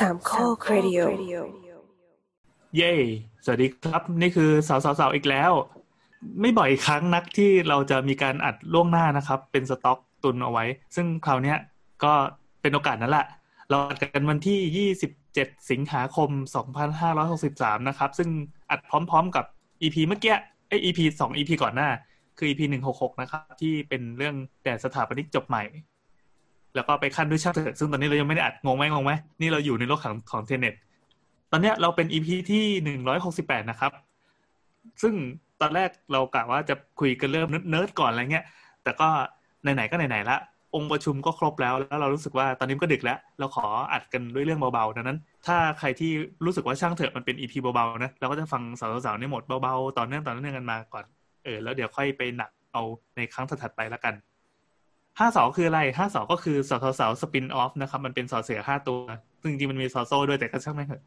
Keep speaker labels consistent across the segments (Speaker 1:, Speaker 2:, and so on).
Speaker 1: สามข้อครดิโอ
Speaker 2: เย้สวัสดีครับ นี่คือสาวสาวสาวอีกแล้ว ไม่บ่อยครั้งนักที่เราจะมีการอัดล่วงหน้านะครับ เป็นสต็อกตุนเอาไว้ ซึ่งคราวเนี้ยก็เป็นโอกาสนั้นแหละ เราอัดกันวันที่ 27 สิงหาคม 2563 นะครับ ซึ่งอัดพร้อมๆกับ EP เมื่อกี้ไอ EP สอง EP ก่อนหน้า คือ EP 166 นะครับ ที่เป็นเรื่องแต่สถาปนิกจบใหม่ แล้วก็ไปขั้นด้วยชาติเถิดซึ่งตอนนี้เรายังไม่ได้อัดงงไหมงงไหมนี่เราอยู่ในโลกของของเทเน็ตตอนเนี้ยเราเป็น EP ที่หนึ่งร้อยหกสิบแปดนะครับ ซึ่งตอนแรกเรากะว่าจะคุยกันเรื่องเนิร์ดก่อนอะไรเงี้ย แต่ก็ไหนๆก็ไหนๆละ องค์ประชุมก็ครบแล้ว แล้วเรารู้สึกว่าตอนนี้ก็ดึกแล้ว เราขออัดกันด้วยเรื่องเบาๆดังนั้น ถ้าใครที่รู้สึกว่าช่างเถอะมันเป็น EP เบาๆนะเราก็จะฟังสาวๆในหมดเบาๆต่อเนื่องต่อเนื่องกันมาก่อนเออแล้วเดี๋ยวค่อยไปหนักเอาในครั้งถัดๆไปแล้วกัน ห้าสอคืออะไรห้าสอก็คือเสาเสาเสา spin-off นะครับ มันเป็นสอเสือห้าตัว ซึ่งจริงๆมันมีซอโซ่ด้วยแต่ก็ช่างมันเถอะ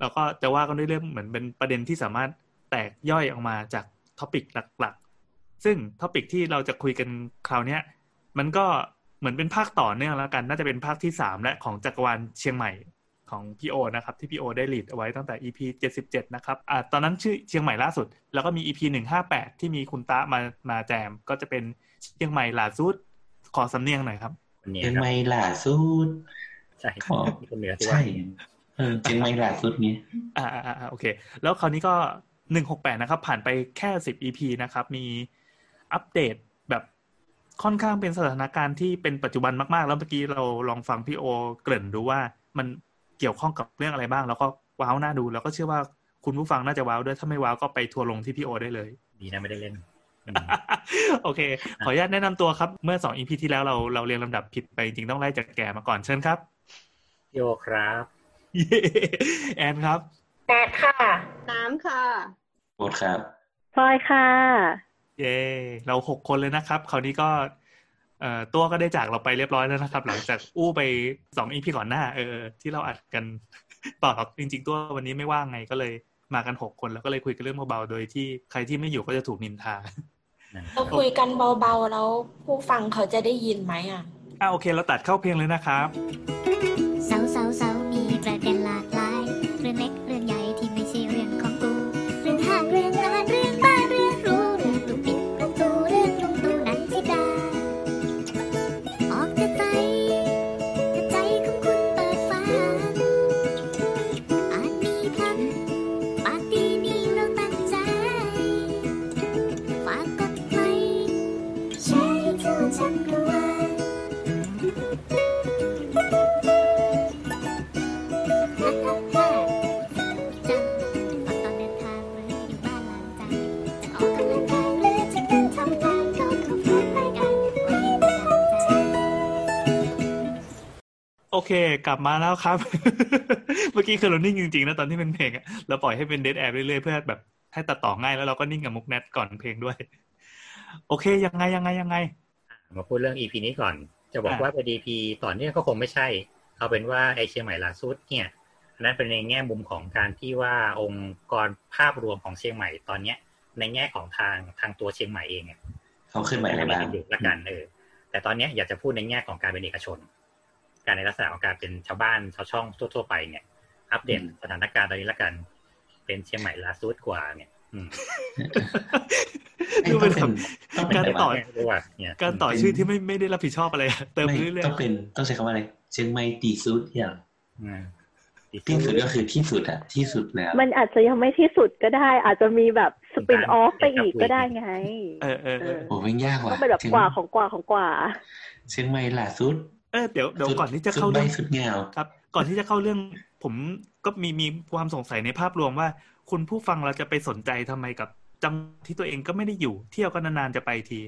Speaker 2: เราก็จะว่ากันด้วยเรื่องเหมือนเป็นประเด็นที่สามารถแตกย่อยออกมาจาก topic หลักๆ ซึ่ง topic ที่เราจะคุยกันคราวเนี้ย มันก็เหมือนเป็นภาคต่อเนื่องแล้วกัน น่าจะเป็นภาคที่สามและของจักรวาลเชียงใหม่ของพี่โอนะครับ ที่พี่โอได้ lead เอาไว้ตั้งแต่ EP 77 นะครับอ่าตอนนั้นชื่อเชียงใหม่ล่าสุด แล้วก็มี EP 158 ที่มีคุณตะมามาแจมก็จะเป็น เชียงใหม่ล่าสุดขอสำเนียงหน่อยครับ
Speaker 3: คนเนี้ย
Speaker 4: เชียง
Speaker 3: ครับ
Speaker 4: ใหม่ล่าสุด
Speaker 3: ใช่
Speaker 4: อ๋อ
Speaker 3: คนเหนือที่ว่า
Speaker 4: ใช่เออเชียงใหม่ล่าสุดเนี้ย
Speaker 2: อ่าอ่าอ่าโอเค แล้วคราวนี้ก็หนึ่งหกแปดนะครับ ผ่านไปแค่สิบ EP นะครับ มีอัปเดตแบบค่อนข้างเป็นสถานการณ์ที่เป็นปัจจุบันมากๆ แล้วเมื่อกี้เราลองฟังพี่โอเกริ่นดูว่ามันเกี่ยวข้องกับเรื่องอะไรบ้าง แล้วก็ว้าวน่าดู แล้วก็เชื่อว่าคุณผู้ฟังน่าจะว้าวด้วย ถ้าไม่ว้าวก็ไปทัวร์ลงที่พี่โอได้เลย
Speaker 3: ดีนะไม่ได้เล่นอืม
Speaker 2: โอเค ขออนุญาตแนะนำตัวครับ เมื่อสอง EP ที่แล้วเราเราเรียงลำดับผิดไปจริงๆต้องไล่จากแก่มาก่อนเชิญครับ
Speaker 3: พี่โอครับ
Speaker 2: เย้แอนครับ
Speaker 1: แปดค่ะ
Speaker 5: น้ำค่ะ
Speaker 4: โคตรครับ
Speaker 5: พลอยค่ะ
Speaker 2: เย้เราหกคนเลยนะครับ คราวนี้ก็เอ่อตัวก็ได้จากเราไปเรียบร้อยแล้วนะครับ หลังจากอู้ไปสองอีพีก่อนหน้า เออ ที่เราอัดกันต่อครับจริง ๆ ตัววันนี้ไม่ว่างไงก็เลยมากันหกคนแล้วก็เลยคุยกันเรื่องเบาๆโดยที่ใครที่ไม่อยู่ก็จะถูกนินทา
Speaker 6: เราคุยกันเบาๆแล้วผู้ฟังเขาจะได้ยินไหมอะ
Speaker 2: อ่าโอเค เราตัดเข้าเพลงเลยนะครับ โอเค กลับมาแล้วครับ เมื่อกี้คือเรานิ่งจริงๆนะตอนที่เป็นเพลงอะเราปล่อยให้เป็นเด a แอร์เรื่อยๆเพื่อแบบให้ตัดต่อง่ายแล้วเราก็นิ่งกับมุกแนทก่อนเพลงด้วย โอเค ยังไงยังไงยังไง
Speaker 3: มาพูดเรื่อง EP นี้ก่อน จะบอก
Speaker 2: อะ
Speaker 3: ว่าเป็น EP ต่อเนื่องก็คงไม่ใช่ เอาเป็นว่าไอเชียงใหม่ล่าสุดเนี่ยอันนั้นเป็นในแง่มุมของการที่ว่าองค์กรภาพรวมของเชียงใหม่ตอนเนี้ย ในแง่ของทางทางตัวเชียงใหม่เองอะ
Speaker 4: เขาขึ้นมาอะไรบ้าง
Speaker 3: มีอยู่ละกันเออแต่ตอนเนี้ยอยากจะพูดในแง่ของการเป็นเอกชน การในลักษณะของการเป็นชาวบ้านชาวช่องทั่วๆไปเนี่ยอัปเดต
Speaker 4: อืม
Speaker 3: สถานการณ์ตอนนี้ละกัน เป็นเชียงใหม่ล่าสุดกว่าเนี่ยอืม
Speaker 2: ดูเป็นแบบ
Speaker 4: ต้องเป็น
Speaker 2: การ
Speaker 4: อะไร
Speaker 2: ต่อ
Speaker 4: วะ
Speaker 3: ด้วยว่าเนี่ย
Speaker 2: การต่อชื่อที่ไม่ไม่ได้รับผิดชอบอะไรอะเติม
Speaker 4: ไม่
Speaker 2: เรื่อย
Speaker 4: ต้องเป็นต้องใช้คำว่าอะไรเชียงใหม่ตีสุดอย่าง
Speaker 3: อืม
Speaker 4: ที่สุดก็คือที่สุดอะที่สุดแล้ว
Speaker 5: มันอาจจะยังไม่ที่สุดก็ได้ อาจจะมีแบบสปินออฟไปอีกก็ได้ไง
Speaker 2: ๆเออเออเออ
Speaker 4: โอ้ไม่งยากว่ะ
Speaker 5: ต้องเป็นแบบ
Speaker 4: เชียง
Speaker 5: กว่าของกว่าของกว่า
Speaker 4: เชียงใหม่ล่าสุด
Speaker 2: เออเดี๋ยวเดี๋ยวก่อนที่จะเข้า
Speaker 4: สุดใบ
Speaker 2: เรื่อง
Speaker 4: สุดเงา
Speaker 2: ครับ ก่อนที่จะเข้าเรื่อง ผมก็มีมีความสงสัยในภาพรวมว่า คุณผู้ฟังเราจะไปสนใจทำไมกับจังหวัดที่ตัวเองก็ไม่ได้อยู่ เที่ยวก็นานๆจะไปที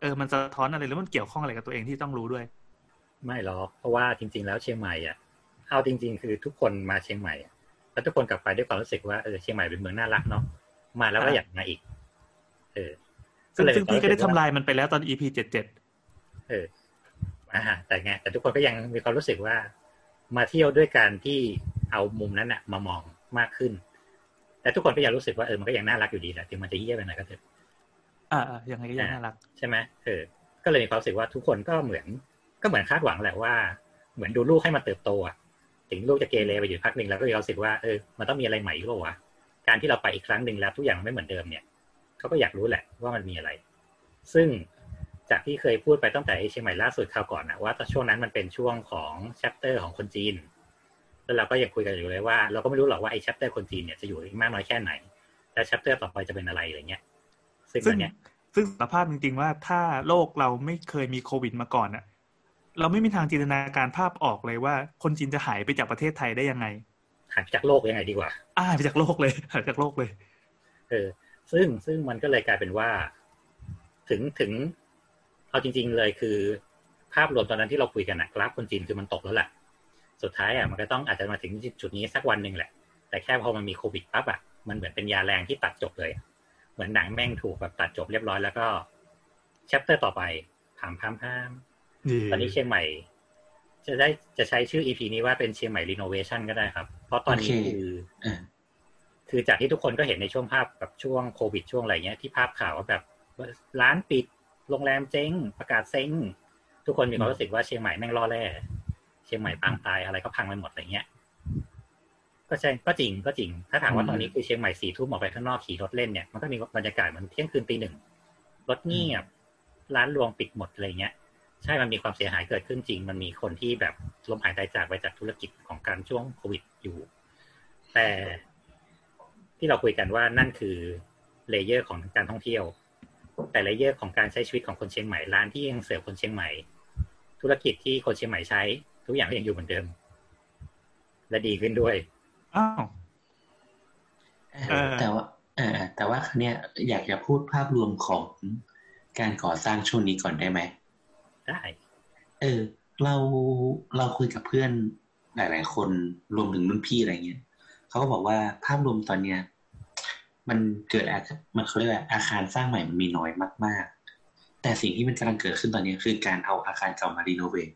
Speaker 2: เออ มันสะท้อนอะไรแล้วมันเกี่ยวข้องอะไรกับตัวเองที่ต้องรู้ด้วย
Speaker 3: ไม่หรอกเพราะว่าจริง ๆ แล้วเชียงใหม่อะเอาจริง ๆ คือทุกคนมาเชียงใหม่อะแล้วทุกคนกลับไปด้วยความรู้สึกว่าเออเชียงใหม่เป็นเมืองน่ารักเนาะมาแล้วก็
Speaker 2: อ่า
Speaker 3: อยากมาอีก เออ
Speaker 2: ซึ่ง
Speaker 3: เลย
Speaker 2: ซึ่งพี่ก็ได้
Speaker 3: รู้สึ
Speaker 2: ทำ
Speaker 3: ว่า
Speaker 2: ลายมันไปแล้วตอน EP เจ็ดเจ็ด
Speaker 3: เออ อ่าแต่ไงแต่ทุกคนก็ยังมีความรู้สึกว่า มาเที่ยวด้วยการที่เอามุมนั้นอะมามองมากขึ้น แต่ทุกคนก็ยังรู้สึกว่าเออมันก็ยังน่ารักอยู่ดีแหละถึงมันจะเยี่ยไปหน่อยก็เถอะ
Speaker 2: อ่าอ่ายังไงก็ยังน่ารัก
Speaker 3: ใช่ไหมเออก็เลยมีความรู้สึกว่าทุกคนก็เหมือน ก็เหมือนคาดหวังแหละว่า เหมือนดูลูกให้มันเติบโตอะถึงลูกจะเกเรไปอยู่พักหนึ่งแล้วก็มีความรู้สึกว่าเออมันต้องมีอะไรใหม่หรือเปล่าวะการที่เราไปอีกครั้งหนึ่งแล้วทุกอย่างมันไม่เหมือนเดิมเนี่ยเขาก็อยากรู้แหละว่ามันมีอะไร ซึ่ง จากที่เคยพูดไปตั้งแต่เชียงใหม่ล่าสุดคราวก่อนนะว่าช่วงนั้นมันเป็นช่วงของ chapter ของคนจีน แล้วเราก็ยังคุยกันอยู่เลยว่า เราก็ไม่รู้หรอกว่าไอ้ chapter คนจีนเนี่ยจะอยู่อีกมากน้อยแค่ไหน และ chapter ต่อไปจะเป็นอะไรอะไรเงี้ย ซึ่ง
Speaker 2: ซึ่งอั
Speaker 3: นเนี้ย
Speaker 2: ซึ่งสารภาพจริงๆว่าถ้าโลกเราไม่เคยมีโควิดมาก่อนอะเราไม่มีทางจินตนาการภาพออกเลยว่า คนจีนจะหายไปจากประเทศไทยได้ยังไง
Speaker 3: หายไปจากโลกยังไงดีกว่า
Speaker 2: อ่าหายไปจากโลกเลยหายไปจากโลกเลย
Speaker 3: เออ ซึ่งซึ่งมันก็เลยกลายเป็นว่า ถึงถึง เอาจริง ๆ เลยคือ ภาพรวมตอนนั้นที่เราคุยกันนะกราฟคนจีนคือมันตกแล้วแหละสุดท้ายอะมันก็ต้องอาจจะมาถึงจุดนี้สักวันหนึ่งแหละ แต่แค่พอมันมีโควิดปั๊บอะมันเหมือนเป็นยาแรงที่ตัดจบเลย เหมือนหนังแม่งถูกแบบตัดจบเรียบร้อยแล้วก็แชปเตอร์ต่อไปถามพามพามตอนนี้เชียงใหม่ จะได้จะใช้ชื่อ EP นี้ว่าเป็นเชียงใหม่รีโนเวชันก็ได้ครับ เพราะตอนนี้
Speaker 4: โอเค
Speaker 3: คือ
Speaker 4: อ่า
Speaker 3: คือจากที่ทุกคนก็เห็นในช่วงภาพแบบช่วงโควิดช่วงอะไรเงี้ยที่ภาพข่าวว่าแบบร้านปิด โรงแรมเจ๊ง ประกาศเซ็ง ทุกคนมีความรู้สึกว่าเชียงใหม่แม่งล่อแร่เชียงใหม่ปางตายอะไรก็พังไปหมดอะไรเงี้ย ก็ใช่ก็จริงก็จริง ถ้าถามว่าตอนนี้คือเชียงใหม่สี่ทุ่มออกไปข้างนอกขี่รถเล่นเนี่ยมันก็มีบรรยากาศเหมือนเที่ยงคืนตีหนึ่งรถเงียบร้านรวงปิดหมดอะไรเงี้ย ใช่มันมีความเสียหายเกิดขึ้นจริง มันมีคนที่แบบล้มหายตายจากไปจากธุรกิจของการช่วงโควิดอยู่ แต่ที่เราคุยกันว่านั่นคือ layer ของการท่องเที่ยว แต่ layer ของการใช้ชีวิตของคนเชียงใหม่ร้านที่ยังเสิร์ฟคนเชียงใหม่ ธุรกิจที่คนเชียงใหม่ใช้ ทุกอย่างก็ยังอยู่เหมือนเดิม และดีขึ้นด้วย
Speaker 2: อ้าวเออ
Speaker 4: แต่ว่าอ่าแต่ว่าครั้งเนี้ยอยากจะพูดภาพรวมของการก่อสร้างช่วงนี้ก่อนได้ไหม
Speaker 3: ได้
Speaker 4: เออ เราเราคุยกับเพื่อนหลาย ๆ คนรวมถึงรุ่นพี่อะไรเงี้ยเขาก็บอกว่าภาพรวมตอนเนี้ย มันเกิดอามันเขาเรียกว่าอาคารสร้างใหม่มันมีน้อยมาก ๆ แต่สิ่งที่มันกำลังเกิดขึ้นตอนนี้คือการเอาอาคารเก่ามารีโนเวท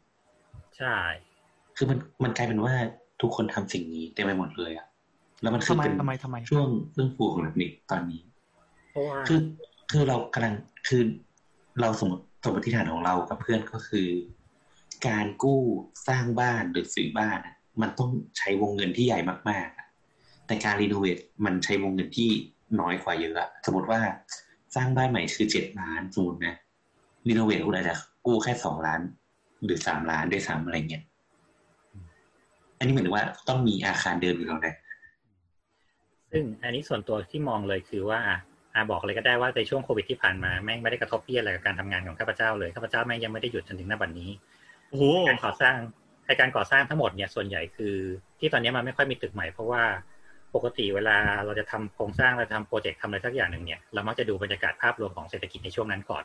Speaker 3: ใช่
Speaker 4: คือมันมันกลายเป็นว่าทุกคนทำสิ่งนี้เต็มไปหมดเลยอะแล้วมันคื
Speaker 2: ทำ
Speaker 4: อ
Speaker 2: ไม
Speaker 4: เป็น
Speaker 2: ทำไมทำไม
Speaker 4: ช่วงเรื่องฟูของเด็กตอนนี้
Speaker 3: เพราะว่า
Speaker 4: คือคือเรากำลังคือเราสมมติสมมติฐานของเรากับเพื่อนก็คือ การกู้สร้างบ้านหรือซื้อบ้านอะมันต้องใช้วงเงินที่ใหญ่มากๆอะแต่การรีโนเวทมันใช้วงเงินที่ น้อยกว่าเยอะอะสมมติว่าสร้างบ้านใหม่คือเจ็ดล้านสมมตินะรีโนเวทคุณอาจจะกู้แค่สองล้าน หรือสามล้านด้วยซ้ำอะไรเงี้ยอันนี้หมายถึงว่าต้องมีอาคารเดิมอยู่แล้วนะ
Speaker 3: ซึ่งอันนี้ส่วนตัวที่มองเลยคือว่าอะอะบอกเลยก็ได้ว่าในช่วงโควิดที่ผ่านมาแม่งไม่ได้กระทบเพี้ยอะไรกับการทำงานของข้าพเจ้าเลยข้าพเจ้าแม่งยังไม่ได้หยุดจนถึงหน้าบัดนนี้
Speaker 2: โอ้โห
Speaker 3: การก่อสร้างไอการก่อสร้างทั้งหมดเนี่ยส่วนใหญ่คือ ที่ตอนนี้มันไม่ค่อยมีตึกใหม่เพราะว่า ปกติเวลาเราจะทำโครงสร้างเราทำโปรเจกต์ทำอะไรสักอย่างหนึ่งเนี่ยเรามักจะดูบรรยากาศภาพรวมของเศรษฐกิจในช่วงนั้นก่อน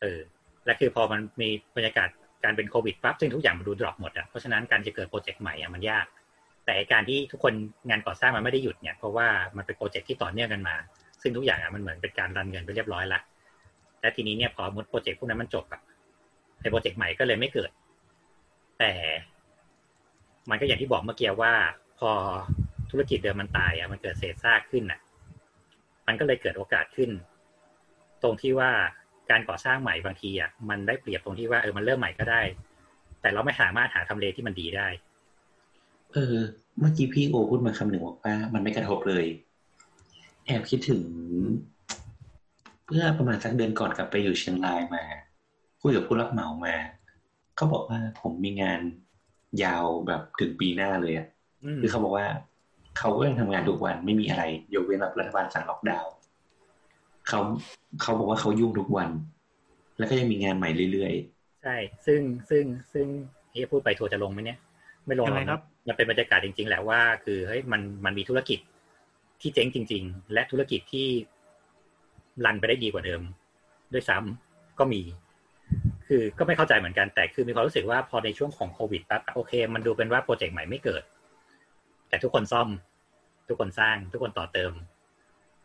Speaker 3: เออและคือพอมันมีบรรยากาศการเป็นโควิดปั๊บซึ่งทุกอย่างมันดู drop หมดอะเพราะฉะนั้นการจะเกิด project ใหม่อะมันยาก แต่การที่ทุกคนงานก่อสร้างมันไม่ได้หยุดเนี่ยเพราะว่ามันเป็น project ที่ต่อเนื่องกันมา ซึ่งทุกอย่างอะมันเหมือนเป็นการ run เงินไปเรียบร้อยละและทีนี้เนี่ยพอหมด project พวกนั้นมันจบอะไอ้ project ใหม่ก็เลยไม่เกิด แต่ มันก็อย่างที่บอกเมื่อกี้ว่า พอ ธุรกิจเดิมมันตายอะมันเกิดเศษซากขึ้นอะ มันก็เลยเกิดโอกาสขึ้น ตรงที่ว่าการก่อสร้างใหม่บางทีอะมันได้เปรียบตรงที่ว่าเออมันเริ่มใหม่ก็ได้ แต่เราไม่สามารถหาทำเลที่มันดีได้
Speaker 4: เออ เมื่อกี้พี่โอพูดมาคำหนึ่งบอกว่ามันไม่กระทบเลย แอบคิดถึง เพื่อประมาณสักเดือนก่อนกลับไปอยู่เชียงรายมาคุยกับผู้รับเหมามาเขาบอกว่าผมมีงานยาวแบบถึงปีหน้าเลยอะ
Speaker 3: อืม
Speaker 4: คือเขาบอกว่า เขาก็ยังทำงานทุกวันไม่มีอะไรยกเว้นแบบรัฐบาลสั่งล็อกดาวน์เขาเขาบอกว่าเขายุ่งทุกวัน แล้วก็ยังมีงานใหม่เรื่อย
Speaker 3: ใช่ ซึ่งซึ่งซึ่งเฮ้ยพูดไปทัวร์จะลงไหมเนี่ย ไม่ลงห
Speaker 2: ยัง
Speaker 3: ร
Speaker 2: ไง
Speaker 3: อก
Speaker 2: ครับ
Speaker 3: มันเป็นบรรยากาศจริง ๆ แหละว่าคือเฮ้ยมันมันมีธุรกิจที่เจ๊งจริง ๆ และธุรกิจที่รันไปได้ดีกว่าเดิม ด้วยซ้ำก็มี คือก็ไม่เข้าใจเหมือนกันแต่คือมีความรู้สึกว่าพอในช่วงของโควิดปั๊บโอเค มันดูเป็นว่าโปรเจกต์ใหม่ไม่เกิด แต่ทุกคนซ่อม ทุกคนสร้าง ทุกคนต่อเติม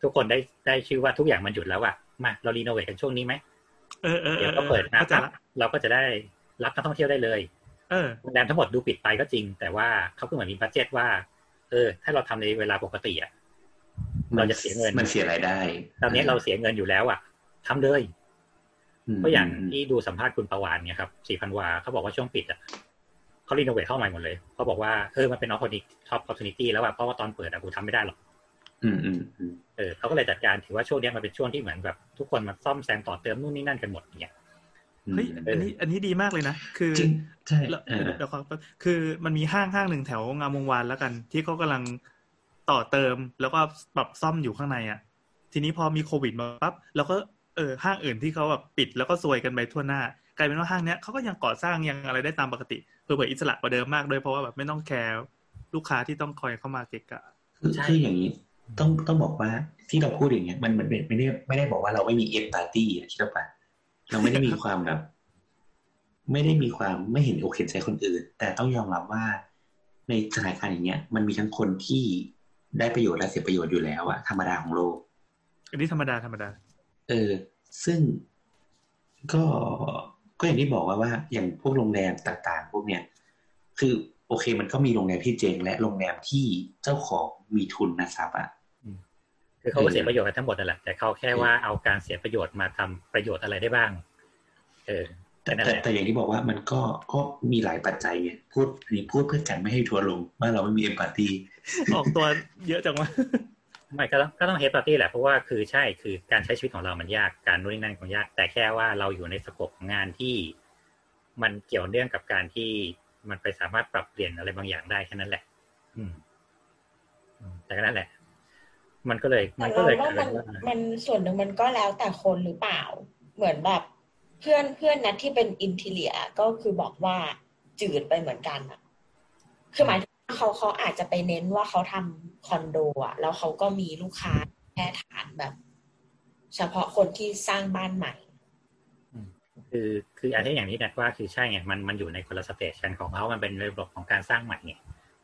Speaker 3: ทุกคนได้ได้ชื่อว่าทุกอย่างมันหยุดแล้วอะมาเรารีโนเวทกันช่วงนี้ไหม
Speaker 2: เออเออ
Speaker 3: เดี๋ยวก็เปิดมา
Speaker 2: เข้าใจ
Speaker 3: ปั๊บ
Speaker 2: ละ
Speaker 3: เราก็จะได้รับนักท่องเที่ยวได้เลย
Speaker 2: เออ
Speaker 3: โรงแรมทั้งหมดดูปิดไปก็จริง แต่ว่าเขาก็เหมือนมีบัตเจ็ตว่า เออ ถ้าเราทำในเวลาปกติอะ
Speaker 4: ๆ
Speaker 3: เราจะเสียเงิน
Speaker 4: มันเสียรายได้
Speaker 3: ตอนนี้เราเสียเงินอยู่แล้วอะทำเลย
Speaker 4: ม
Speaker 3: ก็อย่างที่ดูสัมภาษณ์คุณประวานเนี่ยครับสี่พันวาเขาบอกว่าช่วงปิดอะ เขาเขารีโนเวทเข้าใหม่หมดเลยเขาบอกว่าเออมันเป็น opportunity opportunity แล้วอะเพราะว่าตอนเปิดอะกูทำไม่ได้หรอก
Speaker 4: อืมอืมอืม
Speaker 3: เออเขาก็เลยจัดการถือว่าช่วงเนี้ยมันเป็นช่วงที่เหมือนแบบทุกคนมาซ่อมแซมต่อเติมนู่นนี่นั่นกันหมดอย่างเงี้ย
Speaker 2: เฮ้ยอันนี้อันนี้ดีมากเลยนะ คือ
Speaker 4: จริงใช่
Speaker 2: แล้ว
Speaker 4: เออ
Speaker 2: เดี๋ยวขอคือมันมีห้างห้างหนึ่งแถวงามวงวานแล้วกัน ที่เขากำลังต่อเติมแล้วก็ปรับซ่อมอยู่ข้างในอะ ทีนี้พอมีโควิดมาปั๊บแล้วก็เออห้างอื่นที่เขาแบบปิดแล้วก็ซวยกันไปทั่วหน้า กลายเป็นว่าห้างเนี้ยเขาก็ยังก่อสร้างยังอะไรได้ตามปกติเผื่อๆอิสระกว่าเดิมมากด้วยเพราะว่าแบบไม่ต้องแคร์ลูกค้าที่ต้องคอยเข้ามาเกะกะ
Speaker 4: คือ
Speaker 3: ใช่
Speaker 4: คืออย่างนี้ต้องต้องบอกว่าที่เราพูดอย่างเงี้ยมันมันไม่ได้ไม่ได้บอกว่าเราไม่มีเอ็มปาร์ตี้นะคิดว่าปะเราไม่ได้มีความแบบ ไม่ได้มีความไม่เห็นอกเห็นใจคนอื่น แต่ต้องยอมรับว่าในสถานการณ์อย่างเงี้ย มันมีทั้งคนที่ได้ประโยชน์และเสียประโยชน์อยู่แล้วอะธรรมดาของโลก
Speaker 2: อันนี้ธรรมดาธรรมดา
Speaker 4: เออ ซึ่งก็ ก็อย่างที่บอกว่าว่าอย่างพวกโรงแรมต่างๆ พวกเนี้ยคือโอเคมันก็มีโรงแรมที่เจ๊งและโรงแรมที่เจ้าของมีทุนนะครับอะ
Speaker 3: คือเขาก็เสียประโยชน์กันทั้งหมดนั่นแหละแต่เขาแค่ว่าเอาการเสียประโยชน์มาทำประโยชน์อะไรได้บ้าง เออ
Speaker 4: แต่
Speaker 3: นั่น
Speaker 4: แต่
Speaker 3: แหละ
Speaker 4: แต่อย่างที่บอกว่ามันก็ก็มีหลายปัจจัยไงพูดอันนี้พูดเพื่อกันไม่ให้ทัวร์ลงว่าเราไม่มีเอมพัตตี
Speaker 2: ออกตัวเยอะจังวะ
Speaker 3: ไม่ก็ต้องก็ต้องเฮดปาร์ตี้แหละเพราะว่าคือใช่คือการใช้ชีวิตของเรามันยากการนู่นนี่นั่นของยาก แต่แค่ว่าเราอยู่ในสกปของงานที่ มันเกี่ยวเนื่องกับการที่มันไปสามารถปรับเปลี่ยนอะไรบางอย่างได้แค่นั้นแหละ อืมอืมแต่ก็นั่นแหละ มันก็เลย
Speaker 6: แต่
Speaker 3: มันก็
Speaker 6: เรา
Speaker 3: เลย
Speaker 6: ว่าก
Speaker 3: ลา
Speaker 6: มั
Speaker 3: ย
Speaker 6: น
Speaker 3: เป็นว่า
Speaker 6: มันส่วนหนึ่งมันก็แล้วแต่คนหรือเปล่า เหมือนแบบเพื่อนเพื่อนนัดที่เป็นอินทีเลียก็คือบอกว่าจืดไปเหมือนกันอะคือหมายถึงว่า เขาเขาอาจจะไปเน้นว่าเขาทำคอนโดอะแล้วเขาก็มีลูกค้าแค่ฐานแบบ เฉพาะคนที่สร้างบ้านใหม่
Speaker 3: คือคืออันที่อย่างนี้นะว่าคือใช่ไงมันมันอยู่ในคนละสเตจกันของเขามันเป็นระบบของการสร้างใหม่ไง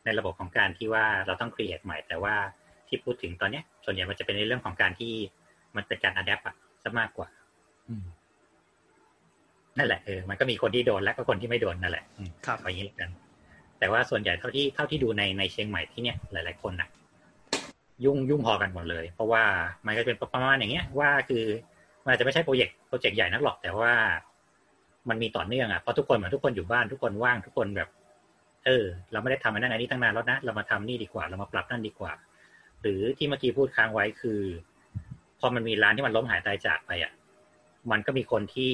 Speaker 3: ในระบบของการที่ว่าเราต้อง create ใหม่ แต่ว่าที่พูดถึงตอนเนี้ย ส่วนใหญ่มันจะเป็นในเรื่องของการที่มันเป็นการ adapt อะซะมากกว่าอืมนั่นแหละเออมันก็มีคนที่โดนและก็คนที่ไม่โดนนั่นแหละอืม
Speaker 2: ครับ
Speaker 3: เอาอย่างนี้แล้วกัน แต่ว่าส่วนใหญ่เท่าที่เท่าที่ดูในในเชียงใหม่ที่เนี้ยหลาย ๆ คนน่ะยุ่งยุ่งพอกันหมดเลย เพราะว่ามันก็เป็นประมาณอย่างเงี้ยว่าคือมันอาจจะไม่ใช่โปรเจกต์โปรเจกต์ใหญ่นักหรอก แต่ว่ามันมีต่อเนื่องอะเพราะทุกคนเหมือนทุกคนอยู่บ้านทุกคนว่างทุกคนแบบ เออ เราไม่ได้ทำอันนั้นอันนี้ตั้งนานแล้วนะเรามาทำนี่ดีกว่า เรามาปรับนั่นดีกว่า หรือที่เมื่อกี้พูดค้างไว้คือ พอมันมีร้านที่มันล้มหายตายจากไปอะมันก็มีคนที่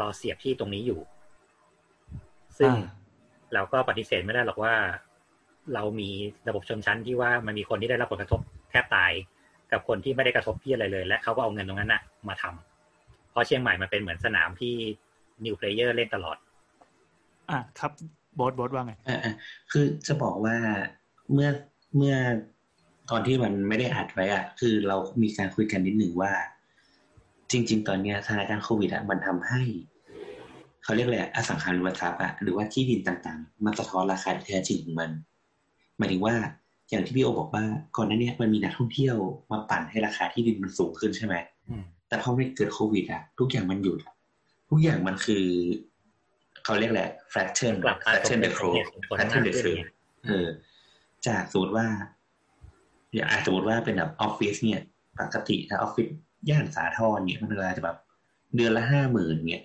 Speaker 3: รอเสียบที่ตรงนี้อยู่ ซึ่ง เราก็ปฏิเสธไม่ได้หรอกว่า เรามีระบบชนชั้นที่ว่ามันมีคนที่ได้รับผลกระทบแทบตาย กับคนที่ไม่ได้กระทบที่อะไรเลย และเขาก็เอาเงินตรงนั้นน่ะ มาทำเพราะเชียงใหม่มันเป็นเหมือนสนามที่นิวเพลเยอร์เล่นตลอด
Speaker 2: อะครับบอสบอสว่าไง
Speaker 4: อ่าอ่าคือจะบอกว่าเมื่อเมื่อตอนที่มันไม่ได้อัดไว้อะคือเรามีการคุยกันนิดหนึ่งว่า จริง ๆ ตอนเนี้ยสถานการณ์โควิดอะมันทำให้ เขาเรียกอะไรอะอสังหาริมทรัพย์อะหรือว่าที่ดินต่างๆ มันสะท้อนราคาที่แท้จริงของมันหมายถึงว่าอย่างที่พี่โอบอกว่าก่อนหน้าเนี้ยมันมีนักท่องเที่ยวมาปั่นให้ราคาที่ดินมันสูงขึ้นใช่ไหม
Speaker 3: อืม
Speaker 4: แต่พอมันเกิดโควิดอะทุกอย่างมันหยุดอะทุกอย่างมันคือ เขาเรียกแหละ fraction
Speaker 3: กลับมา
Speaker 4: fraction the
Speaker 3: สม
Speaker 4: curve
Speaker 3: เหตุสมผล
Speaker 4: fraction the
Speaker 3: มากขึ้น
Speaker 4: curve เออ จากสมมติว่าอย่างอาจสมมติว่าเป็นแบบออฟฟิศเนี่ย ปกติถ้าออฟฟิศย่านสาทรเนี่ยมันเวลาจะแบบเดือนละห้าหมื่นเนี่ย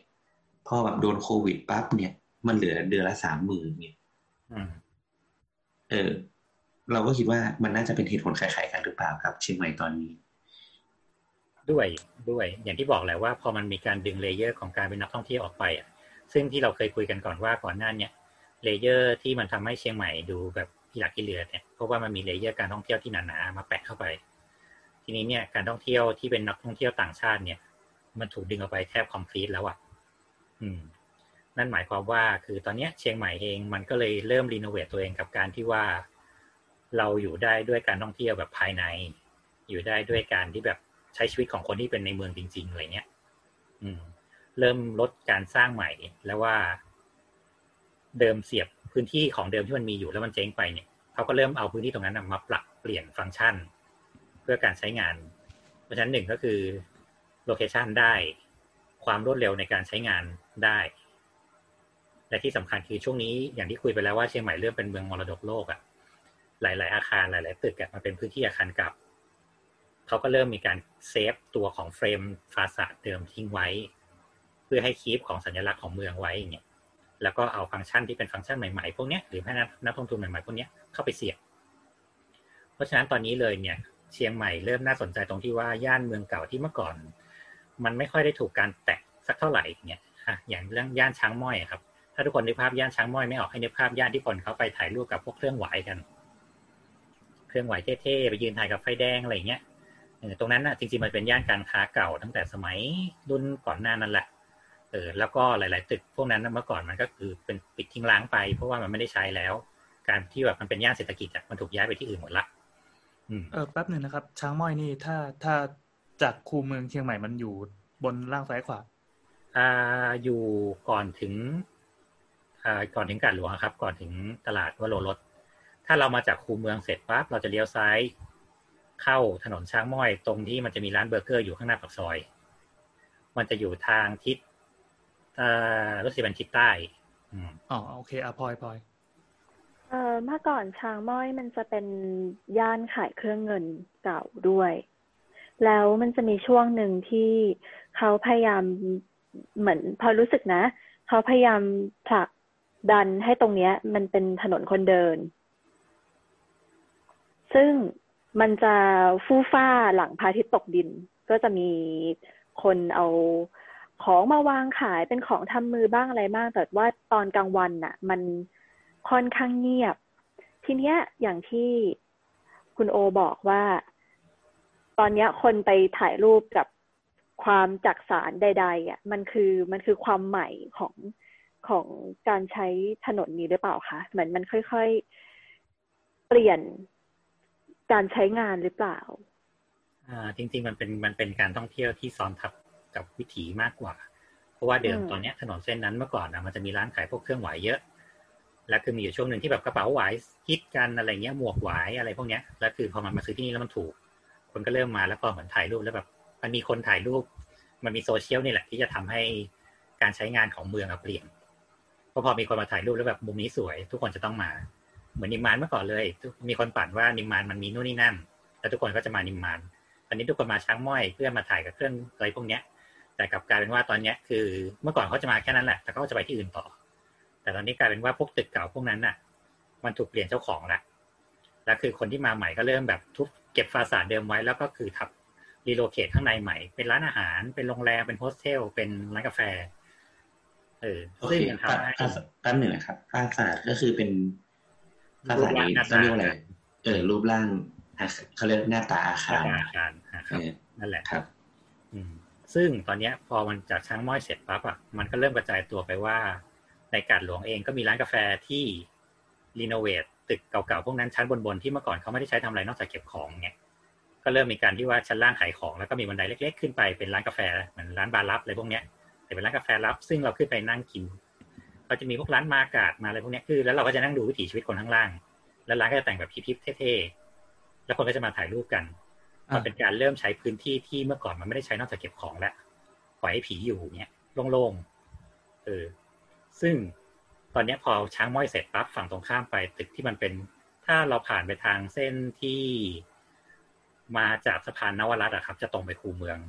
Speaker 4: พอแบบโดนโควิดปั๊บเนี่ย มันเหลือเดือนละสามหมื่นเนี่ย
Speaker 3: อืม
Speaker 4: เออ เราก็คิดว่ามันน่าจะเป็นเหตุผลคล้ายๆกันหรือเปล่าครับ เชียงใหม่ตอนนี้
Speaker 3: ด้วยด้วย อย่างที่บอกแหละว่าพอมันมีการดึง layer ของการเป็นนักท่องเที่ยวออกไปอะ ซึ่งที่เราเคยคุยกันก่อนว่าก่อนหน้าเนี้ย layer ที่มันทำให้เชียงใหม่ดูแบบที่หลักที่เรือเนี่ยเพราะว่ามันมี layer การท่องเที่ยวที่หนาๆมาแปะเข้าไป ทีนี้เนี่ยการท่องเที่ยวที่เป็นนักท่องเที่ยวต่างชาติเนี่ย มันถูกดึงออกไปแทบ complete แล้วอะ อืมนั่นหมายความว่าคือตอนนี้เชียงใหม่เองมันก็เลยเริ่ม renovate ตัวเองกับการที่ว่าเราอยู่ได้ด้วยการท่องเที่ยวแบบภายใน อยู่ได้ด้วยการที่แบบใช้ชีวิตของคนที่เป็นในเมืองจริงๆอะไรเงี้ยอืม เริ่มลดการสร้างใหม่แล้วว่า เดิมเสียบพื้นที่ของเดิมที่มันมีอยู่แล้วมันเจ๊งไปเนี่ยเขาก็เริ่มเอาพื้นที่ตรงนั้นมาปรับเปลี่ยนฟังก์ชัน เพื่อการใช้งาน เพราะฉะนั้นหนึ่งก็คือ location ได้ ความรวดเร็วในการใช้งานได้ และที่สำคัญคือช่วงนี้อย่างที่คุยไปแล้วว่าเชียงใหม่เริ่มเป็นเมืองมรดกโลกอะ่ะ หลาย ๆ อาคารหลาย ๆ ตึกอะมันเป็นพื้นที่อาคารเก่าเขาก็เริ่มมีการ save ตัวของ frame facade เดิมทิ้งไว้ เพื่อให้ keep ของสัญลักษณ์ของเมืองไว้อย่างเงี้ยแล้วก็เอาฟังก์ชันที่เป็นฟังก์ชันใหม่ ๆ พวกเนี้ยหรือให้นักนักลงทุนใหม่ ๆ พวกเนี้ยเข้าไปเสียบ เพราะฉะนั้นตอนนี้เลยเนี่ย เชียงใหม่เริ่มน่าสนใจตรงที่ว่าย่านเมืองเก่าที่เมื่อก่อน มันไม่ค่อยได้ถูกการแตะสักเท่าไหร่เนี่ยอะอย่างเรื่องย่านช้างม้อยครับ ถ้าทุกคนนึกภาพย่านช้างม้อยไม่ออกให้นึกภาพย่านที่คนเขาไปถ่ายรูปกับพวกเครื่องไหวกัน เครื่องไหวเท่ๆไปยืนถ่ายกับไฟแดงอะไรเงี้ยตรงนั้นน่ะจริงๆมันเป็นย่านการค้าเก่าตั้งแต่สมัยรุ่นก่อนหน้านั้นแหละเออแล้วก็หลาย ๆ ตึกพวกนั้นเมื่อก่อนมันก็คือเป็นปิดทิ้งร้างไป เพราะว่ามันไม่ได้ใช้แล้ว การที่แบบมันเป็นย่านเศรษฐกิจอะมันถูกย้ายไปที่อื่นหมดละ
Speaker 2: เออแป๊บหนึ่งนะครับ ช้างม้อยนี่ถ้าถ้า จากคูเมืองเชียงใหม่มันอยู่บนล่างซ้ายขวา
Speaker 3: อ่าอยู่ก่อนถึงอ่าก่อนถึงกาดหลวงอะครับ ก่อนถึงตลาดวโรรสถ้าเรามาจากคูเมืองเสร็จปั๊บเราจะเลี้ยวซ้ายเข้าถนนช้างม้อยตรงที่มันจะมีร้านเบอร์เกอร์อยู่ข้างหน้าปากซอย มันจะอยู่ทางทิศอ่ารู้สึกเป็นทิศใต้อืม
Speaker 2: อ๋อโอเคอะพลอยพลอย
Speaker 5: เอ่อเมื่อก่อนช้างม้อยมันจะเป็นย่านขายเครื่องเงินเก่าด้วย แล้วมันจะมีช่วงหนึ่งที่เขาพยายามเหมือนพอรู้สึกนะ เขาพยายามผลักดันให้ตรงเนี้ย มันเป็นถนนคนเดิน ซึ่งมันจะฟู่ฟ้าหลังพระอาทิตย์ตกดิน ก็จะมีคนเอาของมาวางขายเป็นของทำมือบ้างอะไรบ้าง แต่ว่าตอนกลางวันน่ะ มันค่อนข้างเงียบ ทีเนี้ยอย่างที่คุณโอบอกว่า ตอนเนี้ยคนไปถ่ายรูปกับความจักสารใดๆอะมันคือมันคือความใหม่ของของการใช้ถนนนี้หรือเปล่าคะเหมือนมันค่อยๆ เปลี่ยนการใช้งานหรือเปล่า
Speaker 3: อ่า จริง ๆ มันเป็นมันเป็นการท่องเที่ยวที่ซ้อนทับกับวิถีมากกว่า เพราะว่าเดิมตอนนี้ถนนเส้นนั้นเมื่อก่อนนะมันจะมีร้านขายพวกเครื่องไหวเยอะ แล้วคือมีอยู่ช่วงหนึ่งที่แบบกระเป๋าไหวฮิตกันอะไรเงี้ยหมวกไหวอะไรพวกเนี้ยแล้วคือพอมันมาซื้อที่นี่แล้วมันถูก คนก็เริ่มมาแล้วก็เหมือนถ่ายรูปแล้วแบบมันมีคนถ่ายรูป มันมีโซเชียลนี่แหละ ที่จะทำให้การใช้งานของเมืองเปลี่ยนเพราะพอมีคนมาถ่ายรูปแล้วแบบมุมนี้สวย ทุกคนจะต้องมา เหมือนนิมมานเมื่อก่อนเลย มีคนปั่นว่านิมมานมันมีนู่นนี่นั่นแล้วทุกคนก็จะมานิมมานตอนนี้ทุกคนมาช้างม้อยเพื่อมาถ่ายกับเครื่องอะไรพวกเนี้ย แต่กลับกลายเป็นว่าตอนเนี้ยคือ เมื่อก่อนเขาจะมาแค่นั้นแหละแต่เขาจะไปที่อื่นต่อ แต่ตอนนี้กลายเป็นว่าพวกตึกเก่าพวกนั้นน่ะ มันถูกเปลี่ยนเจ้าของละ แล้วคือคนที่มาใหม่ก็เริ่มแบบทุบเก็บ facade เดิมไว้แล้วก็คือทำ relocate ข้างในใหม่ เป็นร้านอาหาร เป็นโรงแรม เป็นโฮสเทล เป็นร้านกาแฟ เออ
Speaker 4: โอเค
Speaker 3: ซึ่งมัน
Speaker 4: ปรา
Speaker 3: ทำให้
Speaker 4: ปราแป๊บหนึ่งนะครับ facade ก็คือเป็นปราสาทนี้
Speaker 3: รูปร่างหน้าตา
Speaker 4: ต้องเรียกว่าอะไรเออรูปร่างอาคารเขาเรียกหน้าตาอา
Speaker 3: อา
Speaker 4: คาร
Speaker 3: คารอาคารอะค
Speaker 4: เอ
Speaker 3: รับ
Speaker 4: อ
Speaker 3: นั่นแหละ
Speaker 4: ครับ
Speaker 3: อืมซึ่งตอนเนี้ยพอมันจากช้างม้อยเสร็จปั๊บอะมันก็เริ่มกระจายตัวไปว่า ในกาดหลวงเองก็มีร้านกาแฟที่รีโนเวท ตึกเก่าๆพวกนั้นชั้นบนๆที่เมื่อก่อนเขาไม่ได้ใช้ทำอะไรนอกจากเก็บของไงก็เริ่มมีการที่ว่าชั้นล่างขายของแล้วก็มีบันไดเล็ก ๆ ขึ้นไปเป็นร้านกาแฟเหมือนร้านบาร์ลับอะไรพวกเนี้ยแต่เป็นร้านกาแฟลับ ซึ่งเราขึ้นไปนั่งกินก็จะมีพวกร้านมาการ์ดมาอะไรพวกเนี้ยคือ แล้วเราก็จะนั่งดูวิถีชีวิตคนข้างล่าง แล้วร้านก็จะแต่งแบบพิบๆเท่ๆแล้วคนก็จะมาถ่ายรูปกันมันเป็นการเริ่มใช้พื้นที่ที่เมื่อก่อนมันไม่ได้ใช้นอกจากเก็บของแล้วปล่อยให้ผีอยู่เนี้ยโล่งๆเออซึ่งต อนเนี้ยพอช้างม้อยเสร็จปั๊บฝั่งตรงข้ามไปตึกที่มันเป็น ถ้าเราผ่านไปทางเส้นที่มาจากสะพานนวรัตน์อะครับ จะตรงไปคูเมือง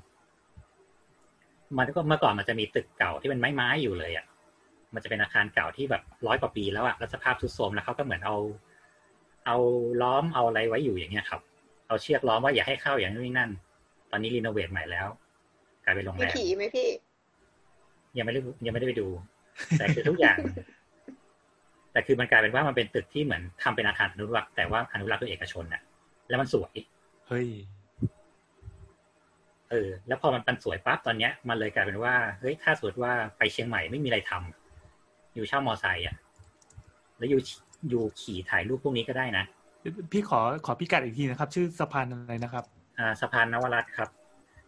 Speaker 3: มันก็เมื่อก่อนมันจะมีตึกเก่าที่เป็นไม้ๆอยู่เลยอะมันจะเป็นอาคารเก่าที่แบบร้อยกว่าปีแล้วอะแล้วสภาพทรุดโทรมแล้วเขาก็เหมือนเอา เอาล้อมเอาอะไรไว้อยู่อย่างเงี้ยครับ เอาเชือกล้อมว่าอย่าให้เข้าอย่างนู้นนี่นั่น ตอนนี้รีโนเวทใหม่แล้ว กลายเป็นโรง
Speaker 1: มี
Speaker 3: แรม
Speaker 1: ผีไหมพี่
Speaker 3: ยังไม่ได้ยังไม่ได้ไปดู แต่คือทุกอย่าง แต่คือมันกลายเป็นว่ามันเป็นตึกที่เหมือนทำเป็นอาคารอนุรักษ์แต่ว่าอนุรักษ์โดยเอกชนน่ะแล้วมันสวย
Speaker 2: เฮ้ย
Speaker 3: เออ แล้วพอมันเป็นสวยปั๊บตอนเนี้ยมันเลยกลายเป็นว่าเฮ้ยถ้าสมมติว่าไปเชียงใหม่ไม่มีอะไรทำอยู่เช่ามอไซค์อะ แล้วอยู่อยู่ขี่ถ่ายรูปพวกนี้ก็ได้นะ
Speaker 2: พี่ขอขอพิกัดอีกทีนะครับ ชื่อสะพานอะไรนะครับ
Speaker 3: อ่าสะพานนวรัตน์ครับ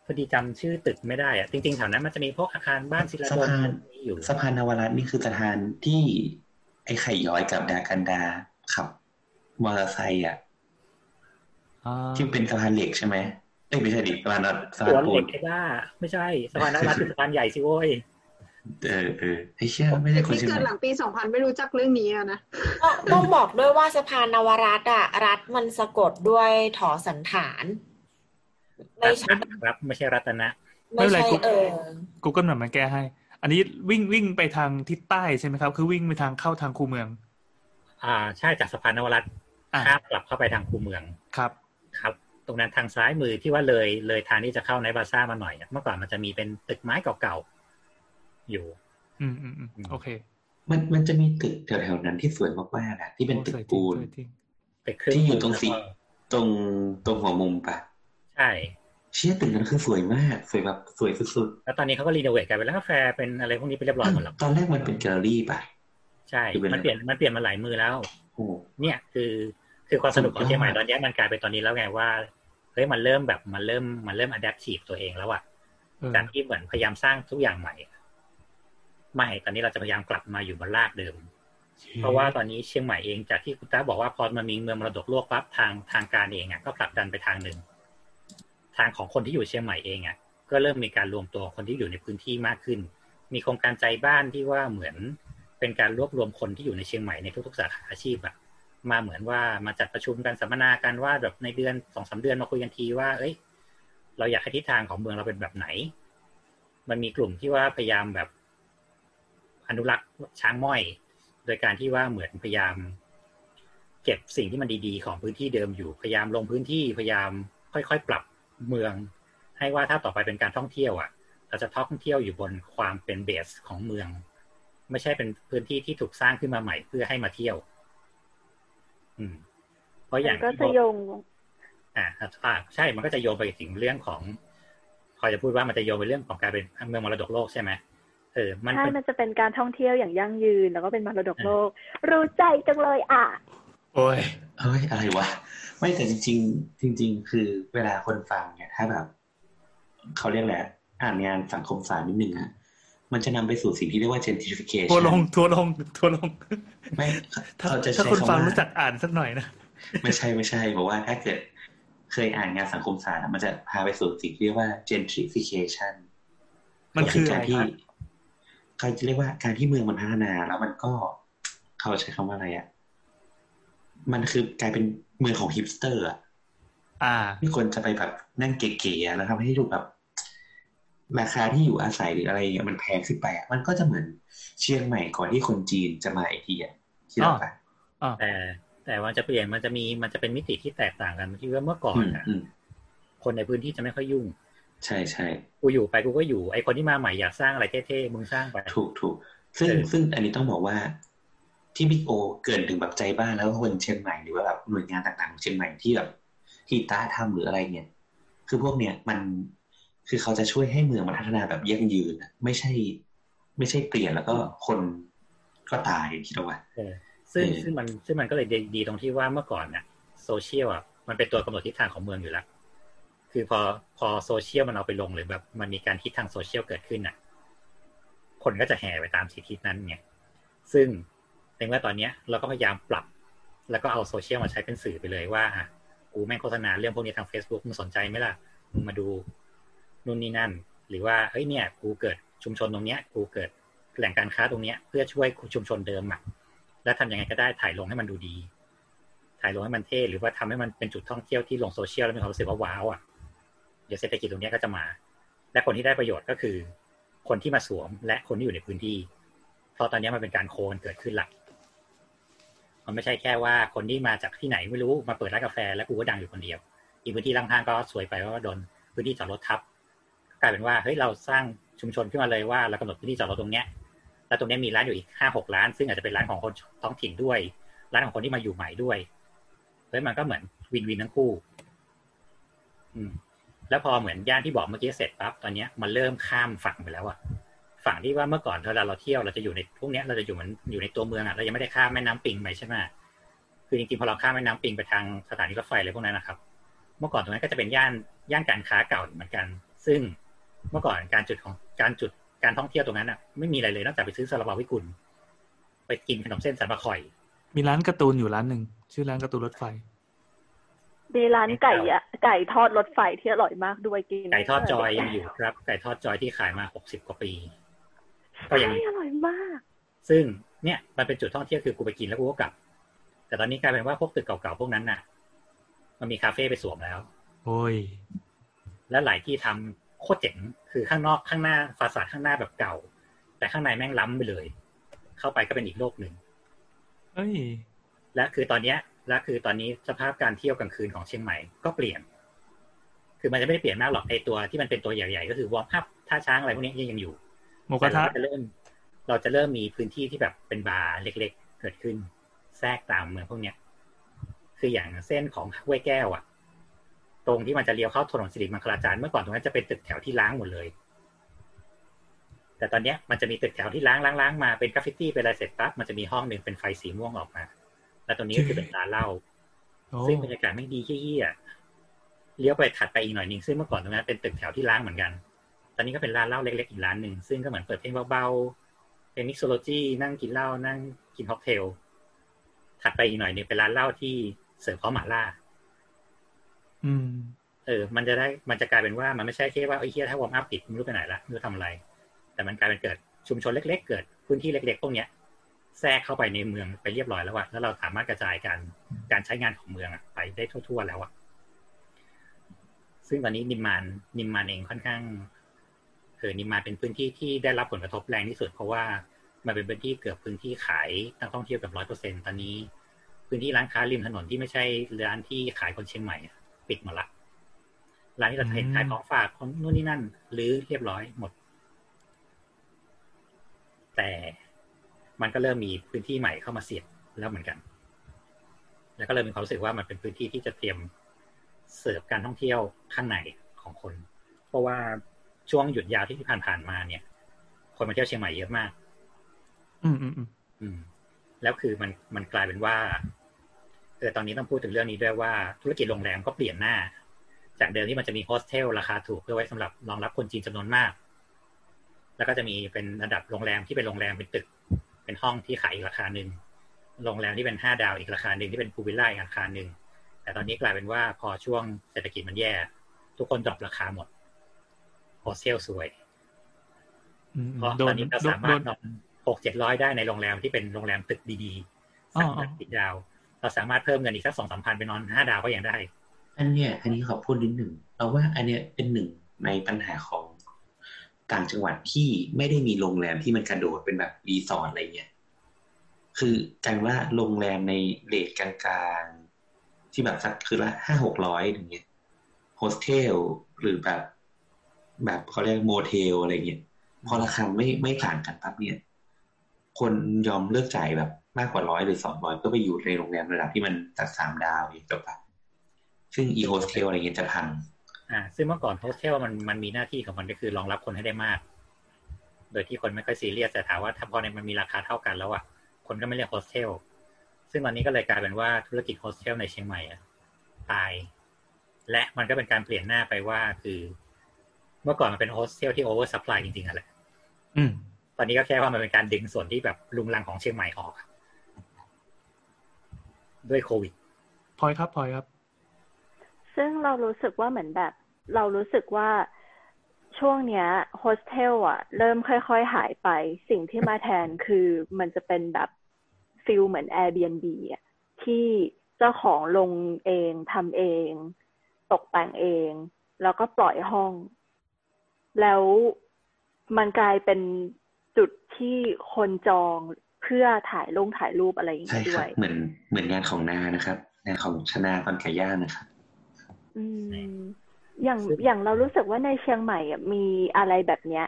Speaker 3: พอดีจำชื่อตึกไม่ได้อะจริงๆแถวนั้นมันจะมีพวกอาคารบ้านศิลา
Speaker 4: สะ
Speaker 3: ดล
Speaker 4: พาน
Speaker 3: มีอยู่
Speaker 4: สะพานนวรัตน์นี่คือสะพานที่ไอ้ไข่ย้อยกับดากันดาขับมอเตอร์ไซค์อะ
Speaker 2: อ่า
Speaker 4: ที่เป็นสะพานเหล็กใช่ไหมเอ้ยไม่ใช่ดิสะพานสะ
Speaker 3: ส
Speaker 4: พาน
Speaker 3: วน
Speaker 4: ปู
Speaker 3: เหล็
Speaker 4: น
Speaker 3: กไอ้บ้าไม่ใช่สะพานนวรัตน์คือสะพานใหญ่สิโว้ย
Speaker 4: เออเออไอ้เชี่ยไม่ใช่คน
Speaker 1: พี่
Speaker 4: เชียง
Speaker 1: เกิ
Speaker 4: ให
Speaker 1: ด
Speaker 4: ม่
Speaker 1: หลังปีสองพันไม่รู้จักเรื่องนี้อะนะ
Speaker 6: ต้องต้องบอกด้วยว่าสะพานนวรัตน์อะรัฐมันสะกดด้วยถอสันฐานไม่ใช่
Speaker 3: ครับไม่ใช่รัตนะ
Speaker 6: ไม่ใช่เออ
Speaker 2: Google หน่อยมาแก้ให้ อันนี้วิ่งวิ่งไปทางทิศใต้ใช่ไหมครับ คือวิ่งไปทางเข้าทางคูเมือง
Speaker 3: อ่าใช่จากสะพานนวรัตน์
Speaker 2: อ่า
Speaker 3: ข้ามกลับเข้าไปทางคูเมือง
Speaker 2: ครับ
Speaker 3: ครับ ตรงนั้นทางซ้ายมือที่ว่าเลยเลยทางที่จะเข้าในบาซ่ามาหน่อยอะเมื่อก่อนมันจะมีเป็นตึกไม้เก่าๆอยู่
Speaker 2: อืมอืมอืมโอเค
Speaker 4: มันมันจะมีตึกแถวๆนั้นที่สวยมากๆอะที่เป็นตึก
Speaker 2: โอ้สวยจริง
Speaker 4: ปูน
Speaker 2: สวยจริง
Speaker 3: ตึกครึ่ง
Speaker 4: ที่อยู่ตรงสี
Speaker 3: แล้วก็
Speaker 4: ตรงตรงหัวมุมปะ
Speaker 3: ใช่
Speaker 4: เชี่ยตึกนั้นคือสวยมาก สวยแบบสวยสุด
Speaker 3: แล้วตอนนี้เขาก็รีโนเวทกลายเป็นร้านกาแฟเป็นอะไรพวกนี้ไปเรียบร้อยหมดแล้ว
Speaker 4: ๆตอนแรกมันเป็นแกลเลอรี่ปะ
Speaker 3: ใช่
Speaker 4: คือเป็น
Speaker 3: มันเปลี่ยนมันเปลี่ยนมาหลายมือแล้ว
Speaker 4: โอ้
Speaker 3: เนี่ยคือคือความสนุกของ
Speaker 4: สุดยอด
Speaker 3: เชียงใหม่ตอนเนี้ยมันกลายเป็นตอนนี้แล้วไงว่าเฮ้ยมันเริ่มแบบมันเริ่มมันเริ่ม adaptive ตัวเองแล้วอะ
Speaker 2: เออ
Speaker 3: จากที่เหมือนพยายามสร้างทุกอย่างใหม่อะไม่ตอนนี้เราจะพยายามกลับมาอยู่บนรากเดิม เพราะว่าตอนนี้เชียงใหม่เองจากที่คุณตาบอกว่าพอมันมีเมืองมรดกโลกปั๊บทางทางการเองอะก็ผลักดันไปทางหนึ่ง ทางของคนที่อยู่เชียงใหม่เองอะก็เริ่มมีการรวมตัวคนที่อยู่ในพื้นที่มากขึ้น มีโครงการใจบ้านที่ว่าเหมือนเป็นการรวบรวมคนที่อยู่ในเชียงใหม่ในทุกๆสาขาอาชีพอะมาเหมือนว่ามาจัดประชุมกันสัมมนากันว่าแบบในเดือนสองสาเดือนมาคุยกันทีว่า เอ้ย เราอยากให้ทิศทางของเมืองเราเป็นแบบไหน มันมีกลุ่มที่ว่าพยายามแบบอนุรักษ์ช้างม้อย โดยการที่ว่าเหมือนพยายาม เก็บสิ่งที่มันดีๆ ของพื้นที่เดิมอยู่พยายามลงพื้นที่พยายามค่อยๆ ปรับ เมือง ให้ว่าถ้าต่อไปเป็นการท่องเที่ยวอะ เราจะท่องเที่ยวอยู่บนความเป็นเบสของเมือง ไม่ใช่เป็นพื้นที่ที่ถูกสร้างขึ้นมาใหม่เพื่อให้มาเที่ยว อืม เพราะอย่าง
Speaker 5: ก็
Speaker 3: ที่
Speaker 5: จะ
Speaker 3: บอก
Speaker 5: โยง
Speaker 3: อ่าอ่าใช่มันก็จะโยงไปถึงเรื่องของพอจะพูดว่ามันจะโยงไปเรื่องของการเป็นเมืองมรดกโลกใช่ไหมเออมัน
Speaker 5: ใช่
Speaker 3: เป็น
Speaker 5: มันจะเป็นการท่องเที่ยวอย่างยั่งยืน แล้วก็เป็นมรดกโลก รู้ใจจังเลยอะ
Speaker 2: โอ้ย
Speaker 4: เฮ้ยอะไรวะไม่แต่จริงๆจริง ๆ คือเวลาคนฟังเนี่ยถ้าแบบเขาเรียกแหละไรอ่านงานสังคมศาสตร์นิดนึงอะมันจะนำไปสู่สิ่งที่เรียกว่า gentrification
Speaker 2: ทัวร์ลงทัวร์ลงทัวร์ลง
Speaker 4: ไม่
Speaker 2: ถ้า
Speaker 4: เขาจะ
Speaker 2: ถ้า
Speaker 4: ใช้
Speaker 2: คน
Speaker 4: คำ
Speaker 2: ฟัง
Speaker 4: ว่า
Speaker 2: รู้จักอ่านสักหน่อยนะ
Speaker 4: ไม่ใช่ไม่ใช่บอกว่าถ้าเกิดเคยอ่านงานสังคมศาสตร์อะมันจะพาไปสู่สิ่งที่เรียกว่า gentrification
Speaker 2: มันคือ
Speaker 4: ก็
Speaker 2: อะไร
Speaker 4: การที่
Speaker 2: ครับ
Speaker 4: เขาจะเรียกว่าการที่เมืองมันพัฒนา แล้วมันก็เขาใช้คำว่าอะไรอะ มันคือกลายเป็นเมืองของฮิปสเตอร์อะ
Speaker 2: อ่า
Speaker 4: ที่คนจะไปแบบนั่งเก๋ๆอะแล้วทำให้ดูแบบราคาที่อยู่อาศัยหรืออะไรอย่างเงี้ยมันแพงขึ้นไปอะมันก็จะเหมือนเชียงใหม่ก่อนที่คนจีนจะมาอีกทีอะคิดออกปะ
Speaker 3: แต่แต่ว่าจะเปลี่ยนมันจะมีมันจะเป็นมิติที่แตกต่างกันที่ว่าเมื่อก่อ
Speaker 4: อื
Speaker 3: น
Speaker 4: ม
Speaker 3: อะ
Speaker 4: อืม
Speaker 3: คนในพื้นที่จะไม่ค่อยยุ่ง
Speaker 4: ใช่ใช่
Speaker 3: กูอยู่ไปกูก็อยู่ไอคนที่มาใหม่อยากสร้างอะไรเท่ๆมึงสร้างไป
Speaker 4: ถูกถูกซึ่ง
Speaker 3: เออ
Speaker 4: ซึ่งอันนี้ต้องบอกว่า ที่บิ๊กโอเกินถึงแบบใจบ้านแล้วก็คนเชียงใหม่หรือว่าแบบหน่วยงานต่างๆของเชียงใหม่ที่แบบที่ตาทำหรืออะไรเนี่ย คือพวกเนี้ยมันคือเขาจะช่วยให้เมืองมันพัฒนาแบบยั่งยืนอะไม่ใช่ ไม่ใช่เปลี่ยนแล้วก็คนก็ตายคิดเอาไว้
Speaker 3: เออซึ่ง
Speaker 4: เออ
Speaker 3: ซึ่งมันซึ่งมันก็เลยดีดีตรงที่ว่าเมื่อก่อนเนี่ยโซเชียลอะมันเป็นตัวกำหนดทิศทางของเมืองอยู่แล้ว คือพอพอโซเชียลมันเอาไปลงหรือแบบมันมีการคิดทางโซเชียลเกิดขึ้นอะ คนก็จะแห่ไปตามสิทธินั้นไงซึ่ง ในเมื่อตอนเนี้ยเราก็พยายามปรับ แล้วก็เอาโซเชียลมาใช้เป็นสื่อไปเลยว่าอะกูแม่งโฆษณาเรื่องพวกนี้ทาง Facebook มึงสนใจไหมล่ะมึงมาดูนู่นนี่นั่น หรือว่าเฮ้ยเนี่ยกูเกิดชุมชนตรงเนี้ยกูเกิดแหล่งการค้าตรงเนี้ยเพื่อช่วยชุมชนเดิมอะแล้วทำยังไงก็ได้ถ่ายลงให้มันดูดี ถ่ายลงให้มันเท่หรือว่าทำให้มันเป็นจุดท่องเที่ยวที่ลงโซเชียลแล้วมีความรู้สึกว่าว้าวอะเดี๋ยวเศรษฐกิจตรงเนี้ยก็จะมา และคนที่ได้ประโยชน์ก็คือ คนที่มาสวมและคนที่อยู่ในพื้นที่ เพราะตอนนี้มันเป็นการโคกันเกิดขึ้นหลัก มันไม่ใช่แค่ว่าคนที่มาจากที่ไหนไม่รู้มาเปิดร้านกาแฟ แล้วกูก็ดังอยู่คนเดียว อีกพื้นที่ล่างทางก็สวยไปว่าโดนพื้นที่จอดรถทับกลายเป็นว่าเฮ้ยเราสร้างชุมชนขึ้นมาเลยว่าเรากำหนดพื้นที่จอดรถตรงเนี้ยแล้วตรงเนี้ยมีร้านอยู่อีกห้าหกร้าน ซึ่งอาจจะเป็นร้านของคนท้องถิ่นด้วย ร้านของคนที่มาอยู่ใหม่ด้วยเฮ้ยมันก็เหมือนวินวินทั้งคู่ อืม แล้วพอเหมือนย่านที่บอกเมื่อกี้เสร็จปั๊บตอนเนี้ยมันเริ่มข้ามฝั่งไปแล้วอะ ฝั่งที่ว่าเมื่อก่อนเวลาเราเที่ยวเราจะอยู่ในพวกเนี้ยเราจะอยู่เหมือนอยู่ในตัวเมืองอะเรายังไม่ได้ข้ามแม่น้ำปิงไปใช่ไหมคือจริงๆพอเราข้ามแม่น้ำปิงไปทางสถานีรถไฟอะไรพวกนั้นนะครับ เมื่อก่อนตรงนั้นก็จะเป็นย่านย่านการค้าเก่าเหมือนกัน ซึ่งเมื่อก่อนการจุดของการจุดการท่องเที่ยวตรงนั้นอะไม่มีอะไรเลยนอกจากไปซื้อซาลาเปาวิกุลไปกินขนมเส้นสันปะข่อย
Speaker 2: มีร้านการ์ตูนอยู่ร้านหนึ่งชื่อร้านการ์ตูนรถไฟ
Speaker 5: มีร้านไก่อะไก่ทอดรถไฟที่อร่อยมากด้วยกิน
Speaker 3: ไก่ทอดจอยยังอยู่ครับ ไก่ทอดจอยที่ขายมาหกสิบกว่าปี ก็ยัง
Speaker 5: ใช่อร่อยมาก
Speaker 3: ซึ่งเนี่ยมันเป็นจุดท่องเที่ยวคือกูไปกินแล้วกูก็กลับ แต่ตอนนี้กลายเป็นว่าพวกตึกเก่าๆพวกนั้นน่ะ มันมีคาเฟ่ไปสวมแล้ว
Speaker 2: โอ้ย
Speaker 3: และหลายที่ทำโคตรเจ๋งคือข้างนอกข้างหน้า facade ข้างหน้าแบบเก่า แต่ข้างในแม่งล้ำไปเลย เข้าไปก็เป็นอีกโลกหนึ่ง
Speaker 2: เอ้ย
Speaker 3: และคือตอนเนี้ยและคือตอนนี้สภาพการเที่ยวกลางคืนของเชียงใหม่ก็เปลี่ยน คือมันจะไม่ได้เปลี่ยนมากหรอกไอตัวที่มันเป็นตัวใหญ่ๆก็คือ Warm Up ท่าช้างอะไรพวกนี้ยังอยู่
Speaker 2: หมูกระทะ
Speaker 3: แต่เราจะเริ่ม เราจะเริ่มมีพื้นที่ที่แบบเป็นบาร์เล็ก ๆ เกิดขึ้น แทรกตามเมืองพวกเนี้ยคืออย่างเส้นของห้วยแก้วอะตรงที่มันจะเลี้ยวเข้าถนนสิริมังคลาจารย์เมื่อก่อนตรงนั้นจะเป็นตึกแถวที่ร้างหมดเลย แต่ตอนเนี้ยมันจะมีตึกแถวที่ร้างร้างร้างมาเป็นกราฟฟิตี้เป็นอะไรเสร็จปั๊บมันจะมีห้องหนึ่งเป็นไฟสีม่วงออกมา แล้วตรงนี้ก็คือเป็นร้านเหล้า
Speaker 2: โอ้
Speaker 3: ซึ่งบรรยากาศแม่งดีเหี้ยๆเลี้ยวไปถัดไปอีกหน่อยหนึงซึ่งเมื่อก่อนตรงนั้นเป็นตึกแถวที่ร้างเหมือนกันต อนนี้ก็เป็นร้านเหล้าเล็กๆอีกร้านหนึ่งซึ่งก็เหมือนเปิดเพลงเบาๆเป็น mixology นั่งกินเหล้านั่งกินค็อกเทลถัดไปอีกหน่อยหนึงเป็นร้านเหล้าที่เสิร์ฟพร้อมหม่าล่า
Speaker 2: อืม
Speaker 3: เออ มันจะได้มันจะกลายเป็นว่ามันไม่ใช่แค่ว่าไอ้เหี้ยถ้า Warm Up ปิดไม่รู้ไปไหนละไม่รู้ทำอะไร แต่มันกลายเป็นเกิดชุมชนเล็ก ๆ เกิดพื้นที่เล็กๆพวกเนี้ยแทรกเข้าไปในเมืองไปเรียบร้อยแล้วอะแล้วเราสามารถกระจายการการใช้งานของเมืองอะไปได้ทั่ว ๆ แล้วอะซึ่งตอนนี้นิมมานนิมมานเองค่อนข้าง เออนิมมานเป็นพื้นที่ที่ได้รับผลกระทบแรงที่สุด เพราะว่ามันเป็นพื้นที่เกือบพื้นที่ขายนักท่องเที่ยวเกับร้อยเปอร์เซ็นตอนนี้ พื้นที่ร้านค้าริมถนนที่ไม่ใช่ร้านที่ขายคนเชียงใหม่ ปิดหมดละร้านที่เราเห็นขายของฝากของนู่นนี่นั่น หรือเรียบร้อยหมด แต่มันก็เริ่มมีพื้นที่ใหม่เข้ามาเสียบแล้วเหมือนกัน แล้วก็เริ่มมีความรู้สึกว่ามันเป็นพื้นที่ที่จะเตรียมเสิร์ฟการท่องเที่ยวข้างในของคน เพราะว่า ช่วงหยุดยาวที่ผ่านๆมาเนี่ย คนมาเที่ยวเชียงใหม่เยอะมาก
Speaker 2: อืมอืมอืม
Speaker 3: อืมแล้วคือมันมันกลายเป็นว่าเออตอนนี้ต้องพูดถึงเรื่องนี้ด้วยว่าธุรกิจโรงแรมก็เปลี่ยนหน้า จากเดิมที่มันจะมีโฮสเทลราคาถูกเพื่อไว้สำหรับรองรับคนจีนจำนวนมาก แล้วก็จะมีเป็นระดับโรงแรมที่เป็นโรงแรมเป็นตึก เป็นห้องที่ขายอีกราคาหนึ่งโรงแรมที่เป็นห้าดาวอีกราคาหนึ่งที่เป็นพูลวิลล่าอีกราคาหนึ่งแต่ตอนนี้กลายเป็นว่าพอช่วงเศรษฐกิจมันแย่ ทุกคนดรอปราคาหมด โฮสเทลสวย
Speaker 2: อืม
Speaker 3: เพราะ
Speaker 2: โด
Speaker 3: ตอนนนี้เรา
Speaker 2: โดน
Speaker 3: สา
Speaker 2: โด
Speaker 3: มารถ
Speaker 2: น
Speaker 3: นอนหกเจ็ดร้อยได้ในโรงแรมที่เป็นโรงแรมตึกดีๆ
Speaker 2: อ๋อ
Speaker 3: สามแบบติดดาว เราสามารถเพิ่มเงินอีกสักสองสามพันไปนอนห้าดาวก็ยังได้
Speaker 4: อันเนี้ยอันนี้ขอพูดนิดหนึ่งเราว่าอันเนี้ยเป็นหนึ่งในปัญหาของต่างจังหวัดที่ไม่ได้มีโรงแรมที่มันกระโดดเป็นแบบรีสอร์ทอะไรเงี้ย กลายเป็นว่าโรงแรมใน rate กลางๆ ที่แบบสักคืนละห้าหกร้อยอย่างเงี้ยโฮสเทลหรือแบบ แบบเขาเรียกโมเทลอะไรเงี้ยพอราคาไม่ไม่ต่างกันปั๊บเนี่ย คนยอมเลือกจ่ายแบบมากกว่าร้อยหรือสองร้อยก็ไปอยู่ในโรงแรมระดับที่มันจากสามดาวอย่างจบปะซึ่งอีโฮสเทลอะไรเงี้ยจะพัง
Speaker 3: อ่า ซึ่งเมื่อก่อนโฮสเทลมันมันมีหน้าที่ของมันก็คือรองรับคนให้ได้มาก โดยที่คนไม่ค่อยซีเรียสแต่ถามว่าถ้าพอในมันมีราคาเท่ากันแล้วอะคนก็ไม่เลือกโฮสเทลซึ่งตอนนี้ก็เลยกลายเป็นว่าธุรกิจโฮสเทลในเชียงใหม่อะตาย และมันก็เป็นการเปลี่ยนหน้าไปว่าคือ เมื่อก่อนมันเป็นโฮสเทลที่ oversupply จริงๆอะแหละ
Speaker 2: อืม
Speaker 3: ตอนนี้ก็แค่ว่ามันเป็นการดึงส่วนที่แบบรุงรังของเชียงใหม่ออกอะด้วยโควิด
Speaker 2: พลอยครับพลอยครับ
Speaker 5: ซึ่งเรารู้สึกว่าเหมือนแบบ เรารู้สึกว่าช่วงเนี้ยโฮสเทลอะเริ่มค่อยๆ หายไป สิ่งที่มาแทนคือมันจะเป็นแบบ feel เหมือน Airbnb อะที่เจ้าของลงเองทำเอง ตกแต่งเอง แล้วก็ปล่อยห้อง แล้วมันกลายเป็นจุดที่คนจองเพื่อถ่ายลงถ่ายรูปอะไรอย่าง
Speaker 4: ใช่
Speaker 5: เงี้ย
Speaker 4: ค
Speaker 5: ด้
Speaker 4: รั
Speaker 5: ว
Speaker 4: บ
Speaker 5: ย
Speaker 4: เหมือนเหมือนงานของนานะครับงานของชนาตอนไก่ย่างนะครับ
Speaker 5: อืมอย่าง
Speaker 3: ซึ่ง
Speaker 5: อย่างเรารู้สึกว่าในเชียงใหม่อะมีอะไรแบบเนี้ย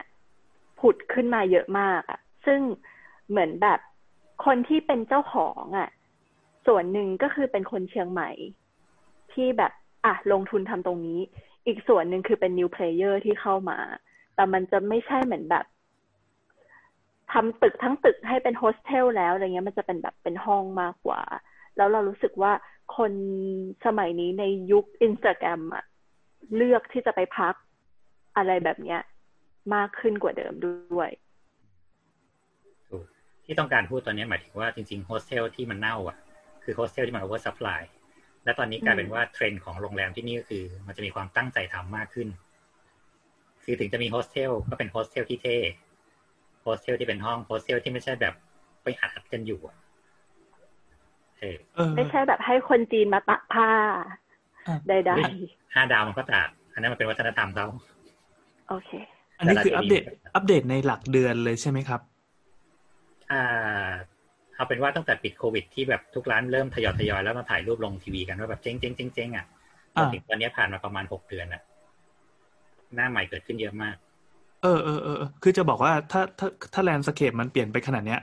Speaker 5: ผุดขึ้นมาเยอะมากอะ ซึ่งเหมือนแบบคนที่เป็นเจ้าของอะ ส่วนหนึ่งก็คือเป็นคนเชียงใหม่ ที่แบบ อะลงทุนทำตรงนี้ อีกส่วนหนึ่งคือเป็น new player ที่เข้ามา แต่มันจะไม่ใช่เหมือนแบบทำตึกทั้งตึกให้เป็นโฮสเทลแล้วอะไรเงี้ยมันจะเป็นแบบเป็นห้องมากกว่า แล้วเรารู้สึกว่าคนสมัยนี้ในยุคอินสตาแกรมอะเลือกที่จะไปพักอะไรแบบเนี้ย มากขึ้นกว่าเดิมด้วย
Speaker 3: ถูกที่ต้องการพูดตอนนี้หมายถึงว่าจริงๆโฮสเทลที่มันเน่าอะ คือโฮสเทลที่มัน oversupply และตอนนี้กลายเป็นว่าเทรนด์ของโรงแรมที่นี่ก็คือ มันจะมีความตั้งใจทำมากขึ้น คือถึงจะมีโฮสเทลก็เป็นโฮสเทลที่เท่โฮสเทลที่เป็นห้องโฮสเทลที่ไม่ใช่แบบไปอัดกันอยู่อะเออ
Speaker 2: เออ
Speaker 5: ไม่ใช่แบบให้คนจีนมาตากผ้า
Speaker 2: อะ
Speaker 5: ไร
Speaker 3: ห้าดาวมันก็ตากอันนั้นมันเป็นวัฒนธรรมเขา
Speaker 5: ๆโอเค
Speaker 2: อัอันนี้คืออัปเดต อัปเดตในหลักเดือนเลยใช่ไหมครับ
Speaker 3: อ่า เอาเป็นว่าตั้งแต่ปิดโควิดที่แบบทุกร้านเริ่มทยอยทยอยแล้วมาถ่ายรูปลงทีวีกันว่าแบบเจ๊งเจ๊งเจ๊งเจ๊งอะจ
Speaker 2: อ่า
Speaker 3: นถึงตอนนี้ผ่านมาประมาณหกเดือนอะ หน้าใหม่เกิดขึ้นเยอะมาก
Speaker 2: เออเออเออเออคือจะบอกว่าถ้าถ้าถ้า landscape มันเปลี่ยนไปขนาดเนี้ย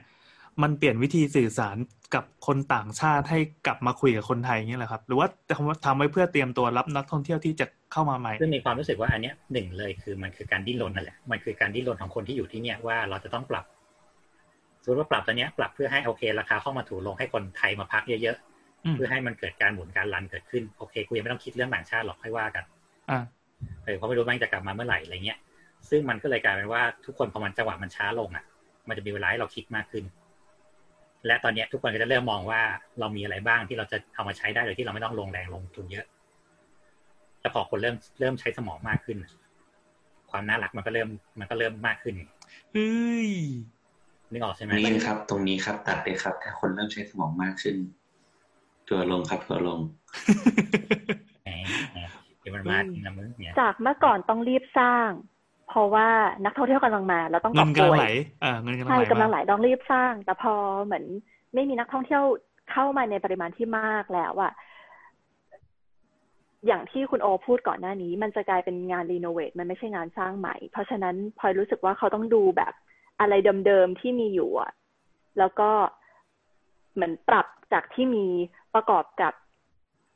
Speaker 2: มันเปลี่ยนวิธีสื่อสารกับคนต่างชาติให้กลับมาคุยกับคนไทยอย่างเงี้ยแหละครับ หรือว่าทำทำไว้เพื่อเตรียมตัวรับนักท่องเที่ยวที่จะเข้ามาใหม่
Speaker 3: ซึ่งมีความรู้สึกว่าอันเนี้ยหนึ่งเลยคือมันคือการดิ้นรนนั่นแหละมันคือการดิ้นรนของคนที่อยู่ที่เนี่ยว่าเราจะต้องปรับ สมมติว่าปรับตัวเนี้ยปรับเพื่อให้โอเค ราคาเข้ามาถูกลงให้คนไทยมาพักเยอะ
Speaker 2: อืม
Speaker 3: ๆเพื่อให้มันเกิดการหมุนการรันเกิดขึ้นโอเคกูยังไม่ต้องคิดเรื่องต่างชาติหรอกค่อยว่ากัน
Speaker 2: อ่า
Speaker 3: เออเพราะไม่รู้มันจะกลับมาเมื่อไหร่อะไรเงี้ย ซึ่งมันก็เลยกลายเป็นว่าทุกคนพอมันจังหวะมันช้าลงอะ มันจะมีเวลาให้เราคิดมากขึ้น และตอนเนี้ยทุกคนก็จะเริ่มมองว่าเรามีอะไรบ้างที่เราจะเอามาใช้ได้โดยที่เราไม่ต้องลงแรงลงทุนเยอะแล้วพอคนเริ่มเริ่มใช้สมองมากขึ้น ความน่ารักมันก็เริ่มมันก็เริ่มมากขึ้น
Speaker 2: เฮ้ย
Speaker 3: นึกออกใช่ไหม
Speaker 4: นี่นะครับ ตรงนี้ครับ ตัดเลยครับ ถ้าคนเริ่มใช้สมองมากขึ้น ตัวลงครับตัวลง
Speaker 3: แหมแหมเดี๋ยวมันมาจริงนะมึงเนี่ย
Speaker 5: จากเมื่อก่อนต้องรีบสร้าง เพราะว่านักท่องเที่ยวกำลังมาเราต้องก
Speaker 2: เงิ
Speaker 5: อบ
Speaker 2: น
Speaker 5: โก
Speaker 2: กำลัง
Speaker 5: ย
Speaker 2: ไหลอ่าเงินกำลัง
Speaker 5: ใช่
Speaker 2: ไหล
Speaker 5: กำลัง
Speaker 2: มา
Speaker 5: ไหลต้องรีบสร้าง แต่พอเหมือนไม่มีนักท่องเที่ยวเข้ามาในปริมาณที่มากแล้วอะอย่างที่คุณโอพูดก่อนหน้านี้ มันจะกลายเป็นงานรีโนเวทมันไม่ใช่งานสร้างใหม่ เพราะฉะนั้นพลอยรู้สึกว่าเขาต้องดูแบบ อะไรเดิมๆที่มีอยู่อะแล้วก็เหมือนปรับจากที่มีประกอบกับ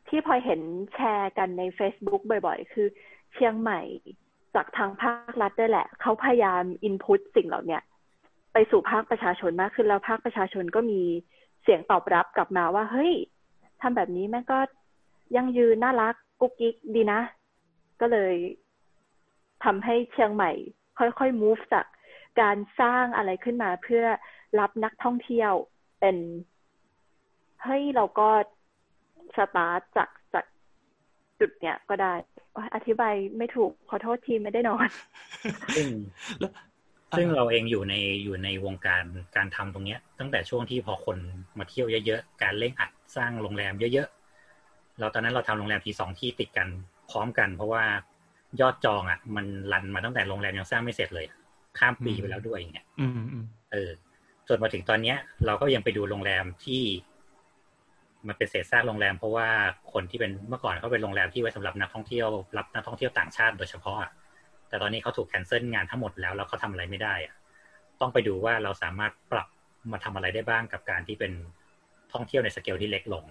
Speaker 5: ที่พลอยเห็นแชร์กันใน Facebook บ่อยๆ คือเชียงใหม่จากทางภาครัฐด้วยแหละ เขาพยายามอินพุตสิ่งเหล่านี้ไปสู่ภาคประชาชนมากขึ้นแล้วภาคประชาชนก็มีเสียงตอบรับกลับมาว่า เฮ้ยทำแบบนี้แม่ก็ยังยืนน่ารักกุ๊กกิ๊กดีนะ ก็เลยทำให้เชียงใหม่ ค่อยๆ move จาก การสร้างอะไรขึ้นมาเพื่อรับนักท่องเที่ยวเป็นเฮ้ยเราก็สตาร์ทจากจากจุดเนี้ยก็ได้ อธิบายไม่ถูกขอโทษทีไม่ได้นอน
Speaker 3: ซึ่งซึ่งเราเองอยู่ในอยู่ในวงการการทำตรงเนี้ย ตั้งแต่ช่วงที่พอคนมาเที่ยวเยอะๆ การเร่งอัดสร้างโรงแรมเยอะๆ เราตอนนั้นเราทำโรงแรมทีสองที่ติดกันพร้อมกัน เพราะว่ายอดจองอะ มันรันมาตั้งแต่โรงแรมยังสร้างไม่เสร็จเลย ข้ามปีไปแล้วด้วยอย่างเงี้ย
Speaker 2: อืมอืม
Speaker 3: เออจนมาถึงตอนเนี้ย เราก็ยังไปดูโรงแรมที่ มันเป็นเศษซากโรงแรม เพราะว่าคนที่เป็นเมื่อก่อนเขาเป็นโรงแรมที่ไว้สำหรับนักท่องเที่ยวรับนักท่องเที่ยวต่างชาติโดยเฉพาะอะแต่ตอนนี้เขาถูกแคนเซิลงานทั้งหมดแล้วแล้วเขาทำอะไรไม่ได้อะต้องไปดูว่าเราสามารถปรับมาทำอะไรได้บ้างกับการที่เป็นท่องเที่ยวในสเกลที่เล็กลง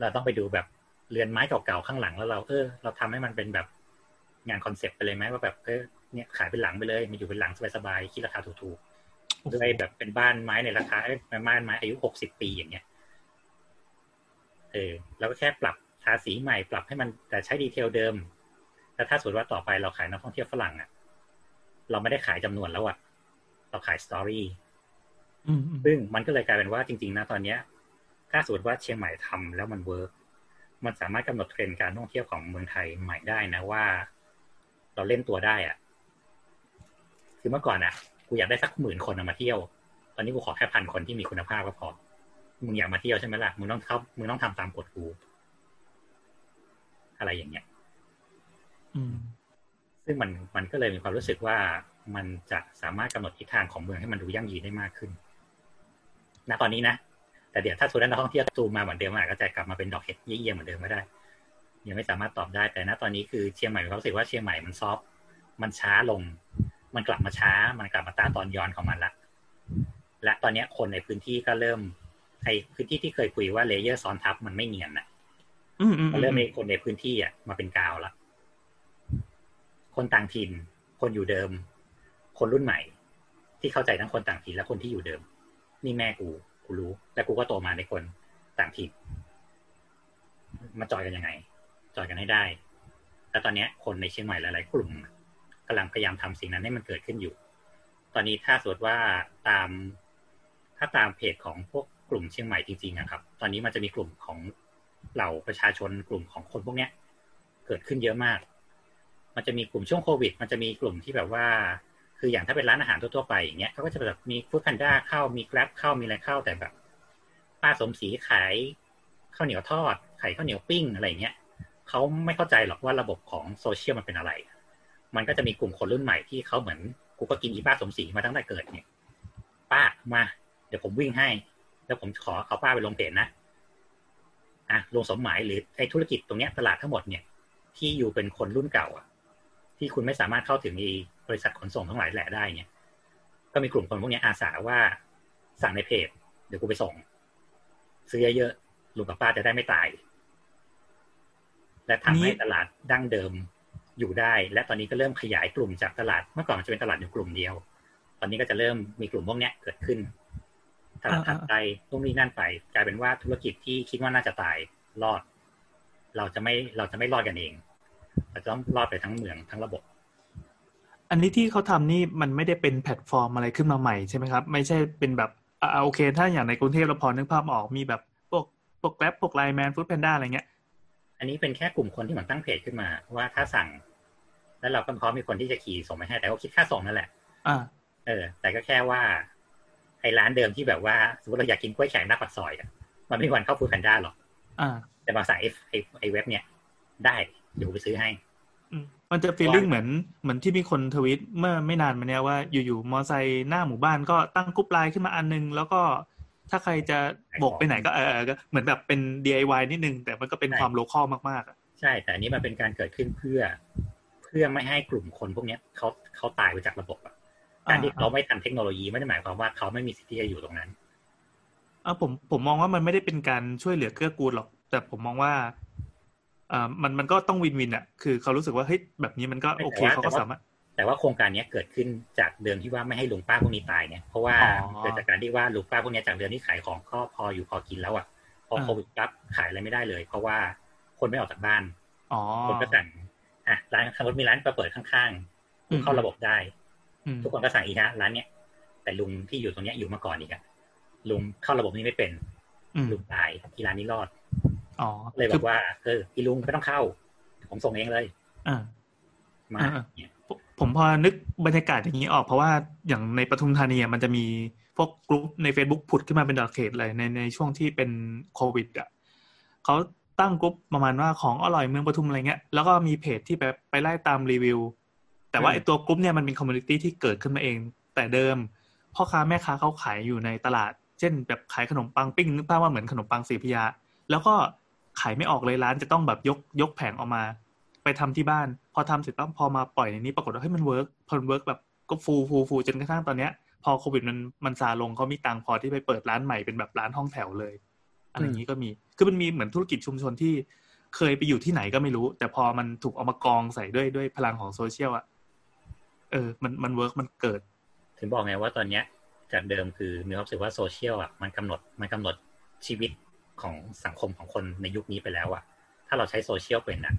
Speaker 3: เราต้องไปดูแบบเรือนไม้เก่าๆข้างหลังแล้วเราเออเราทำให้มันเป็นแบบงานคอนเซปต์ไปเลยไหมว่าแบบเออ เนี่ยขายเป็นหลังไปเลยมาอยู่เป็นหลังสบายๆคิดราคาถูกๆด้วยแบบเป็นบ้านไม้ในราคาเอ้ยเป็นบ้านไม้อายุหกสิบปีอย่างเงี้ยเออแล้วก็แค่ปรับทาสีใหม่ปรับให้มันแต่ใช้ detail เดิมแต่ถ้าสมมติว่าต่อไปเราขายนักท่องเที่ยวฝรั่งอะ เราไม่ได้ขายจำนวนแล้วอะ เราขาย story อื
Speaker 2: มอืม
Speaker 3: ซึ่งมันก็เลยกลายเป็นว่าจริงๆนะตอนเนี้ย ถ้าสมมติว่าเชียงใหม่ทำแล้วมัน work มันสามารถกำหนดเทรนด์การท่องเที่ยวของเมืองไทยใหม่ได้นะว่า เราเล่นตัวได้อะ คือเมื่อก่อนอะกูอยากได้สักหมื่นคนอะมาเที่ยว ตอนนี้กูขอแค่พันคนที่มีคุณภาพก็พอ มึงอยากมาเที่ยวใช่ไหมล่ะ มึงต้องเข้ามึงต้องทำตามกฎกู อะไรอย่างเงี้ย
Speaker 2: อืม
Speaker 3: ซึ่งมันมันก็เลยมีความรู้สึกว่ามันจะสามารถกำหนดทิศทางของเมืองให้มันดูยั่งยืนได้มากขึ้น ณ ตอนนี้นะ แต่เดี๋ยวถ้าสุดแล้วนักท่องเที่ยวตูมมาเหมือนเดิมอาจจะกลับมาเป็นดอกเห็ดเยี่ยมๆเหมือนเดิมก็ได้ ยังไม่สามารถตอบได้ แต่ณ ตอนนี้คือเชียงใหม่มีความรู้สึกว่าเชียงใหม่มันซอฟต์มันช้าลง มันกลับมาช้า มันกลับมาต้าตอนย้อนของมันละและตอนเนี้ยคนในพื้นที่ก็เริ่มไอพื้นที่ที่เคยคุยว่าเลเยอร์ซ้อนทับมันไม่เนียนนะ
Speaker 2: อืมอืม
Speaker 3: มันเริ่มมีคนในพื้นที่อะมาเป็นกาวละคนต่างถิ่น คนอยู่เดิม คนรุ่นใหม่ ที่เข้าใจทั้งคนต่างถิ่นและคนที่อยู่เดิม นี่แม่กูกูรู้ และกูก็โตมาในคนต่างถิ่นมาจอยกันยังไง จอยกันให้ได้ แต่ตอนเนี้ยคนในเชียงใหม่หลาย ๆ กลุ่ม กำลังพยายามทำสิ่งนั้นให้มันเกิดขึ้นอยู่ ตอนนี้ถ้าสมมติว่าตาม ถ้าตามเพจของพวกกลุ่มเชียงใหม่จริงๆอะครับ ตอนนี้มันจะมีกลุ่มของเหล่าประชาชนกลุ่มของคนพวกเนี้ย เกิดขึ้นเยอะมาก มันจะมีกลุ่มช่วงโควิด มันจะมีกลุ่มที่แบบว่า คืออย่างถ้าเป็นร้านอาหารทั่วๆไปอย่างเงี้ยเขาก็จะแบบมีฟู้ดแพนด้าเข้ามีแกร็บเข้ามีอะไรเข้าแต่แบบป้าสมศรีขายข้าวเหนียวทอดขายข้าวเหนียวปิ้งอะไรเงี้ยเขาไม่เข้าใจหรอกว่าระบบของโซเชียลมันเป็นอะไร มันก็จะมีกลุ่มคนรุ่นใหม่ที่เขาเหมือนกูก็กินอีป้าสมศรีมาตั้งแต่เกิดเนี่ย ป้ามา เดี๋ยวผมวิ่งให้ แล้วผมขอเอาป้าไปลงเพจนะอะลงสมหมายหรือไอ้ธุรกิจตรงเนี้ยตลาดทั้งหมดเนี่ย ที่อยู่เป็นคนรุ่นเก่าอะ ที่คุณไม่สามารถเข้าถึงอีบริษัทขนส่งทั้งหลายแหละได้เนี่ย ก็มีกลุ่มคนพวกเนี้ยอาสาว่าสั่งในเพจ เดี๋ยวกูไปส่ง ซื้อเยอะๆลุงกับป้าจะได้ไม่ตาย และทำให้ตลาดดั้งเดิม อยู่ได้ และตอนนี้ก็เริ่มขยายกลุ่มจากตลาดเมื่อก่อนจะเป็นตลาดอยู่กลุ่มเดียว ตอนนี้ก็จะเริ่มมีกลุ่มพวกนี้เกิดขึ้น ตลาดถัดไปตรงนี้นั่นไปกลายเป็นว่าธุรกิจที่คิดว่าน่าจะตายรอด เราจะไม่เราจะไม่รอดกันเองเราจะต้องรอดไปทั้งเมืองทั้งระบบ
Speaker 2: อันนี้ที่เขาทำนี่มันไม่ได้เป็นแพลตฟอร์มอะไรขึ้นมาใหม่ใช่ไหมครับ ไม่ใช่เป็นแบบอ่าโอเค ถ้าอย่างในกรุงเทพเราพอนึกภาพออกมีแบบพวกพวกแกร็บพวกไลน์แมนฟู้ดแพนด้าอะไรเงี้ย
Speaker 3: อันนี้เป็นแค่กลุ่มคนที่เหมือนตั้งเพจขึ้นมาว่าถ้าสั่ง แล้วเราก็พร้อมมีคนที่จะขี่ส่งไปให้ แต่ก็คิดค่าส่งนั่นแหละ
Speaker 2: อ่า
Speaker 3: เออ แต่ก็แค่ว่าไอ้ร้านเดิมที่แบบว่าสมมติเราอยากกินกล้วยแขกหน้าปากซอยอะมันไม่มีวันเข้าฟู้ดแพนด้าหรอก
Speaker 2: อ่า
Speaker 3: แต่มาสั่งไอ้ไอ้ไอ้เว็บเนี่ย ได้เดี๋ยวกูไปซื้อให้
Speaker 2: อืมมันจะ feeling เหมือนเหมือนที่มีคนทวิตเมื่อไม่นานมาเนี้ยว่าอยู่ๆมอไซค์หน้าหมู่บ้านก็ตั้งกรุ๊ปไลน์ขึ้นมาอันนึง แล้วก็ ถ้าใครจะโบกไปไหนก็เออเออก็เหมือนแบบเป็น DIY นิดนึง แต่มันก็เป็น
Speaker 3: ใช่
Speaker 2: ความโลคอลมากๆอะ
Speaker 3: ใช่ แต่อันนี้มันเป็นการเกิดขึ้นเพื่อ เพื่อไม่ให้กลุ่มคนพวกเนี้ยเขาเขาตายไปจากระบบอะการที่เขาไม่ทันเทคโนโลยีไม่ได้หมายความว่าเขาไม่มีสิทธิ์ที่จะอยู่ตรงนั้น
Speaker 2: อะผมผมมองว่ามันไม่ได้เป็นการช่วยเหลือเกื้อกูลหรอก แต่ผมมองว่าอ่ามันมันก็ต้องวินวินอะ คือเขารู้สึกว่าเฮ้ยแบบนี้มันก็โอเค
Speaker 3: แต่ว่า
Speaker 2: เขาก็สามารถ
Speaker 3: แต่ว่าโครงการเนี้ยเกิดขึ้นจากเดิมที่ว่าไม่ให้ลุงป้าพวกนี้ตายเนี่ยเพราะว่า
Speaker 2: อ๋อ
Speaker 3: เกิดจากการที่ว่าลุงป้าพวกเนี้ยจากเดิมที่ขายของก็พออยู่พอกินแล้วอะพอ
Speaker 2: อ่า
Speaker 3: โควิดปั๊บขายอะไรไม่ได้เลย เพราะว่าคนไม่ออกจากบ้าน
Speaker 2: อ๋อ
Speaker 3: คนก็สั่งอะร้านสมมติมีร้านมาเปิดข้างๆ
Speaker 2: อืม
Speaker 3: เข้าระบบได้
Speaker 2: อืม
Speaker 3: ทุกคนก็สั่งอีกฮะร้านเนี้ยแต่ลุงที่อยู่ตรงเนี้ยอยู่มาก่อนอีกอะลุงเข้าระบบนี้ไม่เป็น
Speaker 2: อืม
Speaker 3: ลุงตายที่ร้านนี้รอด
Speaker 2: อ๋อ
Speaker 3: เลยบ
Speaker 2: คือ
Speaker 3: อกว่าเออพี่ลุงไม่ต้องเข้าผมส่งเองเลย
Speaker 2: อ่า
Speaker 3: มา
Speaker 2: อ่า
Speaker 3: เนี่ย
Speaker 2: ผมผมพอนึกบรรยากาศอย่างนี้ออกเพราะว่าอย่างในปทุมธานีอะมันจะมีพวกกลุ่มใน Facebook ผุดขึ้นมาเป็นดอทเขตเลยในในช่วงที่เป็นโควิดอะเขาตั้งกลุ่มประมาณว่าของอร่อยเมืองปทุมอะไรเงี้ยแล้วก็มีเพจที่ไปไปไล่ตามรีวิว แต่ว่าไอ้ตัวกลุ่มเนี่ยมันเป็น community ที่เกิดขึ้นมาเอง แต่เดิมพ่อค้าแม่ค้าเขาขายอยู่ในตลาด เช่น แบบขายขนมปังปิ้งนึกภาพว่าเหมือนขนมปังสี่พระยา แล้วก็ขายไม่ออกเลยร้านจะต้องแบบยกยกแผงออกมา ไปทำที่บ้าน พอทำเสร็จปั๊บพอมาปล่อยในนี้ปรากฏว่าเฮ้ยมัน work พอมัน work แบบก็ฟูฟูฟูจนกระทั่งตอนเนี้ย พอโควิดมันมันซาลงเขามีตังพอที่ไปเปิดร้านใหม่เป็นแบบร้านห้องแถวเลย อะไรอย่างนี้ก็มี คือมันมีเหมือนธุรกิจชุมชนที่เคยไปอยู่ที่ไหนก็ไม่รู้ แต่พอมันถูกเอามากองใส่ด้วยด้วยพลังของโซเชียลอะเออ มันมัน work มันเกิด
Speaker 3: ถึงบอกไงว่าตอนเนี้ยจากเดิมคือมีความรู้สึกว่าโซเชียลอะมันกำหนดมันกำหนดชีวิตของสังคมของคนในยุคนี้ไปแล้วอะ ถ้าเราใช้โซเชียลเป็นอะ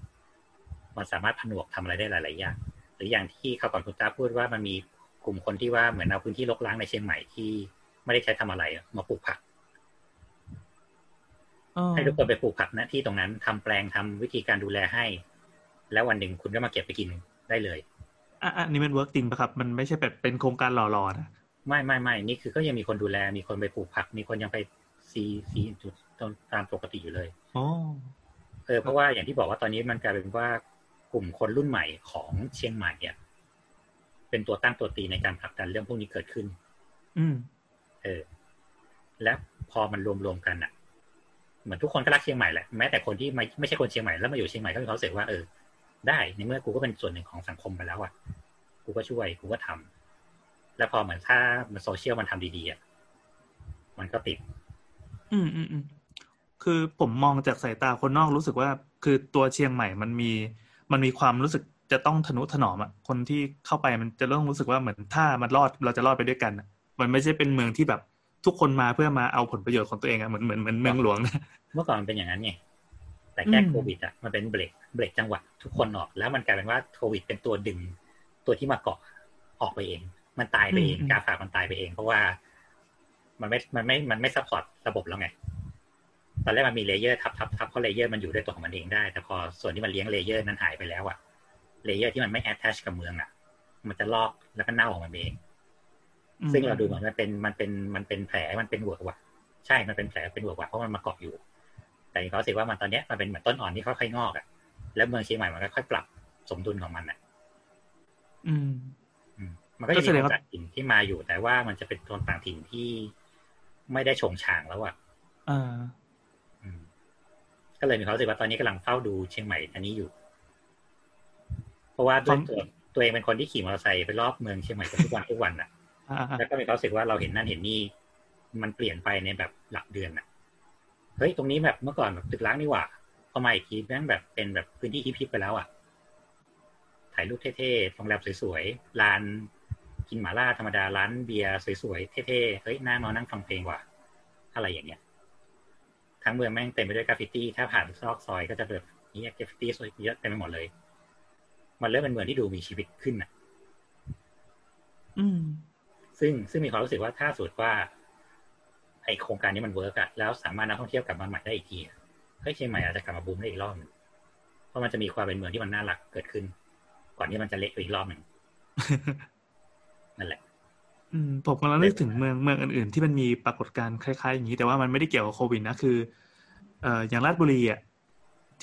Speaker 3: มันสามารถผนวกทำอะไรได้หลาย ๆ อย่าง หรืออย่างที่เขาวก่อนคุณตาพูดว่ามันมีกลุ่มคนที่ว่าเหมือนเอาพื้นที่รกร้างในเชียงใหม่ที่ไม่ได้ใช้ทำอะไรอะมาปลูกผักให้ทุกคนไปปลูกผักนะที่ตรงนั้นทำแปลงทำวิธีการดูแลให้ แล้ววันหนึ่งคุณก็มาเก็บไปกินได้เลย
Speaker 2: อะอะนี่มัน work จริงปะครับ มันไม่ใช่แบบเป็นโครงการหล่อๆนะ
Speaker 3: ไม่ไม่ไม่นี่คือก็ยังมีคนดูแล มีคนไปปลูกผัก มีคนยังไปซีซีจุดตามปกติอยู่เลย
Speaker 2: อ๋อ
Speaker 3: เออเพราะว่าอย่างที่บอกว่าตอนนี้มันกลายเป็นว่า กลุ่มคนรุ่นใหม่ของเชียงใหม่เนี่ยเป็นตัวตั้งตัวตีในการผลักดันเรื่องพวกนี้เกิดขึ้น
Speaker 2: อืม
Speaker 3: เออ และพอมันรวมๆกันอะ เหมือนทุกคนก็รักเชียงใหม่แหละ แม้แต่คนที่ไม่ไม่ใช่คนเชียงใหม่แล้วมาอยู่เชียงใหม่ก็มีความรู้สึกว่าเออ ได้ ในเมื่อกูก็เป็นส่วนหนึ่งของสังคมไปแล้วอะ กูก็ช่วย กูก็ทำแล้วพอเหมือนถ้ามันโซเชียลมันทำดีๆอะ มันก็ติด
Speaker 2: อืมอืมอืมคือผมมองจากสายตาคนนอกรู้สึกว่า คือตัวเชียงใหม่มันมี มันมีความรู้สึกจะต้องทนุถนอมอะคนที่เข้าไปมันจะเริ่มรู้สึกว่าเหมือนถ้ามันรอดเราจะรอดไปด้วยกันอะมันไม่ใช่เป็นเมืองที่แบบทุกคนมาเพื่อมาเอาผลประโยชน์ของตัวเองอะเหมือนเหมือนเหมือนเมืองหลวงนะ
Speaker 3: เมื่อก่อนมันเป็นอย่างนั้นไงแต่แค่
Speaker 2: อืม
Speaker 3: โควิดอะมันเป็นเบรกเบรกจังหวะทุกคนออก แล้วมันกลายเป็นว่าโควิด เป็นตัวดึงตัวที่มาเกาะออกไปเอง มันตายไปเองกาฝากมันตายไปเอง เพราะว่ามันไม่มันไม่มันไม่ support ระบบแล้วไง ตอนแรกมันมี layer ทับทับทับเพราะ layer มันอยู่ด้วยตัวของมันเองได้ แต่พอส่วนที่มันเลี้ยง layer นั้นหายไปแล้วอะ layer ที่มันไม่ attach กับเมืองอะมันจะลอกแล้วก็เน่าออกมาเอง
Speaker 2: อืม
Speaker 3: ซึ่งเราดูเหมือนมันเป็นมันเป็นมันเป็นแผลมันเป็น work ว่ะใช่ มันเป็นแผลเป็นเวิร์กว่ะเพราะมันมาเกาะอยู่ แต่เขาสึกว่ามันตอนเนี้ยมันเป็นเหมือนต้นอ่อนที่ค่อยๆงอกอะแล้วเมืองเชียงใหม่มันก็ค่อยๆปรับสมดุลของมันอะ
Speaker 2: อืม
Speaker 3: อืมมันก็
Speaker 2: ก็
Speaker 3: จะ
Speaker 2: แส
Speaker 3: มี
Speaker 2: ดง
Speaker 3: คน
Speaker 2: ว่า
Speaker 3: ต่างถิ่นที่มาอยู่แต่ว่ามันจะเป็นคนต่างถิ่นที่ไม่ได้ชงชางแล้วอะ
Speaker 2: อ่า
Speaker 3: อืม ก็เลยมีความรู้สึกว่าตอนนี้กำลังเฝ้าดูเชียงใหม่อันนี้อยู่ เพราะว่าด้วยตัวตัวเองเป็นคนที่ขี่มอเตอร์ไซค์ไปรอบเมืองเชียงใหม่ทุกวันทุกวันอะ
Speaker 2: อ่า
Speaker 3: แล้วก็มีความรู้สึกว่าเราเห็นนั่นเห็นนี่มันเปลี่ยนไปในแบบหลักเดือนอะเฮ้ยตรงนี้แบบเมื่อก่อนแบบตึกร้างนี่หว่าพอมาอีกทีแม่งแบบเป็นแบบพื้นที่ hip ๆไปแล้วอะถ่ายรูปเท่ๆโรงแรมสวยๆร้านกินหมาล่าธรรมดาร้านเบียร์สวยๆเท่ๆเฮ้ยน่านอนนั่งฟังเพลงว่ะอะไรอย่างเงี้ย ทั้งเมืองแม่งเต็มไปด้วยกราฟฟิตี้ ถ้าผ่านซอกซอยก็จะแบบนี่กราฟฟิตี้สวยเยอะเต็มไปหมดเลย มันเริ่มเป็นเมืองที่ดูมีชีวิตขึ้นอะ
Speaker 2: อืม
Speaker 3: ซึ่งซึ่งมีความรู้สึกว่าถ้าสุดว่า ไอโครงการนี้มันเวิร์กอะแล้วสามารถนักท่องเที่ยวกลับมาใหม่ได้อีกทีอะเฮ้ยเชียงใหม่อาจจะกลับมาบูมได้อีกรอบหนึ่งเพราะมันจะมีความเป็นเมืองที่มันน่ารักเกิดขึ้น ก่อนที่มันจะเละไปอีกรอบหนึ่งนั่นแหละ
Speaker 2: อืมผมกำลังนึกถึงเมืองเมืองอื่น ๆ ที่มันมีปรากฏการณ์คล้ายๆอย่างนี้ แต่ว่ามันไม่ได้เกี่ยวกับโควิดนะคือเอ่ออย่างราชบุรีอะ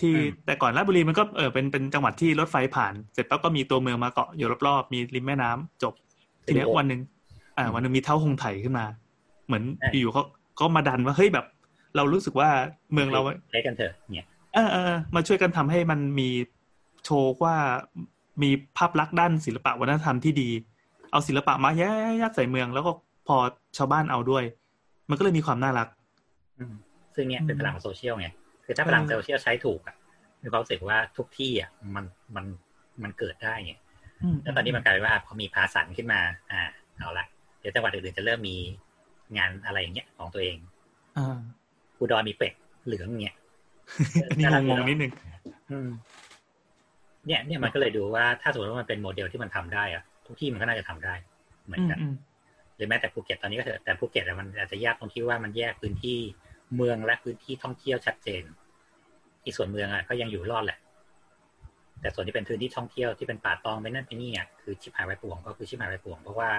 Speaker 2: ที่
Speaker 3: อืม
Speaker 2: แต่ก่อนราชบุรีมันก็เออเป็นเป็นจังหวัดที่รถไฟผ่าน เสร็จปั๊บก็มีตัวเมืองมาเกาะอยู่รอบๆมีริมแม่น้ำจบ ทีเนี้ยวันหนึ่งอ่า วันหนึ่งมีเท่าหงไถขึ้นมา เหมือนอยู่ๆเขาก็มาดันว่าเฮ้ยแบบ เรารู้สึกว่าเมืองเรา
Speaker 3: เละกันเถอะเนี่ย
Speaker 2: เออเออมาช่วยกันทำให้มันมีโชว์ว่ามีภาพลักษณ์ด้านศิลปะวัฒนธรรมที่ดี เอาศิลปะมายัดยัดใส่เมือง แล้วก็พอชาวบ้านเอาด้วย มันก็เลยมีความน่ารัก
Speaker 3: อืมซึ่งเนี่ยเป็น
Speaker 2: อืม
Speaker 3: พลังของโซเชียลไงคือถ้าพลัง
Speaker 2: เออ
Speaker 3: โซเชียลใช้ถูกอะมีความรู้สึกว่าทุกที่อะมันมันมันเกิดได้ไง
Speaker 2: ม
Speaker 3: แล้วตอนนี้มันกลายเป็นว่าพอมี passion ขึ้นมา อ่า เอาละเดี๋ยวจังหวัดอื่นๆจะเริ่มมีงานอะไรอย่างเงี้ยของตัวเอง
Speaker 2: อ่า
Speaker 3: อุดรมีเป็ดเหลืองเงี้ย
Speaker 2: อันนี้งงๆนิดนึง
Speaker 3: อืมเนี่ย เนี่ยมันก็เลยดูว่าถ้าสมมติว่ามันเป็นโมเดลที่มันทำได้อะ ทุกที่มันก็น่าจะทำได้ เหมือน
Speaker 2: อืม
Speaker 3: กัน
Speaker 2: อืม
Speaker 3: หรือแม้แต่ภูเก็ตตอนนี้ก็เถอะแต่ภูเก็ตอะมันอาจจะยากตรงที่ว่ามันแยกพื้นที่เมืองและพื้นที่ท่องเที่ยวชัดเจนอีกส่วนเมืองอะก็ยังอยู่รอดแหละ แต่ส่วนที่เป็นพื้นที่ท่องเที่ยวที่เป็นป่าตองไปนั่นไปนี่อะคือชิบหายไว้ป่วงก็คือชิบหายไว้ป่วง เพราะว่า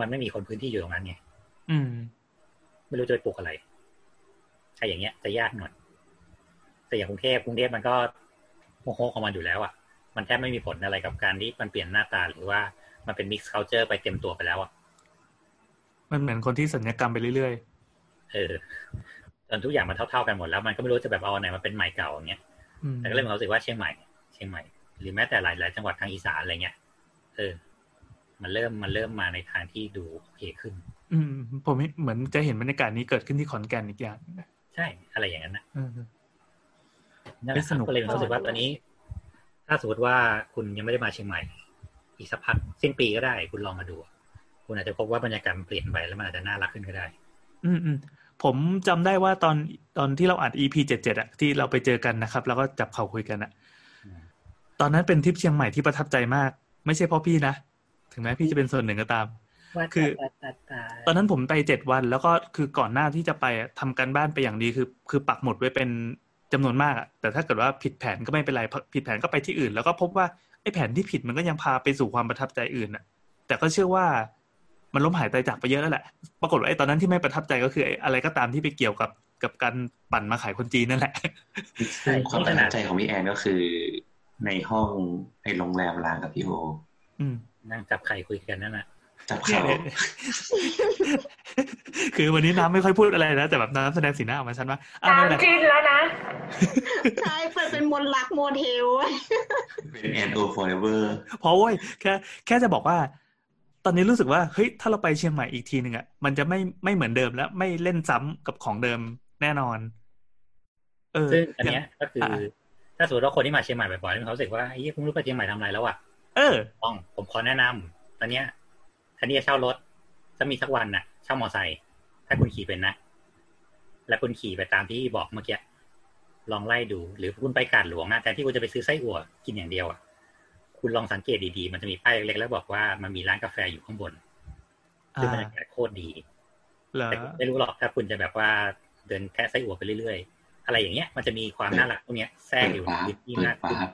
Speaker 3: มันไม่มีคนพื้นที่อยู่ตรงนั้นไง
Speaker 2: อืม
Speaker 3: ไม่รู้จะไปปลูกอะไรใช่อย่างเงี้ยจะยากหน่อยแต่อย่างกรุงเทพกรุงเทพมันก็โมโหของมันอยู่แล้วอะ มันแทบไม่มีผลอะไรกับการที่มันเปลี่ยนหน้าตาหรือว่ามันเป็น mix culture ไปเต็มตัวไปแล้วอะ
Speaker 2: มันเหมือนคนที่สัญญกรรมไปเรื่อย
Speaker 3: เออจนทุกอย่างมันเท่าๆกันหมดแล้ว มันก็ไม่รู้จะแบบเอาอันไหนมาเป็นใหม่เก่าอย่างเงี้ย
Speaker 2: ๆอืม
Speaker 3: แต่ก็เลยมีความรู้สึกว่าเชียงใหม่ เชียงใหม่ หรือแม้แต่หลายๆจังหวัดทางอีสานอะไรเงี้ยเออ มันเริ่มมันเริ่มมาในทางที่ดูโอเคขึ้น
Speaker 2: อืม ผมเหมือนจะเห็นบรรยากาศนี้เกิดขึ้นที่ขอนแก่นอีกอย่าง
Speaker 3: ใช่ อะไรอย่างนั้นนะ
Speaker 2: เออ
Speaker 3: นั่นแหละ
Speaker 2: เฮ้ยสนุก
Speaker 3: ก็เลยมีความรู้สึกว่าตอนนี้ ถ้าสมมติว่าคุณยังไม่ได้มาเชียงใหม่ อีกสักพักสิ้นปีก็ได้ คุณลองมาดู คุณอาจจะพบว่าบรรยากาศมันเปลี่ยนไปแล้วมันอาจจะน่ารักขึ้นก็ได้
Speaker 2: อืมอืมผมจำได้ว่าตอนตอนที่เราอัด EP เจ็ดเจ็ดอะที่เราไปเจอกันนะครับ แล้วก็จับเข่าคุยกันอะ
Speaker 3: อืม
Speaker 2: ตอนนั้นเป็นทริปเชียงใหม่ที่ประทับใจมาก ไม่ใช่เพราะพี่นะ ถึงแม้พี่จะเป็นส่วนหนึ่งก็ตามคือ ตอนนั้นผมไปเจ็ดวัน แล้วก็คือก่อนหน้าที่จะไปอะทำการบ้านไปอย่างดีคือ คือปักหมุดไว้เป็น จำนวนมากอะแต่ถ้าเกิดว่าผิดแผนก็ไม่เป็นไรผิดแผนก็ไปที่อื่น แล้วก็พบว่าไอ้แผนที่ผิดมันก็ยังพาไปสู่ความประทับใจอื่นอะแต่ก็เชื่อว่ามันล้มหายตายจากไปเยอะแล้วแหละ ปรากฏว่าไอ้ตอนนั้นที่ไม่ประทับใจก็คือไอ้อะไรก็ตามที่ไปเกี่ยวกับกับการปั่นมาขายคนจีนนั่นแหละ
Speaker 4: ซึ่งความประทับใจของพี่แอนก็คือ ในห้องในโรงแรมร้างกับพี่โอ
Speaker 2: อืม
Speaker 3: นั่งจับไข่คุยกันนั่นแหละ
Speaker 4: จับเขา
Speaker 2: คือวันนี้น้ำไม่ค่อยพูดอะไรนะแต่แบบน้ำแสดงสีหน้าออกมาชัดว่าอ้าวไม่เป็นไร
Speaker 6: น้ำจิ้นแล้วนะ
Speaker 1: ใช่เปิดเป็นมนต์รักโมเทล
Speaker 4: เป็นแอนโอ forever
Speaker 2: เพราะเว้ยแค่แค่จะบอกว่า ตอนนี้รู้สึกว่าเฮ้ยถ้าเราไปเชียงใหม่อีกทีหนึ่งอะมันจะไม่ไม่เหมือนเดิมแล้วไม่เล่นซ้ำกับของเดิมแน่นอน เออ
Speaker 3: ซึ่งอันเนี้ยก็คือ
Speaker 2: อะ
Speaker 3: ถ้าสมมติว่าคนที่มาเชียงใหม่บ่อยๆมีความรู้สึกว่าไอ้ยี่คุณรู้ไปเชียงใหม่ทำอะไรแล้วอะ
Speaker 2: เออ
Speaker 3: ต้องผมขอแนะนำตอนเนี้ย แทนที่จะเช่ารถถ้ามีสักวันน่ะ เช่ามอไซค์ถ้าคุณขี่เป็นนะ แล้วคุณขี่ไปตามที่บอกเมื่อกี้ลองไล่ดู หรือคุณไปกาดหลวงอะแทนที่คุณจะไปซื้อไส้อั่วกินอย่างเดียวอะคุณลองสังเกตดีๆ มันจะมีป้ายเล็กๆแล้วบอกว่ามันมีร้านกาแฟอยู่ข้างบนซึ่งบรรยากาศโคตรดี
Speaker 2: เหรอ
Speaker 3: แต่คุณไม่รู้หรอกถ้าคุณจะแบบว่าเดินแค่ไส้อั่วไปเรื่อยๆ อะไรอย่างเงี้ย มันจะมีความน่ารักตรงเนี้ยแทรก
Speaker 4: เปิด
Speaker 3: อยู่
Speaker 4: วา
Speaker 3: ใน
Speaker 4: ร์ป
Speaker 3: พื้นที่
Speaker 4: เปิ
Speaker 3: มา
Speaker 4: ด
Speaker 3: ก
Speaker 4: วา
Speaker 3: ขึ้น
Speaker 4: ร์ป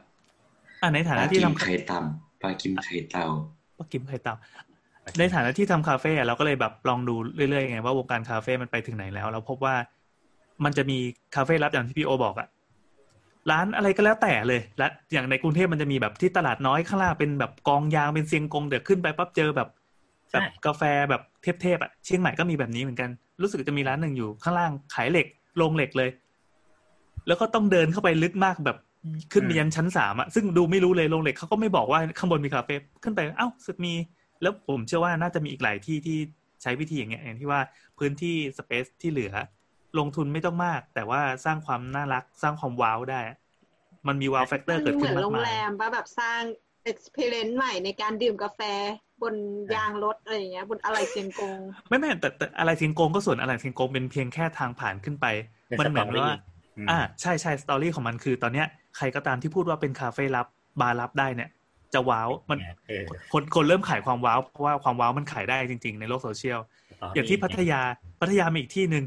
Speaker 2: อะในฐา
Speaker 4: ป
Speaker 2: นะ
Speaker 4: ลา
Speaker 2: ที่
Speaker 4: กิม
Speaker 2: ทำ
Speaker 4: ไข่ต่ำปลากิมไข่เต่า
Speaker 2: ปากิมไข่เต่า ในฐานะที่ทำคาเฟ่อะเราก็เลยแบบลองดูเรื่อยๆไงว่าวงการคาเฟ่มันไปถึงไหนแล้ว เราพบว่ามันจะมีคาเฟ่รับอย่างที่พี่โอบอกอะร้านอะไรก็แล้วแต่เลยและอย่างในกรุงเทพมันจะมีแบบที่ตลาดน้อยข้างล่างเป็นแบบกองยางเป็นเซียงกงเดี๋ยวขึ้นไปปั๊บเจอแบบแบ
Speaker 3: ใช่
Speaker 2: บกาแฟแบบเทพๆอะเชียงใหม่ก็มีแบบนี้เหมือนกัน รู้สึกจะมีร้านหนึ่งอยู่ข้างล่างขายเหล็กโรงเหล็กเลย แล้วก็ต้องเดินเข้าไปลึกมากแบบขึ้นไปยันชั้นสามอะซึ่งดูไม่รู้เลยโรงเหล็กเขาก็ไม่บอกว่าข้างบนมีคาเฟ่ขึ้นไปเอ้าสึกมี แล้วผมเชื่อว่าน่าจะมีอีกหลายที่ที่ใช้วิธีอย่างเงี้ยอย่างที่ว่าพื้นที่ space ที่เหลือ ลงทุนไม่ต้องมาก แต่ว่าสร้างความน่ารักสร้างความว้าวได้ มันมี wow factor เกิด
Speaker 1: เห
Speaker 2: ขึ้
Speaker 1: มื
Speaker 2: น
Speaker 1: อน
Speaker 2: มา
Speaker 1: โร
Speaker 2: ก
Speaker 1: ง
Speaker 2: มา
Speaker 1: แร
Speaker 2: ย
Speaker 1: มปะแบบสร้าง experience ใหม่ในการดื่มกาแฟบนยางรถอะไรอย่างเงี้ยบนอะไรเซียงกง
Speaker 2: ไม่ไม่แต่แต่อะไรเซียงกงก็ส่วนอะไรเซียงกงเป็นเพียงแค่ทางผ่านขึ้นไป
Speaker 3: เป็น
Speaker 2: มั
Speaker 3: ส
Speaker 2: เห
Speaker 3: ต
Speaker 2: มื
Speaker 3: อ
Speaker 2: อน
Speaker 3: รี่
Speaker 2: ว่า อ่า ใช่ใช่สตอรี่ของมันคือ ตอนเนี้ยใครก็ตามที่พูดว่าเป็นคาเฟ่ลับบาร์ลับได้เนี่ย จะว้าวมัน
Speaker 3: เออ
Speaker 2: คนคนเริ่มขายความว้าวเพราะว่าความว้าวมันขายได้จริง ๆ ในโลกโซเชียลอย่างที่พัทยาพัทยามีอีกที่หนึ่ง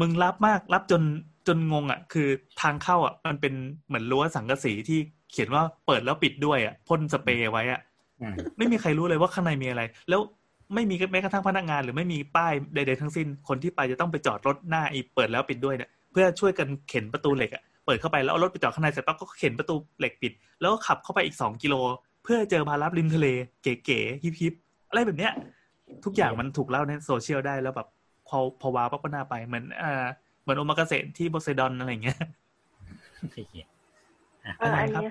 Speaker 2: มึงรับมากรับจนจนงงอะ คือทางเข้าอะ มันเป็นเหมือนรั้วสังกะสีที่เขียนว่าเปิดแล้วปิดด้วยอะพ่นสเปรย์ไว้อะ
Speaker 3: อืม
Speaker 2: ไม่มีใครรู้เลยว่าข้างในมีอะไร แล้วไม่มีแม้กระทั่งพนักงาน หรือไม่มีป้ายใดๆทั้งสิ้น คนที่ไปจะต้องไปจอดรถหน้าไอีเปิดแล้วปิดด้วยเนี่ยเพื่อช่วยกันเข็นประตูเหล็กอะเปิดเข้าไปแล้วเอารถไปจอดข้างในเสร็จปั๊บก็เข็นประตูเหล็กปิด แล้วก็ขับเข้าไปอีกสองกิโล เพื่อเจอบาร์ลับริมทะเล เก๋ๆ hip ๆอะไรแบบเนี้ย ทุกอย่างมันถูกเล่าในโซเชียลได้แล้วแบบพอพอว้าวปั๊บก็น่าไปเหมือนอ่าเหมือนโอมากาเสะที่โบเซดอนอะไรอย่างเงี้ย
Speaker 3: ไอ้เหี้ย
Speaker 5: เอออันนี้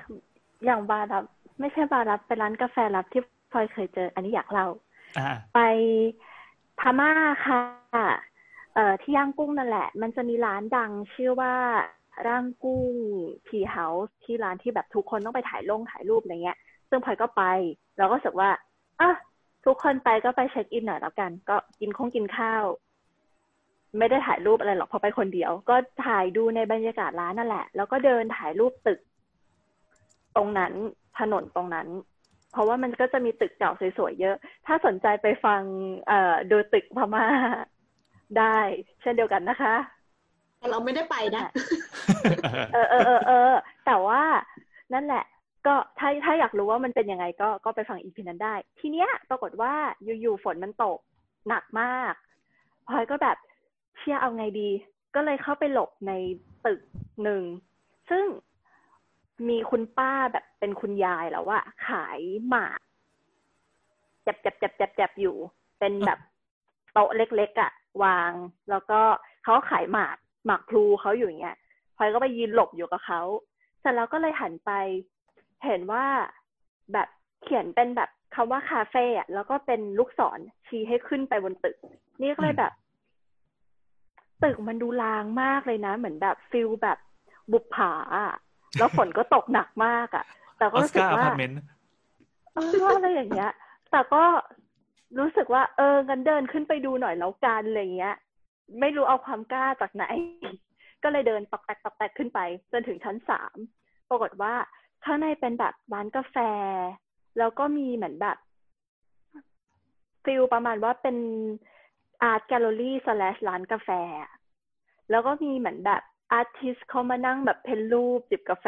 Speaker 5: อย่างบาร์รับ ไม่ใช่บาร์รับเป็นร้านกาแฟรับที่พลอยเคยเจอ อันนี้อยากเล่า
Speaker 2: อ่า
Speaker 5: ไปพม่าค่ะ เอ่อที่ย่างกุ้งนั่นแหละ มันจะมีร้านดังชื่อว่า ร่างกุ้งทีเฮาส์ที่ร้านที่แบบทุกคนต้องไปถ่ายลงถ่ายรูปอะไรเงี้ย ซึ่งพลอยก็ไป เราก็รู้สึกว่าอะทุกคนไปก็ไปเช็คอินหน่อยแล้วกัน ก็กินคงกินข้าว ไม่ได้ถ่ายรูปอะไรหรอกเพราะไปคนเดียว ก็ถ่ายดูในบรรยากาศร้านนั่นแหละ แล้วก็เดินถ่ายรูปตึก ตรงนั้นถนนตรงนั้น เพราะว่ามันก็จะมีตึกเก่าสวยๆเยอะ ถ้าสนใจไปฟัง เอ่อดูตึกพม่าได้ เช่นเดียวกันนะคะ
Speaker 1: แต่เราไม่ได้ไปนะ
Speaker 5: เออเออเออแต่ว่านั่นแหละ ก็ถ้าถ้าอยากรู้ว่ามันเป็นยังไงก็ก็ไปฟังอีพีนั้นได้ ทีเนี้ยปรากฏว่าอยู่ๆฝนมันตกหนักมากพลอยก็แบบเชื่อเอาไงดี ก็เลยเข้าไปหลบในตึกหนึ่ง ซึ่งมีคุณป้าแบบเป็นคุณยายแล้วว่าขายหมากจับจับจับจับจับอยู่ เป็นแบบโต๊ะเล็กๆอะ่ะ วาง แล้วก็เขาขายหมากหมากพลูเขาอยู่อย่างเงี้ย อยก็ไปยืนหลบอยู่กับเขาเสร็จแล้วก็เลยหันไปเห็นว่าแบบเขียนเป็นแบบคำว่าคาเฟ่อะแล้วก็เป็นลูกศรชี้ให้ขึ้นไปบนตึก นี่ก็เลยแบบ ตึกมันดูร้างมากเลยนะ เหมือนแบบ feel แบบบุปผาอะแล้วฝนก็ตกหนักมากอะแต่
Speaker 2: อ
Speaker 5: ก็
Speaker 2: อส
Speaker 5: รู้สึก
Speaker 2: การ์อ
Speaker 5: ว่า
Speaker 2: พาร์ตเมนต์
Speaker 5: เอออะไรอย่างเงี้ย แต่ก็รู้สึกว่า เอองั้นเดินขึ้นไปดูหน่อยแล้วกันอะไรเงี้ย ไม่รู้เอาความกล้าจากไหน ก็เลยเดินตอกแตกตอกแตกขึ้นไป จนถึงชั้นสามปรากฏว่าข้างในเป็นแบบร้านกาแฟ แล้วก็มีเหมือนแบบ feel ประมาณว่าเป็น art gallery slash ร้านกาแฟ แล้วก็มีเหมือนแบบ artist เขามานั่งแบบ paint รูปจิบกาแฟ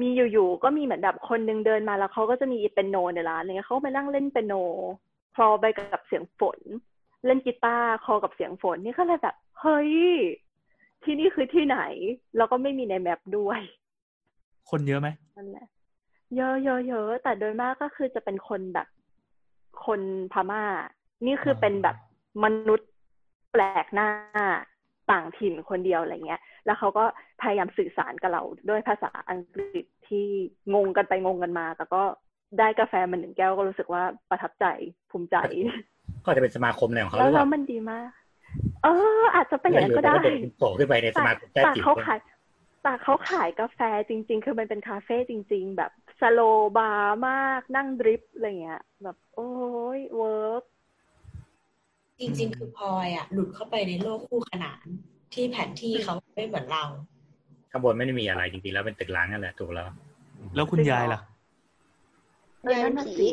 Speaker 5: มีอยู่ๆก็มีเหมือนแบบคนนึงเดินมาแล้วเขาก็จะมีเปียโนในร้านเงี้ยเขาไปนั่งเล่นเปียโนคลอไปกับเสียงฝน เล่นกีตาร์คลอกับเสียงฝนนี่ก็เลยแบบ เฮ้ย ที่นี่คือที่ไหน แล้วก็ไม่มีในแมปด้วย
Speaker 2: คนเยอะไหม
Speaker 5: นั่นแหละเยอะเยอะเยอะแต่โดยมากก็คือจะเป็นคนแบบ คนพม่า นี่คือเป็นแบบมนุษย์แปลกหน้าต่างถิ่นคนเดียวอะไรเงี้ย แล้วเขาก็พยายามสื่อสารกับเราด้วยภาษาอังกฤษที่งงกันไปงงกันมา แต่ก็ได้กาแฟมาหนึ่งแก้วก็รู้สึกว่าประทับใจภูมิใจ
Speaker 3: ก็จะเป็นสมาคมอะไรของเขาห
Speaker 5: แล้
Speaker 3: รื
Speaker 5: ว
Speaker 3: อเป
Speaker 5: แล้ว
Speaker 3: ล่า
Speaker 5: มันดีมาก เออ อาจจะเป็นอย่างนั้นก็ได้
Speaker 3: หรือว่าเป็นโผล่ขึ้นไปในส
Speaker 5: แต่
Speaker 3: มาคมแต้
Speaker 5: แต่
Speaker 3: จิ๋ว
Speaker 5: เขาขายแต่เขาขายกาแฟจริง ๆ คือมันเป็นคาเฟ่จริง ๆ แบบ slow bar มากนั่ง drip อะไรเงี้ย แบบโอ้ย work
Speaker 6: จริง ๆ คือพลอยอะ หลุดเข้าไปในโลกคู่ขนานที่แผนที่เขาไม่เหมือนเรา
Speaker 3: ข้างบนไม่ได้มีอะไรจริงๆแล้วเป็นตึกร้างนั่นแหละถูกแล้ว
Speaker 2: แล้วคุณยายล่ะ
Speaker 5: เออนั่นน่ะสิ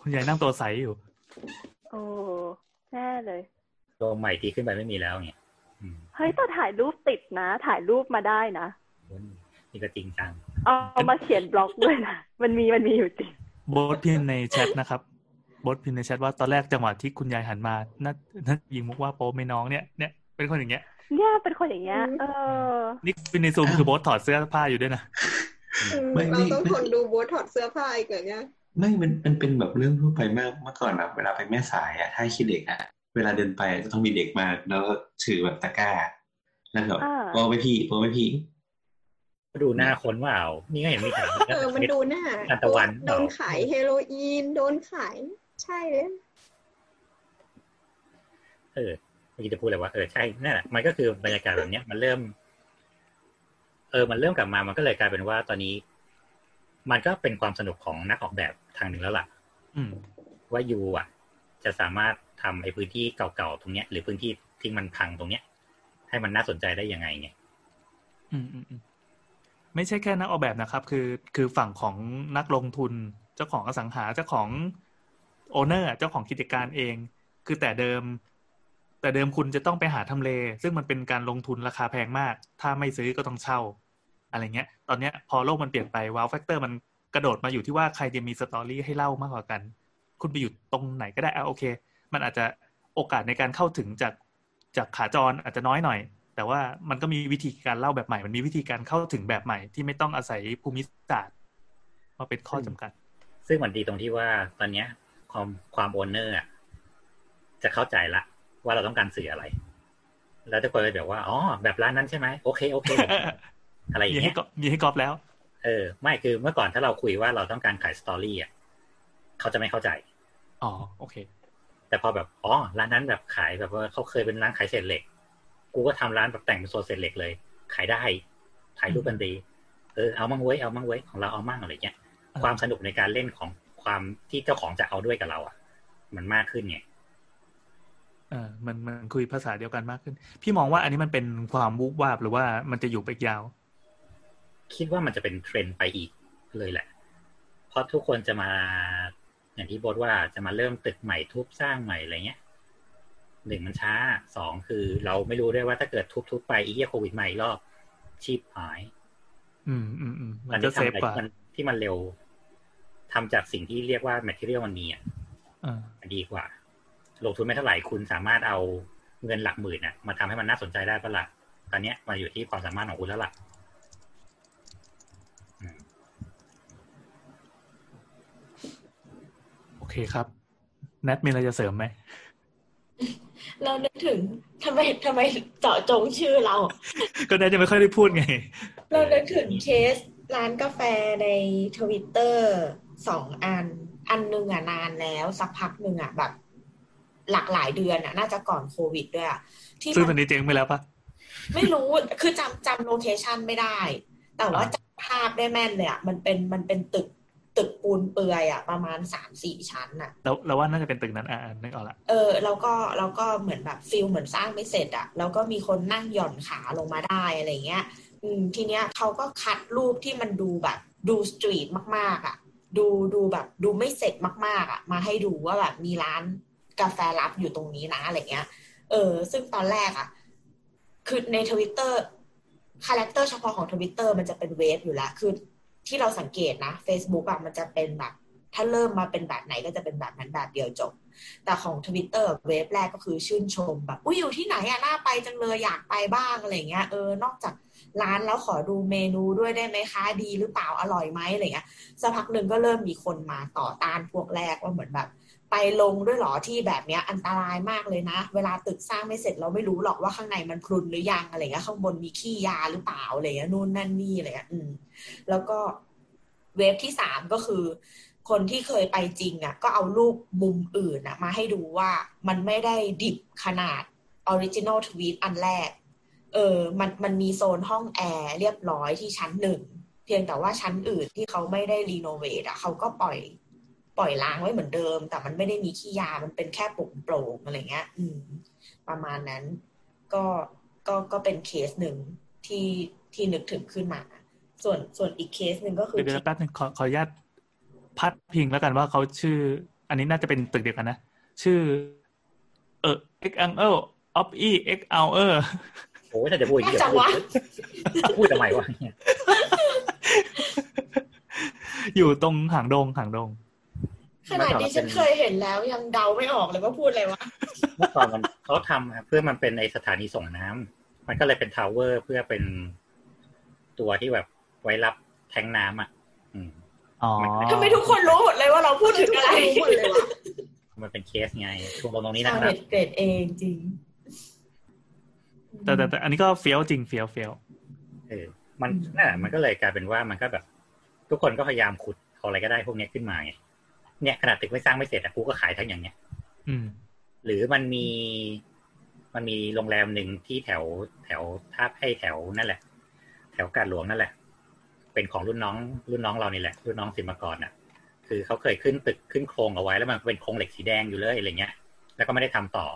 Speaker 2: คุณยายนั่งตัวใสอยู่
Speaker 5: โอ้แน่เลย
Speaker 3: ตัวใหม่ทีขึ้นไปไม่มีแล้วเนี่ยอืม
Speaker 5: เฮ้ยแต่ถ่ายรูปติดนะ ถ่ายรูปมาได้นะ
Speaker 3: นี่ก็จริงจัง
Speaker 5: เอาเอามาเขียนบล็อกด้วยนะมันมีมันมีอยู่จริง
Speaker 2: โบทพิมพ์ในแชทนะครับโบทพิมพ์ในแชทว่าตอนแรกจังหวะที่คุณยายหันมาน่าน่ายิงมุกว่าโป๊ไหม่น้องเนี่ยเนี่ยเป็นคนอย่างเงี้ย
Speaker 5: เนี่ยเป็นคนอย่างเงี้ยเออ
Speaker 2: นี่เป็นในซูมคือโบสถอดเสื้อผ้าอยู่ด้วยนะ
Speaker 4: ไม่
Speaker 1: เรา
Speaker 4: ไม่
Speaker 1: ต้อง
Speaker 4: ไม่
Speaker 1: ทนดูโบทถอดเสื้อผ้าอีกเหรอเนี่ย
Speaker 4: ไม่มันมันเป็นแบบเรื่องทั่วไปมากเมื่อก่อนแบบเวลาไปแม่สายอะถ้าคิดเด็กอะ เวลาเดินไปจะต้องมีเด็กมาแล้วก็ถือแบบตะกร้าแล้วแบบ
Speaker 5: อ่า
Speaker 4: โปรไปพี่โปรไปพี่
Speaker 3: ดูหน้าคนว่าเอานี่ก็เห็นมีถาม
Speaker 1: เออมันดูหน้า
Speaker 3: นันตะวัน
Speaker 1: โดนขายเฮโรอีน โดนขาย ใช่เลย
Speaker 3: เออเมื่อกี้จะพูดเลยว่า เออ ใช่ นั่นแหละ มันก็คือบรรยากาศแบบเนี้ย มันเริ่ม เออ มันเริ่มกลับมา มันก็เลยกลายเป็นว่าตอนนี้ มันก็เป็นความสนุกของนักออกแบบทางหนึ่งแล้วล่ะ
Speaker 2: อืม
Speaker 3: ว่ายูอะ จะสามารถ ทำไอ้พื้นที่เก่าๆตรงเนี้ย หรือพื้นที่ที่มันพังตรงเนี้ย ให้มันน่าสนใจได้ยังไงไง
Speaker 2: อืมอืมอืมไม่ใช่แค่นักออกแบบนะครับ คือคือฝั่งของนักลงทุนเจ้าของอสังหาเจ้าของ owner เจ้าของกิจการเอง คือแต่เดิม แต่เดิมคุณจะต้องไปหาทำเล ซึ่งมันเป็นการลงทุนราคาแพงมาก ถ้าไม่ซื้อก็ต้องเช่า อะไรเงี้ย ตอนเนี้ยพอโลกมันเปลี่ยนไป wow factor มันกระโดดมาอยู่ที่ว่าใครจะมี story ให้เล่ามากกว่ากัน คุณไปอยู่ตรงไหนก็ได้อะโอเค มันอาจจะโอกาสในการเข้าถึงจากจากขาจรอาจจะน้อยหน่อย แต่ว่ามันก็มีวิธีการเล่าแบบใหม่ มันมีวิธีการเข้าถึงแบบใหม่ ที่ไม่ต้องอาศัยภูมิศาสตร์มาเป็นข้อจำกัด
Speaker 3: ซึ่งมันดีตรงที่ว่าตอนเนี้ยความความโอนเนอร์อะจะเข้าใจละ ว่าเราต้องการสื่ออะไร แล้วทุกคนเลยแบบว่าอ๋อแบบร้านนั้นใช่ไหมโอเคโอเคอะไรอย่า
Speaker 2: มี
Speaker 3: ง
Speaker 2: ให้
Speaker 3: เงี้ย
Speaker 2: ก็มีให้กรอบแล้ว
Speaker 3: เออ ไม่คือเมื่อก่อนถ้าเราคุยว่าเราต้องการขายสตอรี่อะเขาจะไม่เข้าใจ
Speaker 2: อ๋อโอเค
Speaker 3: แต่พอแบบอ๋อร้านนั้นแบบขายแบบว่าเขาเคยเป็นร้านขายเศษเหล็ก กูก็ทำร้านแบบแต่งเป็นโซนเศษเหล็กเลย ขายได้ถ่ายรูปกันดีเออเอามั่งเว้ยเอามั่งเว้ยของเราเอามั่งอะไรเงี้ย
Speaker 2: อ่า
Speaker 3: ความสนุกในการเล่นของความที่เจ้าของจะเอาด้วยกับเราอะ มันมากขึ้นไง
Speaker 2: เออมันมันคุยภาษาเดียวกันมากขึ้น พี่มองว่าอันนี้มันเป็นความวุบวาบหรือว่ามันจะอยู่ไปอีกยาว
Speaker 3: คิดว่ามันจะเป็นเทรนด์ไปอีกเลยแหละ เพราะทุกคนจะมา อย่างที่โบทว่าจะมาเริ่มตึกใหม่ทุบสร้างใหม่อะไรเงี้ยหนึ่งมันช้าสองคือเราไม่รู้ด้วยว่าถ้าเกิดทุบๆไปอีเหี้ยโควิดใหม่รอบชีพหาย
Speaker 2: อืมอืมอืมมั
Speaker 3: อั
Speaker 2: น
Speaker 3: น
Speaker 2: ก็
Speaker 3: นี้
Speaker 2: เซ
Speaker 3: ทำ
Speaker 2: ฟ
Speaker 3: อะไร
Speaker 2: กว่า
Speaker 3: ที่มันที่มันเร็วทำจากสิ่งที่เรียกว่า material มันมีอะ
Speaker 2: อ่า
Speaker 3: มันดีกว่า ลงทุนไม่เท่าไหร่คุณสามารถเอาเงินหลักหมื่นน่ะ มาทำให้มันน่าสนใจได้ปะล่ะตอนเนี้ยมาอยู่ที่ความสามารถของคุณแล้วล่ะอืม
Speaker 2: โอ เคครับแนทมีอะไรจะเสริมไหม
Speaker 6: เรานึกถึงทำไมทำไมเจาะจงชื่อเรา
Speaker 2: ก็แนทจะไม่ค่อยได้พูดไง
Speaker 6: เรานึกถึงเคสร้านกาแฟในทวิตเตอร์สองอัน อันหนึ่งอะนานแล้วสักพักหนึ่งอะแบบ หลากหลายเดือนอะ น่าจะก่อนโควิดด้วยอะที่
Speaker 2: ซึ่งต
Speaker 6: มั
Speaker 2: อน
Speaker 6: น
Speaker 2: นี้เจ๊งไปแล้วปะ
Speaker 6: ไม่รู้คือจำจำ location ไม่ได้ แต่ว่า
Speaker 2: อ่า
Speaker 6: จำภาพได้แม่นเลยอะมันเป็นมันเป็นตึก ตึกปูนเปลือยอะประมาณสามสี่ชั้นอะ
Speaker 2: แล้วเราว่าน่าจะเป็นตึกนั้นอ่านึกออกละ
Speaker 6: เออแล้วก็แล้วก็เหมือนแบบ feel เหมือนสร้างไม่เสร็จอะแล้วก็มีคนนั่งหย่อนขาลงมาได้อะไรเงี้ย อืมทีเนี้ยเขาก็คัดรูปที่มันดูแบบดู street มากๆอะดูดูแบบดูไม่เสร็จมาก ๆอะมาให้ดูว่าแบบมีร้านกาแฟลับอยู่ตรงนี้นะอะไรเงี้ย เออ ซึ่งตอนแรกอะคือใน Twitter character เฉพาะของทวิตเตอร์มันจะเป็น wave อยู่แล้วคือ ที่เราสังเกตนะ Facebook อะมันจะเป็นแบบ ถ้าเริ่มมาเป็นแบบไหนก็จะเป็นแบบนั้นแบบเดียวจบ แต่ของ Twitter wave แรกก็คือชื่นชมแบบอุ้ยอยู่ที่ไหนอะน่าไปจังเลยอยากไปบ้างอะไรเงี้ยเออนอกจากร้านแล้วขอดูเมนูด้วยได้ไหมคะดีหรือเปล่าอร่อยไหมอะไรเงี้ยสักพักหนึ่งก็เริ่มมีคนมาต่อต้านพวกแรกว่าเหมือนแบบ ไปลงด้วยหรอที่แบบเนี้ยอันตรายมากเลยนะ เวลาตึกสร้างไม่เสร็จเราไม่รู้หรอกว่าข้างในมันพรุนหรือยังอะไรเงี้ยข้างบนมีขี้ยาหรือเปล่าอะไรเงี้ยนู่นนั่นนี่อะไรเงี้ยอืมแล้วก็ wave ที่สามก็คือ คนที่เคยไปจริงอะ ก็เอารูปมุมอื่นอะ มาให้ดูว่ามันไม่ได้ดิบขนาด original tweet อันแรก เออ มันมันมีโซนห้องแอร์เรียบร้อยที่ชั้นหนึ่ง เพียงแต่ว่าชั้นอื่นที่เขาไม่ได้ renovate อะเขาก็ปล่อย ปล่อยร้างไว้เหมือนเดิม แต่มันไม่ได้มีขี้ยา มันเป็นแค่ปุ่มโปร่งๆอะไรเงี้ย อืม ประมาณนั้น ก็ก็ก็เป็นเคสหนึ่งที่ที่นึกถึงขึ้นมา ส่วนส่วนอีกเคสหนึ่งก็คือ
Speaker 2: เดี๋ยวเดี๋ยวแป๊บนึงขอขออนุญาตพาดพิงแล้วกันว่าเขาชื่อ อันนี้น่าจะเป็นตึกเดียวกันนะ ชื่อ เออ X Angle of E X Hour
Speaker 3: โอ้ยถ้าจะพูดอย่างนี้
Speaker 6: จังวะ
Speaker 3: พูดทำไมวะเนี่ย
Speaker 2: อยู่ตรงหางดงหางดง
Speaker 6: ขนาดนี้ฉันเคยเห็นแล้วยังเดาไม่ออกเลยว่าพูดอะไรวะ
Speaker 3: เมื่อก่อนมันเขาทำอะเพื่อมันเป็นในสถานีส่งน้ำมันก็เลยเป็นทาวเวอร์เพื่อเป็นตัวที่แบบไว้รับแทงน้ำอะอืม
Speaker 2: อ๋อ
Speaker 6: ทำไมทุกคนรู้หมดเลยว่าเราพูดถึงอะไร
Speaker 1: รู้หมดเลยวะ
Speaker 3: มันเป็นเคสไงช่วงตรงนี้
Speaker 6: ชา
Speaker 3: นะ
Speaker 6: ว
Speaker 3: ครั
Speaker 6: เน็
Speaker 3: บ
Speaker 6: ตเกรดเองจริง
Speaker 2: แต่แต่แต่อันนี้ก็เฟี้ยวจริงเฟี้ยวเฟี้ยว
Speaker 3: เออมันนั่นแหละมันก็เลยกลายเป็นว่ามันก็แบบ ทุกคนก็พยายามขุดเอาอะไรก็ได้พวกเนี้ยขึ้นมาไง เนี่ยขนาดตึกไม่สร้างไม่เสร็จอะกูก็ขายทั้งอย่างเนี้ย
Speaker 2: อืม
Speaker 3: หรือมันมีมันมีโรงแรมหนึ่งที่แถวแถวท่าให้แถวนั่นแหละ แถวกาดหลวงนั่นแหละ เป็นของรุ่นน้องรุ่นน้องเรานี่แหละ รุ่นน้องสิมกรน่ะ คือเขาเคยขึ้นตึกขึ้นโครงเอาไว้ แล้วมันเป็นโครงเหล็กสีแดงอยู่เลยอะไรเงี้ย แล้วก็ไม่ได้ทำต่อ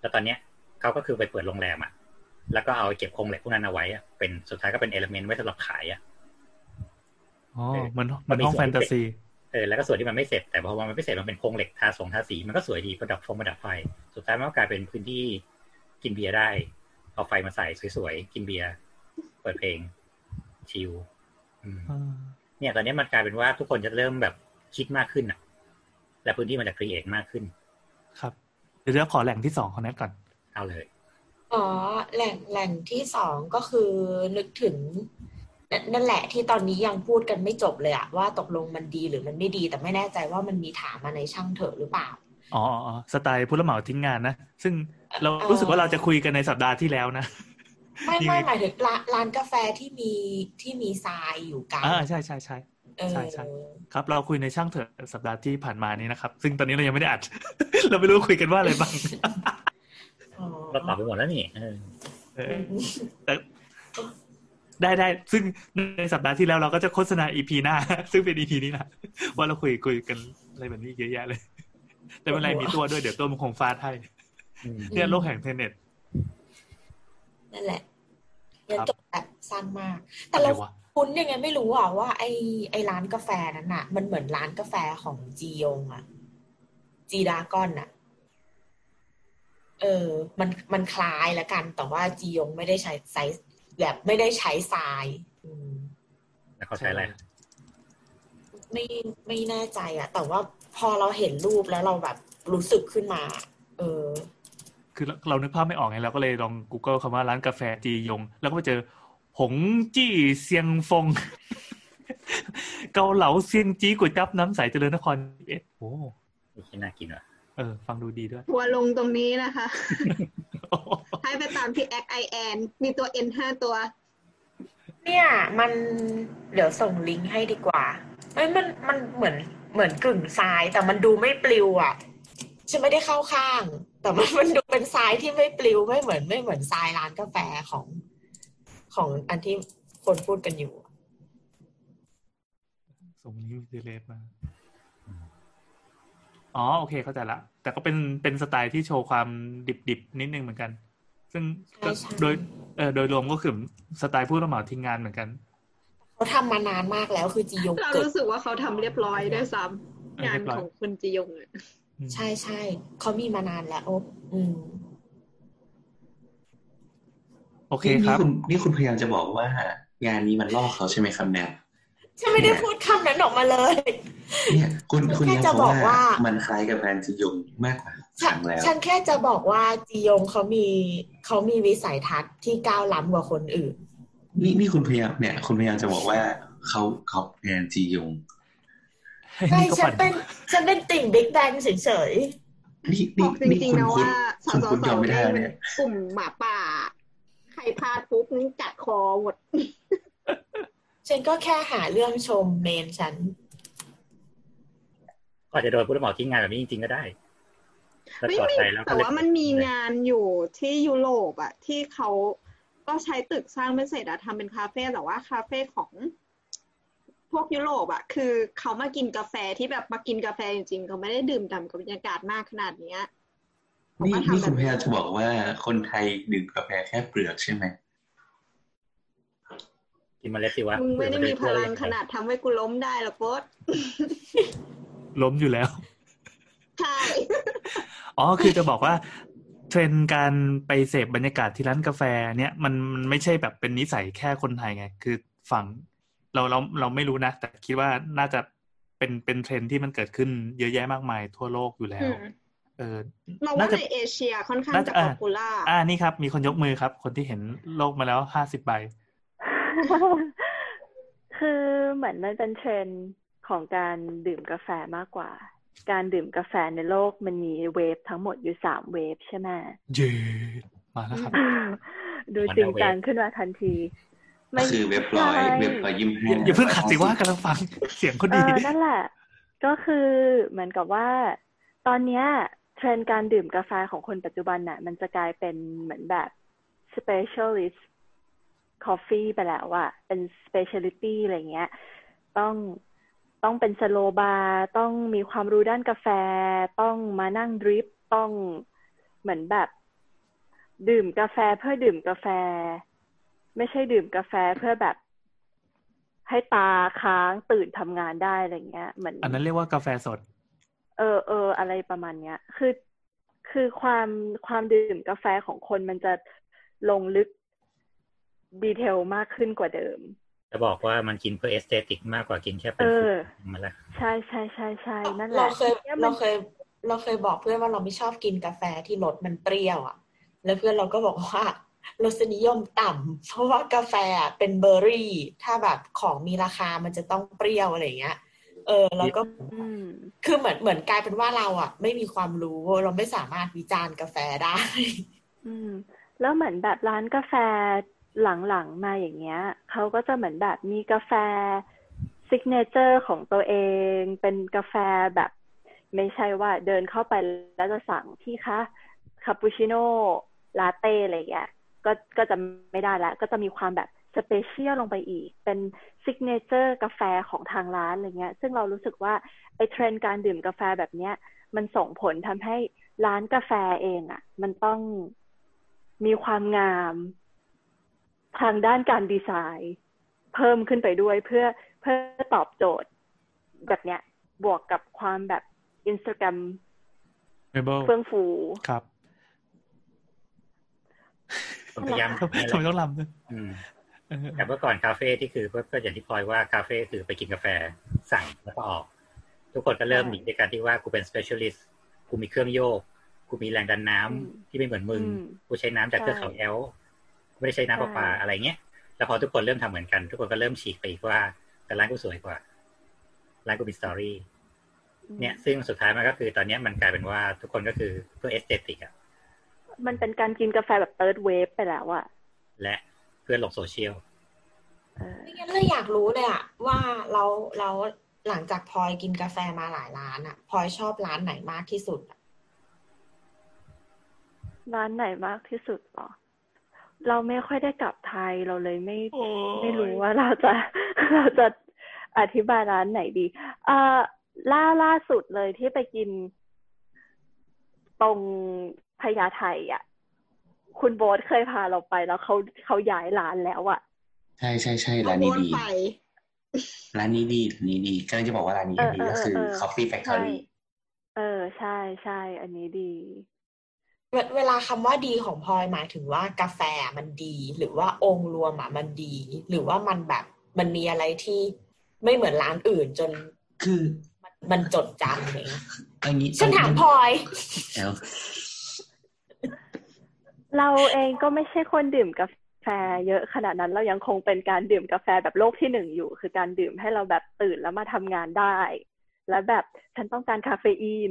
Speaker 3: แล้วตอนเนี้ยเขาก็คือไปเปิดโรงแรมอะ แล้วก็เอาเก็บโครงเหล็กพวกนั้นเอาไว้อะเป็นสุดท้ายก็เป็นเอลเมนต์ไว้สำหรับขายอะ
Speaker 2: อ๋อ
Speaker 3: เออ
Speaker 2: เหมือนเหมือนห้อง
Speaker 3: มันมีส่
Speaker 2: แฟ
Speaker 3: วน
Speaker 2: นตาซี
Speaker 3: เออแล้วก็ส่วนที่มันไม่เสร็จ แต่พอมันไม่เสร็จมันเป็นโครงเหล็กทาสงทาสีมันก็สวยดีประดับฟงประดับไฟ สุดท้ายมันก็กลายเป็นพื้นที่กินเบียร์ได้ เอาไฟมาใส่สวยๆ กินเบียร์เปิดเพลงชิลอืม
Speaker 2: อ่า
Speaker 3: เนี่ยตอนนี้มันกลายเป็นว่าทุกคนจะเริ่มแบบคิดมากขึ้นอะ และพื้นที่มันจะครีเอทมากขึ้น
Speaker 2: ครับเดี๋ยวจะขอแหล่งที่สองของแนทก่อน
Speaker 3: เอาเลย
Speaker 6: อ๋อ แหล่งแหล่งที่สองก็คือนึกถึง นนั่นแหละที่ตอนนี้ยังพูดกันไม่จบเลยอะว่าตกลงมันดีหรือมันไม่ดี แต่ไม่แน่ใจว่ามันมีถามมาในช่างเถอะหรือเปล่า
Speaker 2: อ๋ออ๋ออ๋อสไตล์ผู้รับเหมาทิ้งงานนะ ซึ่งเรา
Speaker 6: เอ่อ
Speaker 2: รู้สึกว่าเราจะคุยกันในสัปดาห์ที่แล้วนะ
Speaker 6: ไม่
Speaker 2: ยัง
Speaker 6: ไม่
Speaker 2: ไง
Speaker 6: หมายถึงร้านร้านกาแฟที่มีที่มีทรายอยู่กลาง
Speaker 2: อ่าใช่ใช่ใช่
Speaker 6: เออ
Speaker 2: ใช่ใช่ครับ เราคุยในช่างเถอะสัปดาห์ที่ผ่านมานี้นะครับ ซึ่งตอนนี้เรายังไม่ได้อัด เราไม่รู้คุยกันว่าอะไรบ้าง
Speaker 6: อ๋อ
Speaker 3: เราตอบไปหมดแล้วนี่เออ
Speaker 2: เออแต่ ได้ได้ ซึ่งในสัปดาห์ที่แล้วเราก็จะโฆษณาอีพีหน้า ซึ่งเป็นอีพีนี้นะว่าเราคุยคุยกันอะไรแบบนี้เยอะแยะเลย แต่ไม่เป็นไรมีตัวด้วยเดี๋ยวตัวมันคงฟาดให้
Speaker 3: อืม
Speaker 2: เนี่ยโลกแห่งอินเทอร์เน็ต
Speaker 6: นั่นแหละเรียน
Speaker 2: ครับ
Speaker 6: จบแบบสั้นมาก แต่
Speaker 2: อะไร
Speaker 6: เรา
Speaker 2: วะ
Speaker 6: คุ้นยังไงไม่รู้อะว่าไอไอร้านกาแฟนั้นอะ มันเหมือนร้านกาแฟของจียงอะ จีดากอนอะ เออ มันมันคล้ายแล้วกัน แต่ว่าจียงไม่ได้ใช้ไซส์ แบบไม่ได้ใช้ทรายอืม
Speaker 3: แล้วเขาใช้อะไร
Speaker 6: ไม่ไม่แน่ใจอะแต่ว่าพอเราเห็นรูปแล้วเราแบบรู้สึกขึ้นมา เออ
Speaker 2: คือเราเรานึกภาพไม่ออกไงเราก็เลยลอง Google คำว่าร้านกาแฟจียง แล้วก็ไปเจอ หงจี้เซียงฟง เกาเหลาเซียงจี้ก๋วยจับน้ำใสเจริญนครเอ็ดโอ้
Speaker 3: ไม่ใช่น่ากินว่ะ
Speaker 2: เออ ฟังดูดีด้วย
Speaker 1: ทัวร์ลงตรงนี้นะคะ ให้ไปตามที่แอคไอแอนมีตัว N ห้าตัว
Speaker 6: เนี่ยมันเดี๋ยวส่งลิงก์ให้ดีกว่าเอ้ยมันมันเหมือนเหมือนกึ่งทรายแต่มันดูไม่ปลิวอะฉันไม่ได้เข้าข้าง แต่มันมันดูเป็นทรายที่ไม่ปลิวไม่เหมือนไม่เหมือนทรายร้านกาแฟของของอันที่คนพูดกันอยู่
Speaker 2: ส่งลิงก์ดีเลทมาอ๋อโอเคเข้าใจละ แต่ก็เป็นเป็นสไตล์ที่โชว์ความดิบๆนิดนึงเหมือนกัน ซึ่งก็
Speaker 6: ใช่
Speaker 2: โดยเออโดยรวมก็คือสไตล์ผู้รับเหมาทิ้งงานเหมือนกัน
Speaker 6: เขาทำมานานมากแล้วคือจียง
Speaker 1: เรา
Speaker 6: เกิด
Speaker 1: รู้สึกว่าเขาทำเรียบร้อยด้วยซ้
Speaker 2: เออำ
Speaker 1: งาน
Speaker 2: เรียบร้อย
Speaker 1: ของคุณจียงอะ
Speaker 2: อืม
Speaker 6: ใช่ใช่เขามีมานานแล้วอืม
Speaker 2: โอเค
Speaker 4: นี่
Speaker 2: ครับ
Speaker 4: คุณนี่คุณพยายามจะบอกว่างานนี้มันลอกเขาใช่ไหมครับแนท
Speaker 6: ฉันไม่ได้พูดคำนั้นออกมาเลย
Speaker 4: เนี่ย คุณคุณ
Speaker 6: แค่
Speaker 4: ยัง
Speaker 6: จะ
Speaker 4: บอก
Speaker 6: บอก
Speaker 4: ว่า
Speaker 6: ว่า
Speaker 4: มันคล้ายกับแบรนด์จียงมากกว่าค
Speaker 6: ฉัน
Speaker 4: รั้งแล้ว
Speaker 6: ฉันแค่จะบอกว่าจียงเขามีเขามีวิสัยทัศน์ที่ก้าวล้ำกว่าคนอื่น
Speaker 4: นี่นี่คุณพยายามเนี่ยคุณพยายามจะบอกว่าเขาเขาแบรนด์จียง
Speaker 6: ใช่
Speaker 2: นี่ก็
Speaker 6: ฉัน
Speaker 2: ปั่น
Speaker 6: เป็นฉันเป็นติ่งบิ๊กแบงเฉย
Speaker 4: นี่
Speaker 1: บ
Speaker 4: นี่
Speaker 1: อกจ
Speaker 4: นี่
Speaker 1: ริง
Speaker 4: คุณ
Speaker 1: ๆนะ
Speaker 4: คุณ
Speaker 1: ว่าสา
Speaker 4: คุณ
Speaker 1: ว
Speaker 4: คุณยอมไม่ได้
Speaker 1: ๆ
Speaker 4: เนี่ย
Speaker 1: กลุ่มหมาป่า ใครพลาดปุ๊บนี่กัดคอหมด
Speaker 6: ๆฉันก็แค่หาเรื่องชมเมนฉัน
Speaker 3: ก็อาจจะโดนผู้รับเหมาทิ้งงานแบบนี้จริงๆก็ได้แล้ว
Speaker 1: ไม่
Speaker 3: ถอด
Speaker 1: มี
Speaker 3: ใจแล้วก็
Speaker 1: แต่
Speaker 3: เลย
Speaker 1: ว่ามันมีงานอยู่ที่ยุโรปอะที่เขาก็ใช้ตึกสร้างไม่เสร็จอะทำเป็นคาเฟ่แต่ว่าคาเฟ่ของพวกยุโรปอะคือเขามากินกาแฟที่แบบมากินกาแฟจริงๆเขาไม่ได้ดื่มด่ำกับบรรยากาศมากขนาดเนี้ยเขา
Speaker 4: นี่
Speaker 1: ก็
Speaker 4: นี่
Speaker 1: ทำแบ
Speaker 4: คุณ
Speaker 1: บ
Speaker 4: พยายามจะบอกว่าคนไทยดื่มกาแฟแค่เปลือกใช่ไหม
Speaker 3: กินเมล็ดสิวะ
Speaker 1: มึงไม่ได้มีพลัง
Speaker 3: เผื่อ
Speaker 1: ขนาดทำให้กูล้มได้หรอกโบ๊ท
Speaker 2: ล้มอยู่แล้ว
Speaker 1: ใช่
Speaker 2: อ๋อคือจะบอกว่าเทรนด์การไปเสพบรรยากาศที่ร้านกาแฟ เนี่ยมันมันไม่ใช่แบบเป็นนิสัยแค่คนไทยไง คือฝั่งเราเราเราไม่รู้นะ แต่คิดว่าน่าจะเป็นเป็นเทรนด์ที่มันเกิดขึ้นเยอะแยะมากมายทั่วโลกอยู่แล้ว
Speaker 1: อืม
Speaker 2: เออ
Speaker 1: เราว่าในเอเชียค่อนข้าง
Speaker 2: น่า
Speaker 1: จะ
Speaker 2: จะ
Speaker 1: popular
Speaker 2: อ่านี่ครับ มีคนยกมือครับ คนที่เห็นโลกมาแล้วห้าสิบใบ
Speaker 5: คือเหมือนมันเป็นเทรนด์ของการดื่มกาแฟมากกว่า การดื่มกาแฟในโลกมันมี wave ทั้งหมดอยู่สามเวฟใช่ไหม
Speaker 2: เย้มาแล้วครับ
Speaker 5: ดูจริงจังขึ้นมาทันที
Speaker 4: ก็คือ Waveร้อย
Speaker 5: ใช่
Speaker 4: Wave ร้อยยี่สิบห้า
Speaker 2: อย่าเพิ่งขัดสิว่ากำลังฟังเสียงเขา
Speaker 5: เอ
Speaker 2: ดี
Speaker 5: อนั่นแหละ ก็คือเหมือนกับว่า ตอนเนี้ยเทรนด์การดื่มกาแฟของคนปัจจุบันน่ะ มันจะกลายเป็นเหมือนแบบ specialist coffee ไปแล้วอะเป็น specialty อะไรเงี้ย ต้อง ต้องเป็น slow bar ต้องมีความรู้ด้านกาแฟ ต้องมานั่ง drip ต้องเหมือนแบบ ดื่มกาแฟเพื่อดื่มกาแฟ ไม่ใช่ดื่มกาแฟเพื่อแบบ ให้ตาค้างตื่นทำงานได้อะไรเงี้ยเหมือน
Speaker 2: อันนั้นเรียกว่ากาแฟสด
Speaker 5: เออเอออะไรประมาณเนี้ย คือคือความความดื่มกาแฟของคนมันจะลงลึก detail มากขึ้นกว่าเดิม
Speaker 3: จะบอกว่ามันกินเพื่อ aesthetic มากกว่ากินแค่เป็
Speaker 5: เอนอ
Speaker 3: มาแล้ว
Speaker 5: ใช่ใช่ใช่ใช่นั่นแห
Speaker 6: เรา
Speaker 5: ละ
Speaker 6: เคย
Speaker 5: นี่ยมั
Speaker 6: เรา
Speaker 5: น
Speaker 6: เคย เราเคยบอกเพื่อนว่าเราไม่ชอบกินกาแฟที่รสมันเปรี้ยวอะ แล้วเพื่อนเราก็บอกว่ารสนิยมต่ำเพราะว่ากาแฟอะเป็นเบอร์รี่ ถ้าแบบของมีราคามันจะต้องเปรี้ยวอะไรอย่างเงี้ย เออแล้วก็
Speaker 5: อืม
Speaker 6: คือเหมือนเหมือนกลายเป็นว่าเราอะ ไม่มีความรู้เราไม่สามารถวิจารณ์กาแฟได้
Speaker 5: อืม แล้วเหมือนแบบร้านกาแฟ หลังๆมาอย่างเงี้ยเขาก็จะเหมือนแบบมีกาแฟ signature ของตัวเอง เป็นกาแฟแบบ ไม่ใช่ว่าเดินเข้าไปแล้วจะสั่งที่คะคาปูชิโน่ลาเต้อะไรอย่างเงี้ยก็ก็จะไม่ได้ละก็จะมีความแบบ special ลงไปอีก เป็น signature กาแฟของทางร้านอะไรเงี้ย ซึ่งเรารู้สึกว่าไอ้เทรนด์การดื่มกาแฟแบบเนี้ย มันส่งผลทำให้ร้านกาแฟเองอะ มันต้องมีความงาม ทางด้านการดีไซน์ เพิ่มขึ้นไปด้วยเพื่อเพื่อตอบโจทย์ แบบเนี้ยบวกกับความแบบ instagrammable
Speaker 2: เฟื่
Speaker 5: องฟู
Speaker 2: ครับ
Speaker 3: ผมพยายาม
Speaker 2: ทำไมทำไมต้องลำด้วย
Speaker 3: อืม
Speaker 2: เออ
Speaker 3: แต่เมื่อก่อนคาเฟ่ที่คือก็ก็อย่างที่พลอยว่าคาเฟ่คือไปกินกาแฟสั่งแล้วก็ออก ทุกคนก็เริ่มหนีในการที่ว่ากูเป็น specialist กูมีเครื่องโยก กูมีแรงดันน้ำ
Speaker 5: อืม
Speaker 3: ที่ไม่เหมือนมึง
Speaker 5: อืม
Speaker 3: กูใช้น้ำจาก
Speaker 5: ใช่
Speaker 3: เครื่องเขาแอลกู ไม่ได้ใช้น้ำประปา
Speaker 5: ใช่
Speaker 3: อะไรเงี้ยแล้วพอทุกคนเริ่มทำเหมือนกัน ทุกคนก็เริ่มฉีกไปอีกว่า แต่ร้านกูสวยกว่า ร้านกูมี story เนี่ย ซึ่งสุดท้ายมันก็คือตอนเนี้ยมันกลายเป็นว่าทุกคนก็คือเพื่อ aesthetic อะ
Speaker 5: มันเป็นการกินกาแฟแบบ third wave ไปแล้วอะ
Speaker 3: และเพื่อลงโซเชียล
Speaker 5: เออ
Speaker 6: ไม่งั้นเลยอยากรู้เลยอะว่าเราเราหลังจากพลอยกินกาแฟมาหลายร้านอะพลอยชอบร้านไหนมากที่สุดอะ
Speaker 5: ร้านไหนมากที่สุดหรอ เราไม่ค่อยได้กลับไทยเราเลยไม่ไม่รู้ว่าเราจะเราจะอธิบายร้านไหนดี เอ่อล่าล่าสุดเลยที่ไปกิน ตรงพญาไทอะ คุณโบ๊ทเคยพาเราไปแล้วเขาเขาย้ายร้านแล้วอะ
Speaker 4: ใช่ใช่ใช่
Speaker 1: เอา
Speaker 4: ร้าน
Speaker 1: โบ
Speaker 4: นี้
Speaker 1: น
Speaker 4: ดี
Speaker 1: ไป
Speaker 4: ร้านนี้ดีร้านนี้ดีกำลังจะบอกว่าร้านนี้
Speaker 5: เออ
Speaker 4: ดีก็คือ
Speaker 5: เออเออ
Speaker 4: Coffee
Speaker 5: ใช่
Speaker 4: Factory
Speaker 5: เออใช่ใช่อันนี้ดี
Speaker 6: เวเวลาคำว่าดีของพลอยหมายถึงว่ากาแฟมันดี หรือว่าองค์รวมอะมันดี หรือว่ามันแบบมันมีอะไรที่ไม่เหมือนร้านอื่นจน
Speaker 4: คือ
Speaker 6: มันมันจดจำอะไรเงี้ย
Speaker 4: อันนี้
Speaker 6: ฉันถามพลอย
Speaker 4: แล้ว
Speaker 5: เราเองก็ไม่ใช่คนดื่มกาแฟเยอะขนาดนั้นเรายังคงเป็นการดื่มกาแฟแบบโลกที่หนึ่งอยู่ คือการดื่มให้เราแบบตื่นแล้วมาทำงานได้ แล้วแบบฉันต้องการคาเฟอีน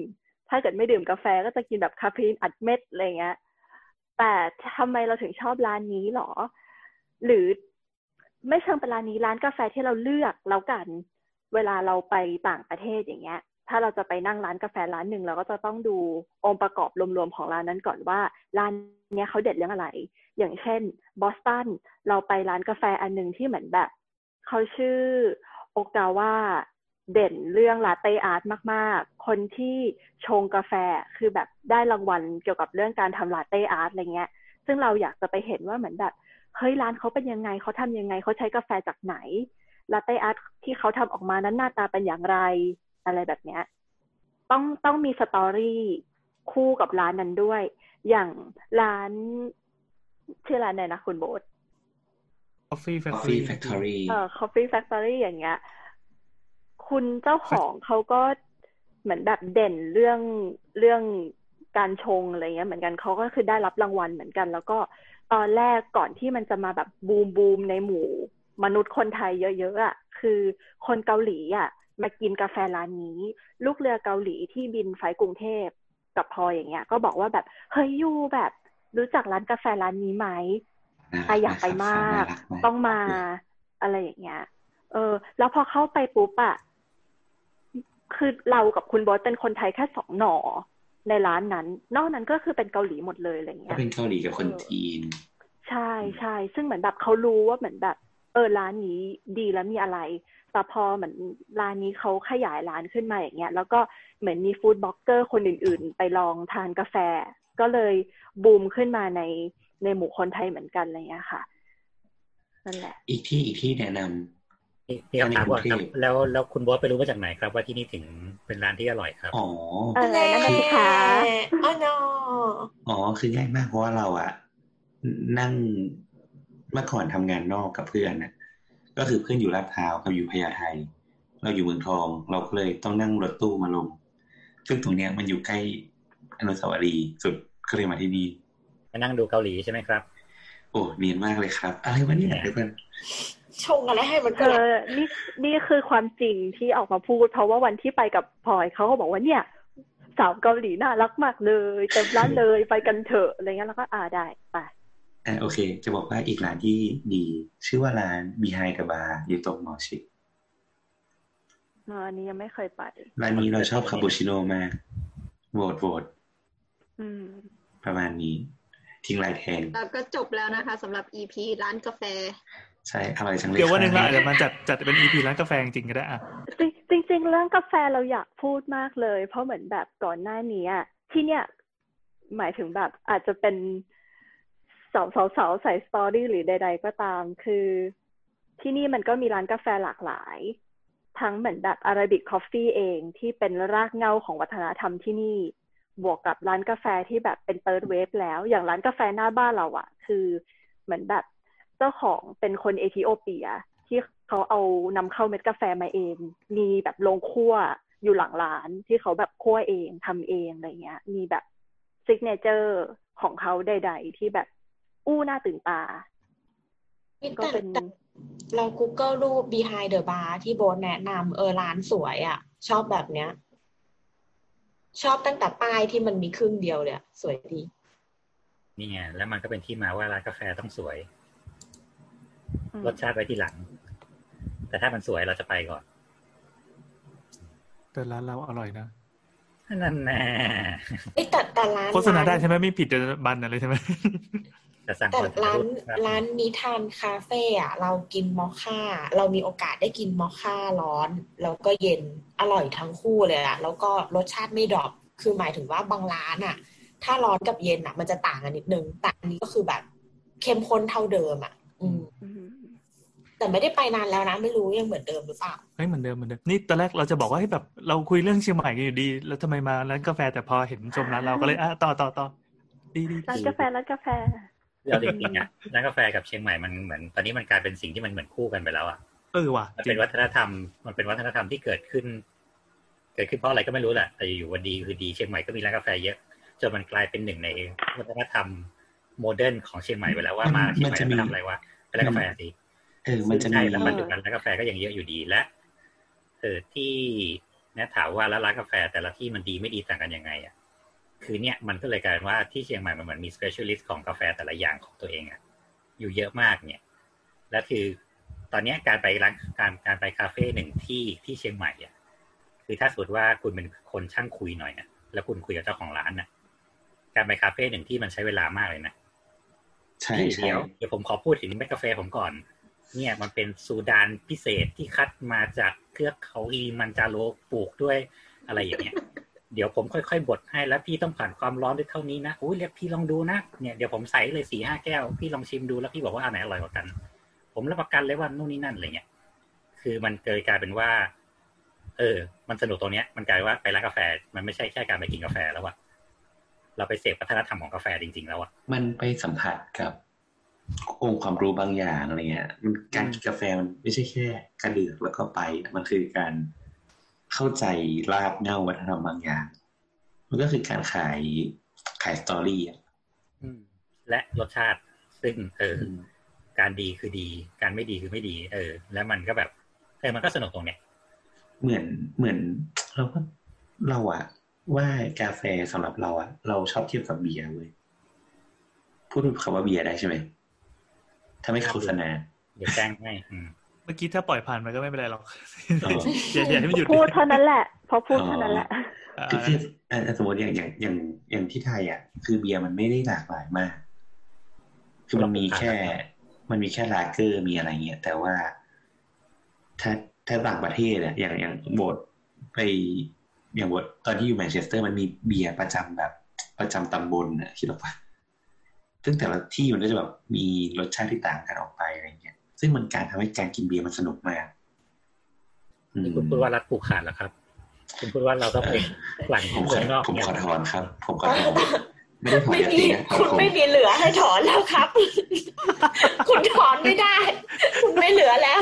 Speaker 5: ถ้าเกิดไม่ดื่มกาแฟก็จะกินแบบคาเฟอีนอัดเม็ดอะไรเงี้ย แต่ทำไมเราถึงชอบร้านนี้หรอ หรือไม่เชิงเป็นร้านนี้ร้านกาแฟที่เราเลือกแล้วกัน เวลาเราไปต่างประเทศอย่างเงี้ย ถ้าเราจะไปนั่งร้านกาแฟร้านหนึ่งเราก็จะต้องดูองค์ประกอบรวมๆของร้านนั้นก่อนว่าร้านเนี้ยเขาเด็ดเรื่องอะไร อย่างเช่นบอสตันเราไปร้านกาแฟอันหนึ่งที่เหมือนแบบเขาชื่อ Ogawa เด่นเรื่อง latte art มากๆ คนที่ชงกาแฟคือแบบได้รางวัลเกี่ยวกับเรื่องการทำ latte art อะไรเงี้ย ซึ่งเราอยากจะไปเห็นว่าเหมือนแบบเฮ้ยร้านเขาเป็นยังไงเขาทำยังไงเขาใช้กาแฟจากไหน latte art ที่เขาทำออกมานั้นหน้าตาเป็นอย่างไรอะไรแบบเนี้ยต้องต้องมี story คู่กับร้านนั้นด้วย อย่างร้านชื่อร้านไหนนะคุณโบ๊ท
Speaker 2: Coffee
Speaker 4: Coffee
Speaker 2: Factory
Speaker 4: Factory
Speaker 5: เอ่อ Coffee Factory อย่างเงี้ย คุณเจ้าของเขาก็เหมือนแบบเด่นเรื่องเรื่องการชงอะไรเงี้ยเหมือนกันเขาก็คือได้รับรางวัลเหมือนกัน แล้วก็ตอนแรกก่อนที่มันจะมาแบบบูมบูมในหมู่ มนุษย์คนไทยเยอะๆอะคือคนเกาหลีอะมากินกาแฟร้านนี้ ลูกเรือเกาหลีที่บินไฟกรุงเทพกับพลอยอย่างเงี้ย ก็บอกว่าแบบเฮ้ยยูแบบรู้จักร้านกาแฟร้านนี้ไหมอะอยากไปมาก ต้องมาอะไรอย่างเงี้ย เออ แล้วพอเข้าไปปุ๊บอะ คือเรากับคุณบอสเป็นคนไทยแค่สองหน่อในร้านนั้น นอกนั้นก็คือเป็นเกาหลีหมดเลยอะไร
Speaker 4: ก็
Speaker 5: เงี้ย
Speaker 4: เป็นเกาหลีกับคนจีน
Speaker 5: ใช่ใช่ซึ่งเหมือนแบบเขารู้ว่าเหมือนแบบ เออร้านนี้ดีแล้วมีอะไรแต่พอเหมือนร้านนี้เขาขยายร้านขึ้นมาอย่างเงี้ย แล้วก็เหมือนมีฟู้ดบล็อกเกอร์คนอื่น ๆ ไปลองทานกาแฟ ก็เลยบูมขึ้นมาในในหมู่คนไทยเหมือนกันอะไรเงี้ยค่ะนั่นแหละ
Speaker 4: อีกที่อีกที่แนะนำ
Speaker 3: นี่นี่คำถามก่อนครับ
Speaker 4: ในกรุงเทพ
Speaker 3: แล้วแล้วคุณบอสไปรู้มาจากไหนครับ ว่าที่นี่ถึงเป็นร้านที่อร่อยครับ
Speaker 4: อ๋อ
Speaker 5: เออนั่นน่ะสิคะ
Speaker 6: อ๋อ no
Speaker 4: อ๋อคือง่ายมากเพราะว่าเราอะนั่งเมื่อก่อนทำงานนอกกับเพื่อนน่ะ ก็คือเพื่อนอยู่ลาดพร้าวกับอยู่พญาไทเราอยู่เมืองทอง เราก็เลยต้องนั่งรถตู้มาลง ซึ่งตรงเนี้ยมันอยู่ใกล้อนุสาวรีย์สุดก็เลยมาที่นี่
Speaker 3: มานั่งดูเกาหลีใช่ไหมครับ
Speaker 4: โอ้เนียนมากเลยครับ อะไรวะเนี่ยทุกคน
Speaker 6: ชงอะไรให้มัน
Speaker 5: เธ
Speaker 6: เกิด
Speaker 5: อนี่นี่คือความจริงที่ออกมาพูด เพราะว่าวันที่ไปกับพลอยเขาก็บอกว่าเนี่ยสาวเกาหลีน่ารักมากเลยเต็มร้านเลยไปกันเถอะอะไรเงี้ยแล้วก็อ่าได้ไป
Speaker 4: อะโอเค จะบอกว่าอีกร้านที่ดี ชื่อว่าร้าน Behind the Bar อยู่ตรงมอชิ
Speaker 5: เอออันนี้ยังไม่เคยไป
Speaker 4: ร้านนี้เราชอบคาปูชิโน่มากโหวตโหวต
Speaker 5: อืม
Speaker 4: ประมาณนี้ ทิ้งลายแทน
Speaker 1: แล้วก็จบแล้วนะคะสำหรับ EP ร้านกาแฟ
Speaker 4: ใช่อร่อยจังเลย
Speaker 2: เดี๋ยววันหนึ่งเรา
Speaker 4: ค่ะ
Speaker 2: อาจจะมาจัดจัดเป็นอีพีร้านกาแฟจริงๆก็ได้อะ
Speaker 5: จริงจริงๆเรื่องกาแฟเราอยากพูดมากเลย เพราะเหมือนแบบก่อนหน้านี้อะที่เนี่ย หมายถึงแบบอาจจะเป็นเสาเสาเสา Side Story หรือใด ๆ ก็ตาม คือ ที่นี่มันก็มีร้านกาแฟหลากหลาย ทั้งเหมือนแบบ Arabic coffee เองที่เป็นรากเหง้าของวัฒนธรรมที่นี่ บวกกับร้านกาแฟที่แบบเป็น third wave แล้ว อย่างร้านกาแฟหน้าบ้านเราอะคือเหมือนแบบ เจ้าของเป็นคนเอธิโอเปีย ที่เขาเอานำเข้าเม็ดกาแฟมาเอง มีแบบโรงคั่วอยู่หลังร้านที่เขาแบบคั่วเองทำเองอะไรเงี้ย มีแบบ signature ของเขาใด ๆ ที่แบบอู้น่าตื่นตา
Speaker 6: นี่
Speaker 5: ก็
Speaker 6: แต่
Speaker 5: เป็น
Speaker 6: แต่เรา Google รูป behind the bar ที่โบสแนะนำเออร้านสวยอะ ชอบแบบเนี้ย ชอบตั้งแต่ป้ายที่มันมีครึ่งเดียวเลยอะสวยดี
Speaker 3: นี่ไงแล้วมันก็เป็นที่มาว่าร้านกาแฟต้องสวย
Speaker 5: อืม
Speaker 3: รสชาติไว้ที่หลัง แต่ถ้ามันสวยเราจะไปก่อน
Speaker 2: แต่ร้านเราอร่อยนะ
Speaker 3: นั่นแน่
Speaker 6: เอ้ยแต่แต่ร้าน
Speaker 2: โฆษณาได้
Speaker 6: ร้น
Speaker 2: ใช่ไหมไม่ผิดบันอะไรใช่ไหม
Speaker 3: จะสั่ง
Speaker 6: แต่
Speaker 3: ก่อนจะ
Speaker 6: ร้าน
Speaker 3: พูดครับ
Speaker 6: ร้านนิทานคาเฟ่อะเรากินมอคค่า เรามีโอกาสได้กินมอคค่าร้อน แล้วก็เย็นอร่อยทั้งคู่เลยอะแล้วก็รสชาติไม่ดรอปคือหมายถึงว่าบางร้านอะถ้าร้อนกับเย็นอะมันจะต่างกันนิดนึงแต่อันนี้ก็คือแบบเข้มข้นเท่าเดิมอะอืม
Speaker 5: อืม
Speaker 6: แต่ไม่ได้ไปนานแล้วนะไม่รู้ยังเหมือนเดิมหรือเปล่า
Speaker 2: เฮ้ยเหมือนเดิมเหมือนเดิมนี่ตอนแรกเราจะบอกว่าให้แบบเราคุยเรื่องเชียงใหม่กันอยู่ดี แล้วทำไมมาร้านกาแฟแต่พอเห็นชมร้านเราก็เลยอะต่อต่อต่อดีดี
Speaker 5: ร้าน
Speaker 2: ดี
Speaker 5: กาแฟร้านกาแฟ
Speaker 3: เราจริงๆอะร้านกาแฟกับเชียงใหม่มันเหมือน ตอนนี้มันกลายเป็นสิ่งที่มันเหมือนคู่กันไปแล้วอะ
Speaker 2: เออว่ะ
Speaker 3: มัน
Speaker 2: จริ
Speaker 3: เป็
Speaker 2: ง
Speaker 3: นวัฒนธรรม มันเป็นวัฒนธรรมที่เกิดขึ้น เกิดขึ้นเพราะอะไรก็ไม่รู้แหละแต่อยู่ๆวันดีคือดีเชียงใหม่ก็มีร้านกาแฟเยอะจนมันกลายเป็นหนึ่งในวัฒนธรรมโมเดิร์นของเชียงใหม่ไปแล้วว่ามาเชียงใหม่แล้วมาทำอะไรวะไปร้านกาแฟสิ
Speaker 4: เออมันจะมี
Speaker 3: ใช่แล้วปัจจุบันร้านกาแฟก็ยังเยอะอยู่ดีและเออที่แนะถามว่าแล้วร้านกาแฟแต่ละที่มันดีไม่ดีต่างกันยังไงอะคือเนี่ยมันก็เลยกลายเป็นว่าที่เชียงใหม่มันเหมือนมี specialist ของกาแฟแต่ละอย่างของตัวเองอะอยู่เยอะมากเนี่ย และคือตอนเนี้ยการไปร้านการการไปคาเฟ่หนึ่งที่ที่เชียงใหม่อะคือถ้าสมมติว่าคุณเป็นคนช่างคุยหน่อยนะแล้วคุณคุยกับเจ้าของร้านนะการไปคาเฟ่หนึ่งที่มันใช้เวลามากเลยนะ
Speaker 4: ใช่ใช่
Speaker 3: เดี๋ยวเดี๋ยวผมขอพูดถึงเม็ดกาแฟผมก่อน เนี่ยมันเป็นซูดานพิเศษที่คัดมาจากเทือกเขาอีมันจาโรปลูกด้วยอะไรอย่างเงี้ย เดี๋ยวผมค่อยๆบดให้แล้วพี่ต้องผ่านความร้อนด้วยเท่านี้นะอุ้ยเรียกพี่ลองดูนะเนี่ยเดี๋ยวผมใส่เลยสี่ห้าแก้วพี่ลองชิมดูแล้วพี่บอกว่าอันไหนอร่อยกว่ากัน ผมรับประกันเลยว่านู่นนี่นั่นอะไรเงี้ยคือมันเกิดกลายเป็นว่า เออ มันสนุกตรงเนี้ย มันกลายว่าไปร้านกาแฟ มันไม่ใช่แค่การไปกินกาแฟแล้วอะเราไปเสพวัฒนธรรมของกาแฟจริง ๆ แล้วอะ
Speaker 4: มันไปสัมผัสกับ องค์ความรู้บางอย่างอะไรเงี้ย มันการกินกาแฟมันไม่ใช่แค่การดื่มแล้วก็ไป มันคือการเข้าใจรากเหง้าวัฒนธรรมบางอย่าง มันก็คือการขายขายสตอรี่อะ
Speaker 3: อืมและรสชาติซึ่งเอออ
Speaker 4: ม
Speaker 3: การดีคือดี การไม่ดีคือไม่ดี เออ แล้วมันก็แบบเออมันก็สนุกตรงเนี้ย
Speaker 4: เหมือนเหมือนเราก็เราอะว่ากาแฟสำหรับเราอะเราชอบเทียบกับเบียร์เว้ยพูดคำว่าเบียร์ได้ใช่ไหม ถ้าไม่โฆษณา
Speaker 3: เดี๋ยวแจ้งให้อืม
Speaker 2: เมื่อกี้ถ้าปล่อยผ่านไปก็ไม่เป็นไรหรอก
Speaker 4: อ๋อ
Speaker 2: อย่าอย่าให้มันหยุด
Speaker 5: พูดเท่านั้นแหละ พอพูดเท่านั้นแหละ
Speaker 2: อ่า
Speaker 4: คือคืออะสมมติอย่างอย่างอย่างอย่างที่ไทยอะ คือเบียร์มันไม่ได้หลากหลายมาก คือมันมีแค่ มันมีแค่ลาเกอร์มีอะไรเงี้ยแต่ว่าถ้าถ้าต่างประเทศอะอย่างอย่างโบสไปอย่างโบสตอนที่อยู่แมนเชสเตอร์มันมีเบียร์ประจำแบบประจำตำบลนะคิดว่า ซึ่งแต่ละที่มันก็จะแบบมีรสชาติที่ต่างกันออกไปอะไรเงี้ย ซึ่งมันการทำให้การกินเบียร์มันสนุกมากอืม
Speaker 3: นี่คุณพูดว่ารัฐผูกขาดเหรอครับ คุณพูดว่าเราต้องไปหลั่ง
Speaker 4: ผมข
Speaker 3: เมื
Speaker 4: อ
Speaker 3: องนอก
Speaker 4: ผม
Speaker 3: เนี่ย
Speaker 4: ขอถอนครับ ผมขอถอนไม่ได้ถอน
Speaker 6: ไม่
Speaker 4: ย
Speaker 6: มี
Speaker 4: ตินะ
Speaker 6: คุณ
Speaker 4: ผม
Speaker 6: ไม่มีเหลือให้ถอนแล้วครับ คุณถอนไม่ได้ คุณไม่เหลือแล้ว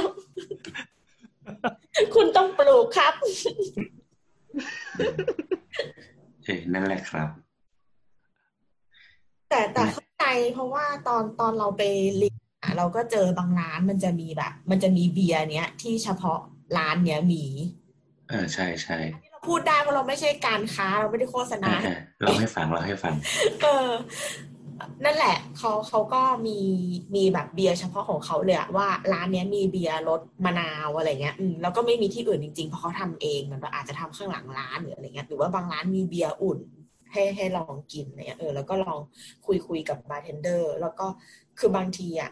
Speaker 6: คุณต้องปลูกครับ
Speaker 4: เออนั่นแหละครับ
Speaker 6: แต่แต่เข้า ใจเพราะว่าตอนตอนเราไปเรียนอะเราก็เจอบางร้านมันจะมีแบบ มันจะมีเบียร์เนี้ยที่เฉพาะร้านเนี้ยมี
Speaker 4: เออใช่ใช่
Speaker 6: ที่เราพูดได้เพราะเราไม่ใช่การค้าเราไม่ได้โฆษณา
Speaker 4: อ่าอ่าเราให้ฟังเราให้ฟัง
Speaker 6: เออ นั่นแหละเขาเขาก็มีมีแบบเบียร์เฉพาะของเขาเลยอะว่าร้านเนี้ยมีเบียร์รสมะนาวอะไรเงี้ย อืมแล้วก็ไม่มีที่อื่นจริงๆเพราะเขาทำเองมันแบบอาจจะทำข้างหลังร้านหรืออะไรเงี้ยหรือว่าบางร้านมีเบียร์อุ่น ให้ให้ลองกินเนี่ยเออแล้วก็ลองคุยคุยกับบาร์เทนเดอร์แล้วก็คือบางทีอะ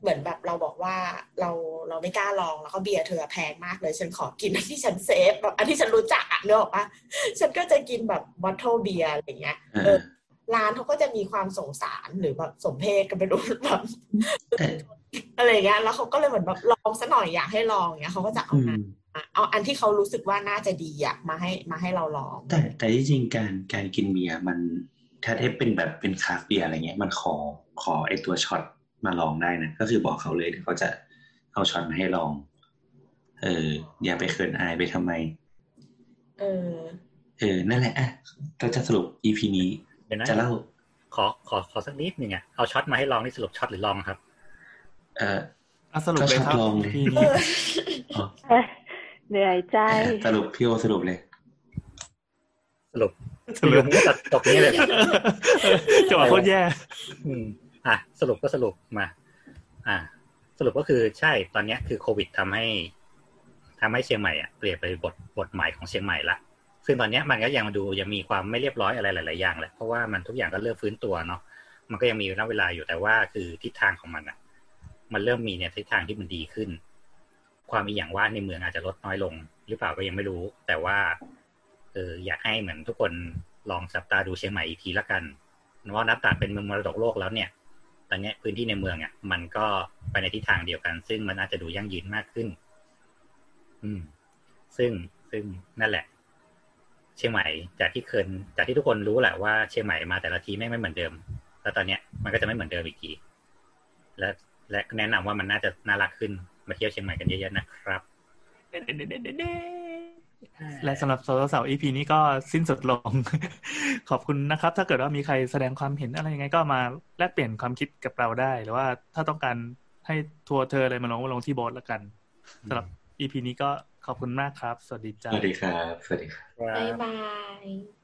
Speaker 6: เหมือนแบบเราบอกว่าเราเราไม่กล้าลองแล้วก็เบียร์เธอแพงมากเลย ฉันขอกินอันที่ฉัน safe แบบอันที่ฉันรู้จักอะเนกอะปะฉันก็จะกินแบบ bottle beer อะไรเงี้ย
Speaker 4: เอ
Speaker 6: เอ
Speaker 4: อ
Speaker 6: อร้านเขาก็จะมีความสงสารหรือแบบสมเพชกันไปดูแบบ
Speaker 4: แต่
Speaker 6: อะไรเงี้ยแล้วเขาก็เลยเหมือนแบบลองซะหน่อยอยากให้ลองเงี้ยเขาก็จะเอา
Speaker 4: อื
Speaker 6: มาม เอาอันที่เขารู้สึกว่าน่าจะดีอะมาให้มาให้เราลอง
Speaker 4: แต่แต่ที่จริงการการกินเบียร์มันถ้า tap เป็นแบบเป็นคราฟต์เบียร์อะไรเงี้ย มันขอขอไอตัวช็อตมาลองได้นะก็คือบอกเขาเลยเดี๋ยวเขาจะเอาช็อตมาให้ลอง เออ อย่าไปเขินอายไปทำไม
Speaker 6: เออ
Speaker 4: เออ นั่นแหละอะเราจะสรุป EP นี้
Speaker 3: เดี๋ยวนะ
Speaker 4: จะเล่า
Speaker 3: ขอขอขอสักนิดหนึ่งอะเอาช็อตมาให้ลองนี่สรุปช็อตหรือลองครับ
Speaker 4: เออ
Speaker 2: อะสรุปเลยครับ
Speaker 4: ก็ชอบลองเลย
Speaker 2: ที
Speaker 6: เอ
Speaker 2: นี้
Speaker 6: อ
Speaker 4: อ๋อ
Speaker 5: เอ้ยเหนื่อยใจ
Speaker 4: สรุปพี่โอสรุปเลย
Speaker 3: สรุป
Speaker 2: สรุป
Speaker 3: อยู่ๆมันก็ตัดจบนี้เลย
Speaker 2: จังหวะโคตรแย่
Speaker 3: อืมอะสรุปก็สรุปมา อะสรุปก็คือใช่ตอนเนี้ยคือโควิดทำให้ทำให้เชียงใหม่อะเปลี่ยนไปบทบทใหม่ของเชียงใหม่ละซึ่งตอนเนี้ยมันก็ยังดูยังมีความไม่เรียบร้อยอะไรหลาย ๆ อย่างแหละเพราะว่ามันทุกอย่างก็เริ่มฟื้นตัวเนาะมันก็ยังมีระยะเวลาอยู่แต่ว่าคือทิศทางของมันอะ มันเริ่มมีเนี่ยทิศทางที่มันดีขึ้น ความมีอย่างว่าในเมืองอาจจะลดน้อยลง หรือเปล่าก็ยังไม่รู้ แต่ว่าเอออยากให้เหมือนทุกคนลองจับตาดูเชียงใหม่อีกทีละกันว่านับจากเป็นเมืองมรดกโลกแล้วเนี่ย ตอนนี้พื้นที่ในเมืองอะ มันก็ไปในทิศทางเดียวกัน ซึ่งมันน่าจะดูยั่งยืนมากขึ้น อืม ซึ่งซึ่งนั่นแหละ เชียงใหม่จากที่เคยจากที่ทุกคนรู้แหละว่าเชียงใหม่มาแต่ละทีไม่ไม่เหมือนเดิม แล้วตอนเนี้ยมันก็จะไม่เหมือนเดิมอีกที และและแนะนำว่ามันน่าจะน่ารักขึ้น มาเที่ยวเชียงใหม่กันเยอะๆนะครับ
Speaker 2: และสำหรับสาวสาว EP นี้ก็สิ้นสุดลง ขอบคุณนะครับ ถ้าเกิดว่ามีใครแสดงความเห็นอะไรยังไงก็มาแลกเปลี่ยนความคิดกับเราได้ หรือว่าถ้าต้องการให้ทัวร์เธออะไรมาลงก็ลงที่โบสละกันสำหรับ EP นี้ก็ขอบคุณมากครับ สวัสดี
Speaker 4: ส
Speaker 2: จ้า
Speaker 4: วัสดีครับ สวัสดีครับ
Speaker 6: บ๊ายบาย